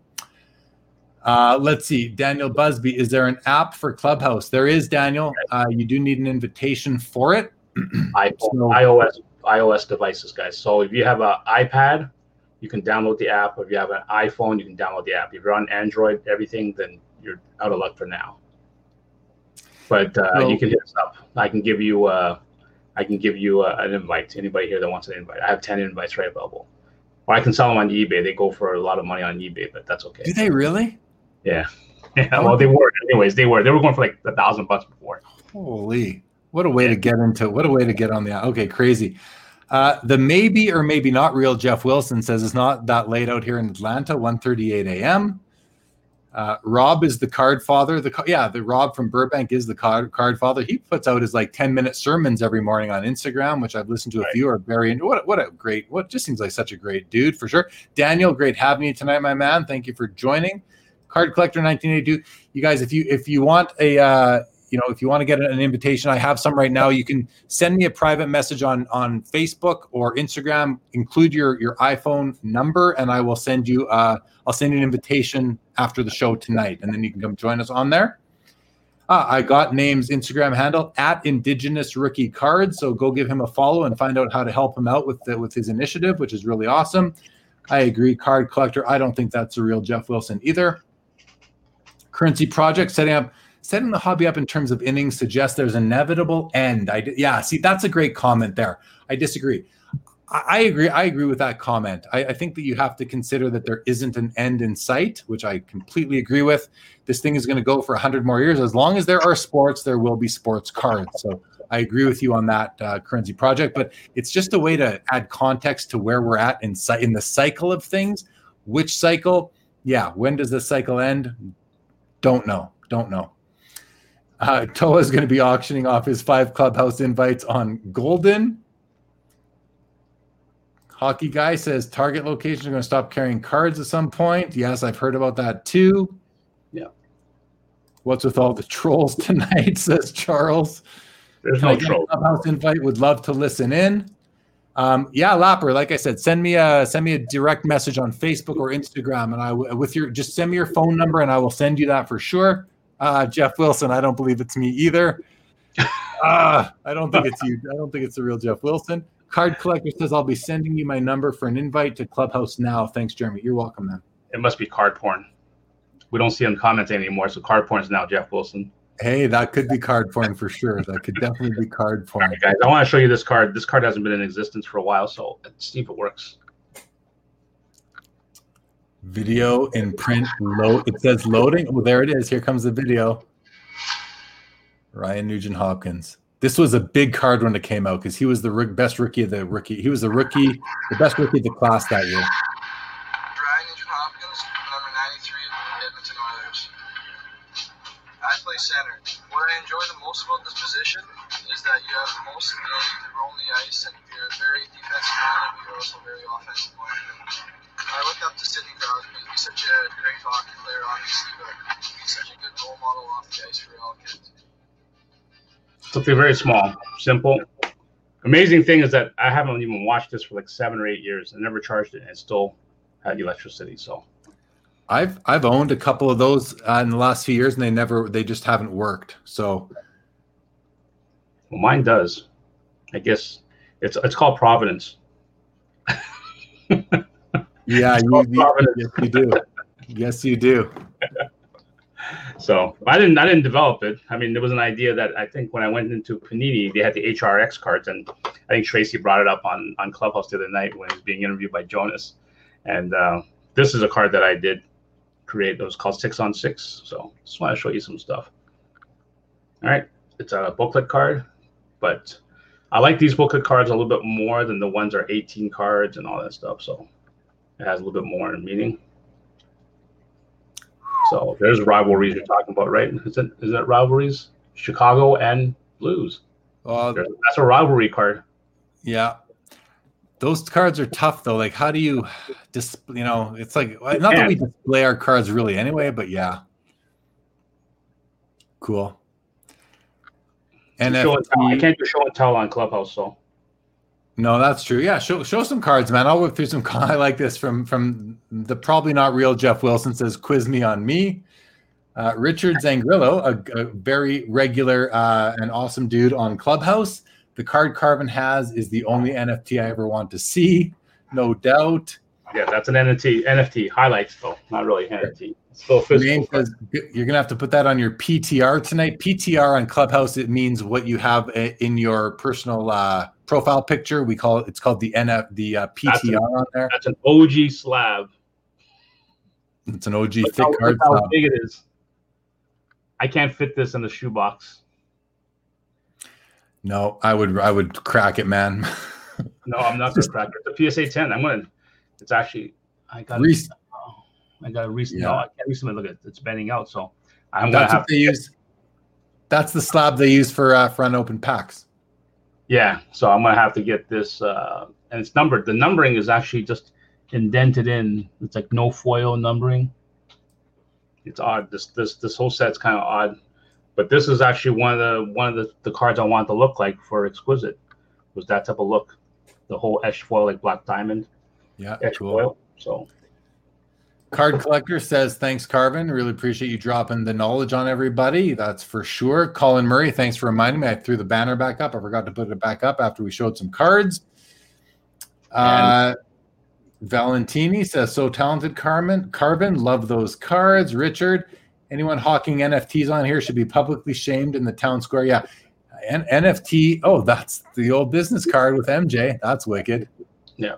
Uh, let's see, Daniel Busby. Is there an app for Clubhouse? There is, Daniel. Uh, you do need an invitation for it. so, iOS iOS devices, guys. So if you have an iPad, you can download the app. If you have an iPhone, you can download the app. If you're on Android, everything, then you're out of luck for now. But uh, so, you can hit us up. I can give you uh, I can give you uh, an invite. Anybody here that wants an invite, I have ten invites right available. Or I can sell them on eBay. They go for a lot of money on eBay, but that's okay. Do they really? Yeah. Yeah. Well, they were. Anyways, they were. They were going for like a thousand bucks before. Holy! What a way to get into. What a way to get on the. Okay, crazy. Uh, the maybe or maybe not real Jeff Wilson says it's not that late out here in Atlanta. 1:38 a.m. Uh, Rob is the card father. The yeah, the Rob from Burbank is the card card father. He puts out his like 10 minute sermons every morning on Instagram, which I've listened to a right. few. Are very what what a great what just seems like such a great dude for sure. Daniel, great having you tonight, my man. Thank you for joining. Card Collector 1982. You guys, if you if you want a uh, you know, if you want to get an invitation, I have some right now. You can send me a private message on on Facebook or Instagram. Include your your iPhone number, and I will send you. Uh, I'll send you an invitation after the show tonight, and then you can come join us on there. Uh, I got name's Instagram handle at Indigenous Rookie Cards, so go give him a follow and find out how to help him out with the, with his initiative, which is really awesome. I agree, card collector. I don't think that's a real Jeff Wilson either. Currency project setting up setting the hobby up in terms of innings suggests there's an inevitable end. I yeah, see that's a great comment there. I disagree. I, agree. I agree with that comment. I, I, think that you have to consider that there isn't an end in sight, which I completely agree with. This thing is going to go for 100 more years. As long as there are sports, there will be sports cards. So I agree with you on that uh, currency project. But it's just a way to add context to where we're at in in the cycle of things. Which cycle? Yeah. When does the cycle end? Don't know. Don't know. Uh, Toa is going to be auctioning off his five clubhouse invites on Goldin. Hockey guy says target locations are going to stop carrying cards at some point. Yes, I've heard about that too. Yeah. What's with all the trolls tonight? Says Charles. There's Can no troll. Clubhouse invite. Would love to listen in. Um, yeah, Lapper. Like I said, send me a send me a direct message on Facebook or Instagram, and I with your just send me your phone number, and I will send you that for sure. Uh, Jeff Wilson. I don't believe it's me either. uh, I don't think it's you. I don't think it's the real Jeff Wilson. Card collector says I'll be sending you my number for an invite to Clubhouse now. Thanks, Jeremy. You're welcome, man. It must be card porn. We don't see him commenting anymore, so card porn is now Jeff Wilson. Hey, that could be card porn for sure. That could definitely be card porn. Right, guys, I want to show you this card. This card hasn't been in existence for a while, so let's see if it works. Video in print load. It says loading. Oh, there it is. Here comes the video. Ryan Nugent Hopkins. This was a big card when it came out because he was the best rookie of the rookie. He was the rookie, the best rookie of the class that year. Most about this position is that you have the most ability to roam the ice, and you're a very defensive minded, but you're also very offensive minded. I look up to Sidney Crosby. He's such a great hockey player, obviously, but he's such a good role model off the ice for all kids. Something very small, simple. Amazing thing is that I haven't even watched this for like seven or eight years. I never charged it, and it still had electricity. So, I've I've owned a couple of those uh, in the last few years, and they never they just haven't worked. So, well, mine does. I guess it's it's called Providence. yeah, you, you, yes, you do. Yes, you do. So I didn't I didn't develop it. I mean, there was an idea that I think when I went into Panini, they had the HRX cards, and I think Tracy brought it up on on Clubhouse the other night when he was being interviewed by Jonas. And uh, this is a card that I did create. It was called Six on Six. So just want to show you some stuff. All right, it's a booklet card, but I like these booklet cards a little bit more than the ones that are 18 cards and all that stuff. So it has a little bit more meaning. So there's rivalries you're talking about, right? Is it is that rivalries? Chicago and Blues. Uh, that's a rivalry card. Yeah, those cards are tough though. Like, how do you just you know? It's like not that we display our cards really anyway, but yeah, cool. And I can't do show and tell on Clubhouse, so no, that's true. Yeah, show show some cards, man. I'll whip through some. I like this from from the probably not real Jeff Wilson says, "Quiz me on me." Uh, Richard Zangrillo, a, a very regular uh, and awesome dude on Clubhouse. The card Karvin has is the only NFT I ever want to see, no doubt. Yeah, that's an NFT. NFT highlights though, not really NFT. Still physical. Says, you're gonna have to put that on your PTR tonight. PTR on Clubhouse it means what you have in your personal uh, profile picture. We call it. It's called the NF the uh, PTR an, on there. That's an OG slab. It's an OG look thick how, how big it is. I can't fit this in the shoebox. No, I would I would crack it, man. no, I'm not gonna crack it. The PSA 10. I'm gonna. It's actually I got. Re- oh, I got a recent. Yeah. No, I can't recently look at it. It's bending out, so I'm gonna have to use. That's the slab they use for uh, for unopened packs. Yeah, so I'm gonna have to get this, uh, and it's numbered. The numbering is actually just indented in. It's like no foil numbering. It's odd. This this this whole set's kind of odd. But this is actually one of the one of the, the cards I wanted to look like for exquisite. Was that type of look, the whole etched foil like black diamond Yeah, etched cool. foil. So Card collector says, "Thanks, Karvin. Really appreciate you dropping the knowledge on everybody. That's for sure." Colin Murray, thanks for reminding me. I threw the banner back up. I forgot to put it back up after we showed some cards. Uh, Valentini says, "So talented, Carmen. Karvin, love those cards." Richard, anyone hawking NFTs on here should be publicly shamed in the town square. Yeah, N- NFT. Oh, that's the old business card with MJ. That's wicked. Yeah.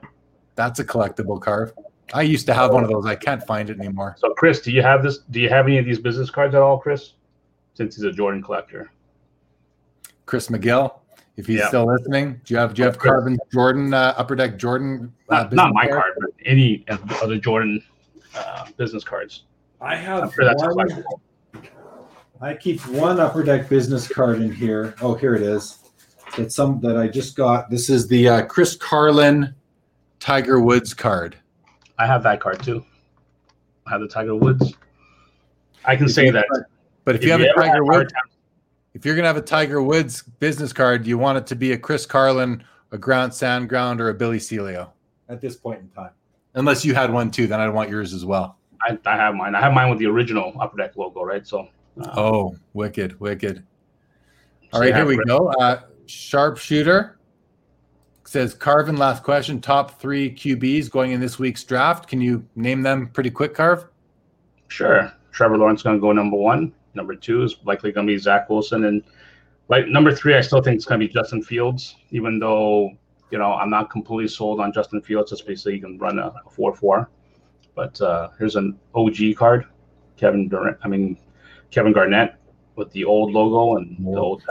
that's a collectible card. I used to have one of those. I can't find it anymore. so Chris, do you have this? Do you have any of these business cards at all, Chris? Since he's a Jordan collector. Chris McGill, if he's Yeah. still listening, do you have do you have Chris. Karvin Jordan uh, Upper Deck Jordan? Uh, Not, not my card? card, but any of the other Jordan uh, business cards. I I'm have sure that's one. I keep one upper deck business card in here. Oh, here it is. It's some that I just got. This is the uh, Chris Carlin Tiger Woods card. I have that card too. I have the Tiger Woods. I can say that. But if, you have a Tiger Woods, if you're gonna have a Tiger Woods business card, you want it to be a Chris Carlin, a Grant Sandground, or a Billy Celio. at this point in time. Unless you had one too, then I'd want yours as well. I, I have mine. I have mine with the original Upper Deck logo, right? So. Uh, Oh, wicked, wicked. so All right, here we go. Uh, sharpshooter says Karvin. Last question: Top three QBs going in this week's draft. Can you name them pretty quick, Carv? Sure. Trevor Lawrence going to go number one. Number two is likely going to be Zach Wilson, and like number three, I still think it's going to be Justin Fields. Even though you know I'm not completely sold on Justin Fields, just basically he can run a, a four-four. But uh, here's an OG card, Kevin Durant. I mean Kevin Garnett with the old logo and the old.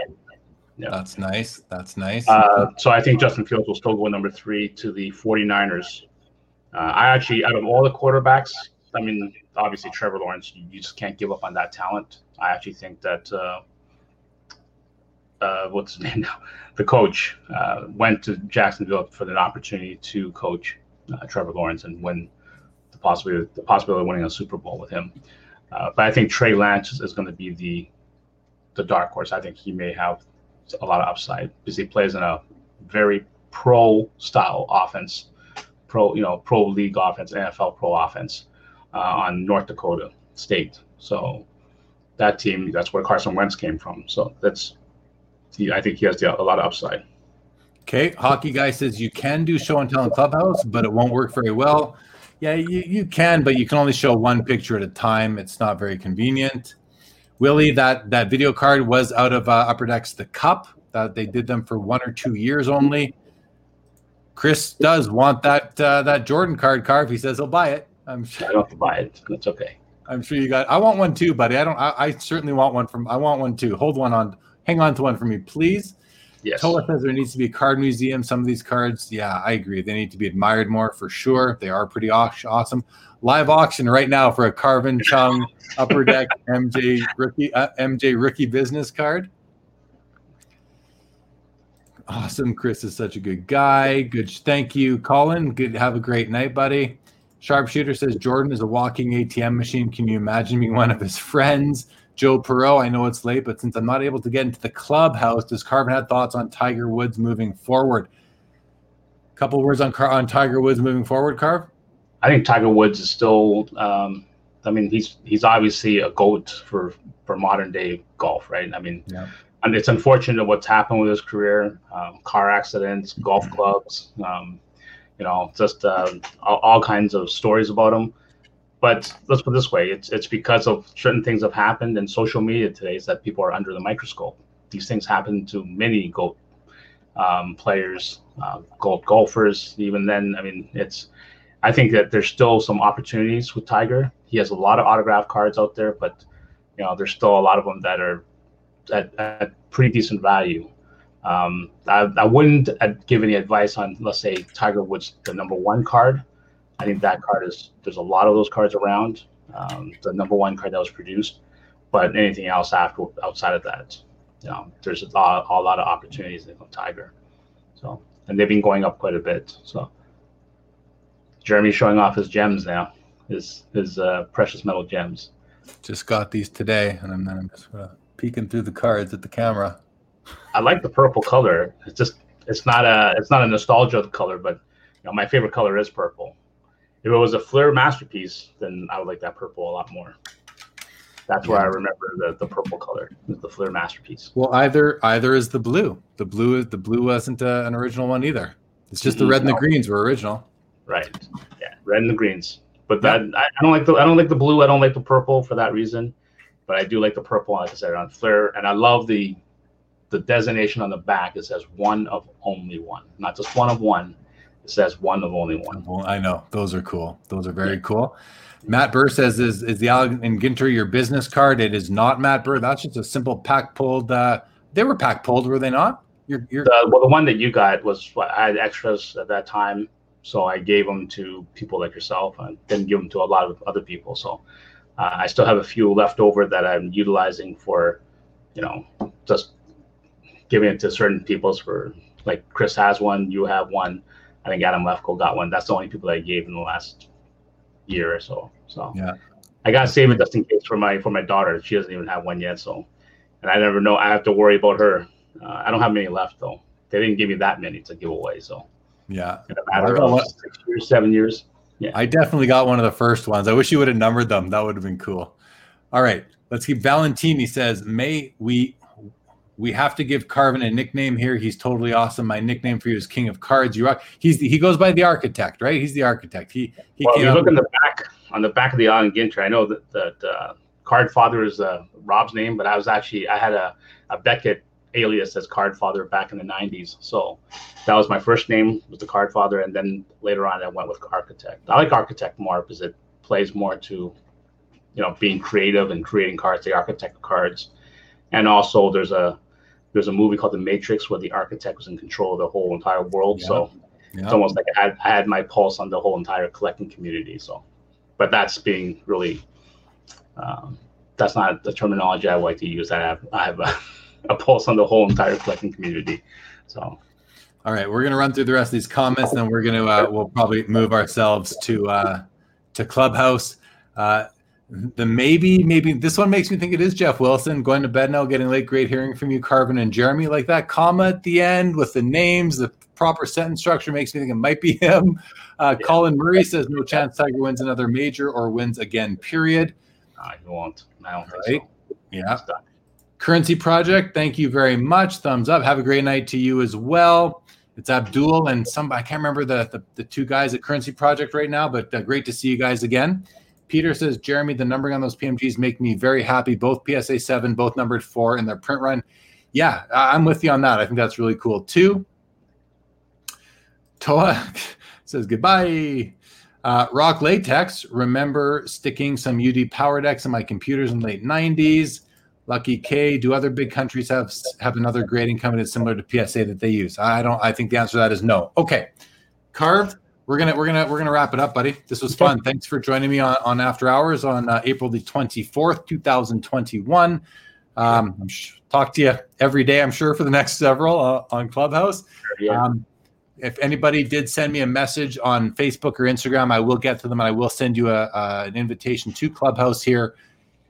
Yeah. That's nice. That's nice. Uh, so I think Justin Fields will still go number three to the 49ers. Uh, I actually, out of all the quarterbacks, I mean, obviously Trevor Lawrence, you, just can't give up on that talent. I actually think that uh, uh, what's his name now? The coach uh, went to Jacksonville for the opportunity to coach uh, Trevor Lawrence and win the possibility the possibility of winning a Super Bowl with him. Uh, but I think Trey Lance is, is going to be the the dark horse. I think he may have a lot of upside because he plays in a very pro style offense, pro you know pro league offense, NFL pro offense uh, on North Dakota State. So that team, that's where Carson Wentz came from. So that's he, I think he has the, a lot of upside. Okay, hockey guy says you can do show and tell in clubhouse, but it won't work very well. Yeah, you, you can, but you can only show one picture at a time. It's not very convenient. Willie, that that video card was out of uh, Upper Decks the Cup. That they did them for one or two years only. Chris does want that uh, that Jordan card Carv. He says he'll buy it. I'm I sure. don't have to buy it. That's okay. I'm sure you got. I want one too, buddy. I don't. I, I certainly want one from. I want one too. Hold one on. Hang on to one for me, please. Yes. Tola says there needs to be a card museum. Some of these cards, yeah, I agree. They need to be admired more for sure. They are pretty awesome. Live auction right now for a Karvin Cheung Upper Deck MJ rookie uh, MJ rookie business card. Awesome. Chris is such a good guy. Good. Thank you, Colin. Good. Have a great night, buddy. Sharpshooter says Jordan is a walking ATM machine. Can you imagine being one of his friends? Joe Perot, I know it's late, but since I'm not able to get into the clubhouse, does Karvin have thoughts on Tiger Woods moving forward? A Couple words on Car- on Tiger Woods moving forward, Carv. I think Tiger Woods is still. Um, I mean, he's he's obviously a goat for for modern day golf, right? I mean, Yeah. and it's unfortunate what's happened with his career: um, car accidents, golf clubs, um, you know, just uh, all, all kinds of stories about him. But let's put it this way: it's it's because of certain things have happened in social media today is that people are under the microscope. These things happen to many goat um, players, uh, gold golfers. Even then, I mean, it's. I think that there's still some opportunities with Tiger. He has a lot of autograph cards out there, but you know, there's still a lot of them that are at, at pretty decent value. Um, I, I wouldn't give any advice on, let's say, Tiger Woods, the number one card. I think that card is there's a lot of those cards around. Um, the number one card that was produced, but anything else after outside of that, you know, there's a lot, a lot of opportunities in Tiger. So, and they've been going up quite a bit. So, Jeremy's showing off his gems now, his his uh, precious metal gems. Just got these today, and then I'm just uh, peeking through the cards at the camera. I like the purple color. It's just it's not a it's not a nostalgia color, but you know my favorite color is purple. If it was a Fleer masterpiece, then I would like that purple a lot more. That's where I remember the, the purple color, the Fleer masterpiece. Well, either either is the blue. The blue the blue wasn't uh, an original one either. It's just the red and the greens were original. Right. Yeah, red and the greens. But that I, I don't like the I don't like the blue. I don't like the purple for that reason. But I do like the purple, like I said, on Fleer, and I love the the designation on the back. It says one of only one, not just one of one. It says one of only one. Well, I know those are cool. Those are very cool. Matt Burr says, "Is is the Allen and Ginter your business card?" It is not Matt Burr. That's just a simple pack pulled. Uh, they were pack pulled, were they not? You're, you're The, well, the one that you got was what, I had extras at that time, so I gave them to people like yourself, and didn't give them to a lot of other people. So uh, I still have a few left over that I'm utilizing for, you know, just giving it to certain people's for like Chris has one, you have one. I think Adam Lefko got one. That's the only people that I gave in the last year or so. So Yeah. I gotta save it just in case for my for my daughter. She doesn't even have one yet. So, and I never know. I have to worry about her. Uh, I don't have many left though. They didn't give me that many to give away. So yeah. in a matter I of one- six years, seven years. I definitely got one of the first ones. I wish you would have numbered them. That would have been cool. All right, let's keep. Valentini says, "May we we have to give Karvin a nickname here. He's totally awesome. My nickname for you is King of Cards. You rock. He's the, he goes by the architect, right? He's the architect. He he Well, you look in the back on the back of the Allen Ginter, I know that that uh, Card Father is uh, Rob's name, but I was actually I had a, a Beckett alias as Card Father back in the '90s. So that was my first name was the Card Father, and then later on I went with Architect. I like Architect more because it plays more to you know being creative and creating cards, the architect of cards, and also there's a there's a movie called The Matrix where the architect was in control of the whole entire world. Yeah. So Yeah. it's almost like I had, I had my pulse on the whole entire collecting community. So, but that's being really, um, that's not the terminology I like to use. I have, I have a, a pulse on the whole entire collecting community. So, All right, we're gonna run through the rest of these comments, and then we're gonna uh, we'll probably move ourselves to uh, to Clubhouse. Uh, the maybe maybe this one makes me think it is Jeff Wilson going to bed now, getting late. Great hearing from you, Karvin and Jeremy. Like that comma at the end with the names, the proper sentence structure makes me think it might be him. Uh, Yeah. Colin Murray says no chance Tiger wins another major or wins again. Period. I won't, I don't think Right. so. Yeah. Currency Project, thank you very much. Thumbs up. Have a great night to you as well. It's Abdul and some I can't remember the the, the two guys at Currency Project right now, but uh, great to see you guys again. Peter says, Jeremy, the numbering on those PMGs make me very happy. Both PSA seven, both numbered four in their print run. Yeah, I'm with you on that. I think that's really cool too. Toa says goodbye. Uh, Rock Latex, remember sticking some UD power decks in my computers in the late 90s. Lucky K, do other big countries have have another grading company that's similar to PSA that they use? I don't. I think the answer to that is no. Okay, carved. We're gonna we're gonna we're gonna wrap it up, buddy. This was fun. Thanks for joining me on, on After Hours on uh, April the twenty fourth, two thousand twenty one. Um, I'm sh- talk to you every day. I'm sure for the next several uh, on Clubhouse. Yeah. Um, if anybody did send me a message on Facebook or Instagram, I will get to them and I will send you a, uh, an invitation to Clubhouse here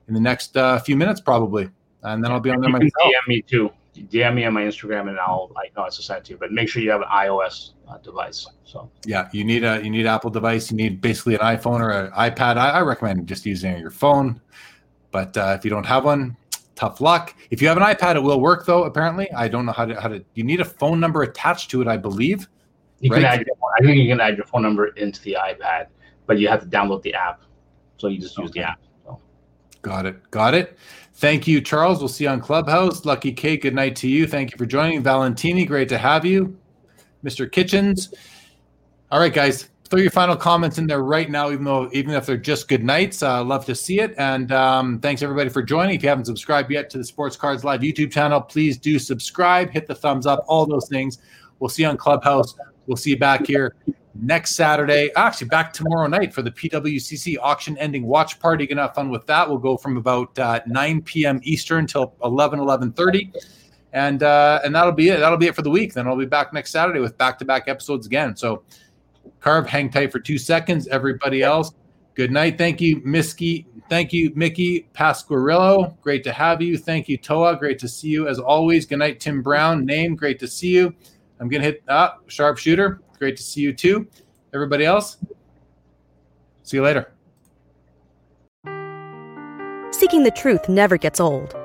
in the next uh, few minutes, probably. And then I'll be on there myself. DM me too. DM me on my Instagram, and I'll I know it's send it to you. But make sure you have an iOS uh, device. So Yeah, you need a you need Apple device. You need basically an iPhone or an iPad. I, I recommend just using your phone. But uh, if you don't have one, tough luck. If you have an iPad, it will work though. Apparently, I don't know how to how to. You need a phone number attached to it, I believe. you can Right. add. Your, I think you can add your phone number into the iPad, but you have to download the app. So you just use the app. So. Got it. Got it. Thank you, Charles. We'll see you on Clubhouse. Lucky K, good night to you. Thank you for joining. Valentini, great to have you. Mr. Kitchens. All right, guys. Throw your final comments in there right now, even though even if they're just good nights. Uh, love to see it. And um, thanks everybody for joining. If you haven't subscribed yet to the Sports Cards Live YouTube channel, please do subscribe, hit the thumbs up, all those things. We'll see you on Clubhouse. We'll see you back here next Saturday. Actually, back tomorrow night for the PWCC auction ending watch party. Gonna have fun with that. We'll go from about uh, 9 p.m. Eastern till 11, 11.30. And uh, and that'll be it. That'll be it for the week. Then I'll be back next Saturday with back-to-back episodes again. So Carv, hang tight for two seconds. Everybody else, good night. Thank you, Misky, Thank you, Mickey Pasquarillo. Great to have you. Thank you, Toa. Great to see you as always. Good night, Tim Brown. Name, great to see you. I'm gonna hit ah, sharpshooter. Great to see you too. Everybody else, see you later. Seeking the truth never gets old.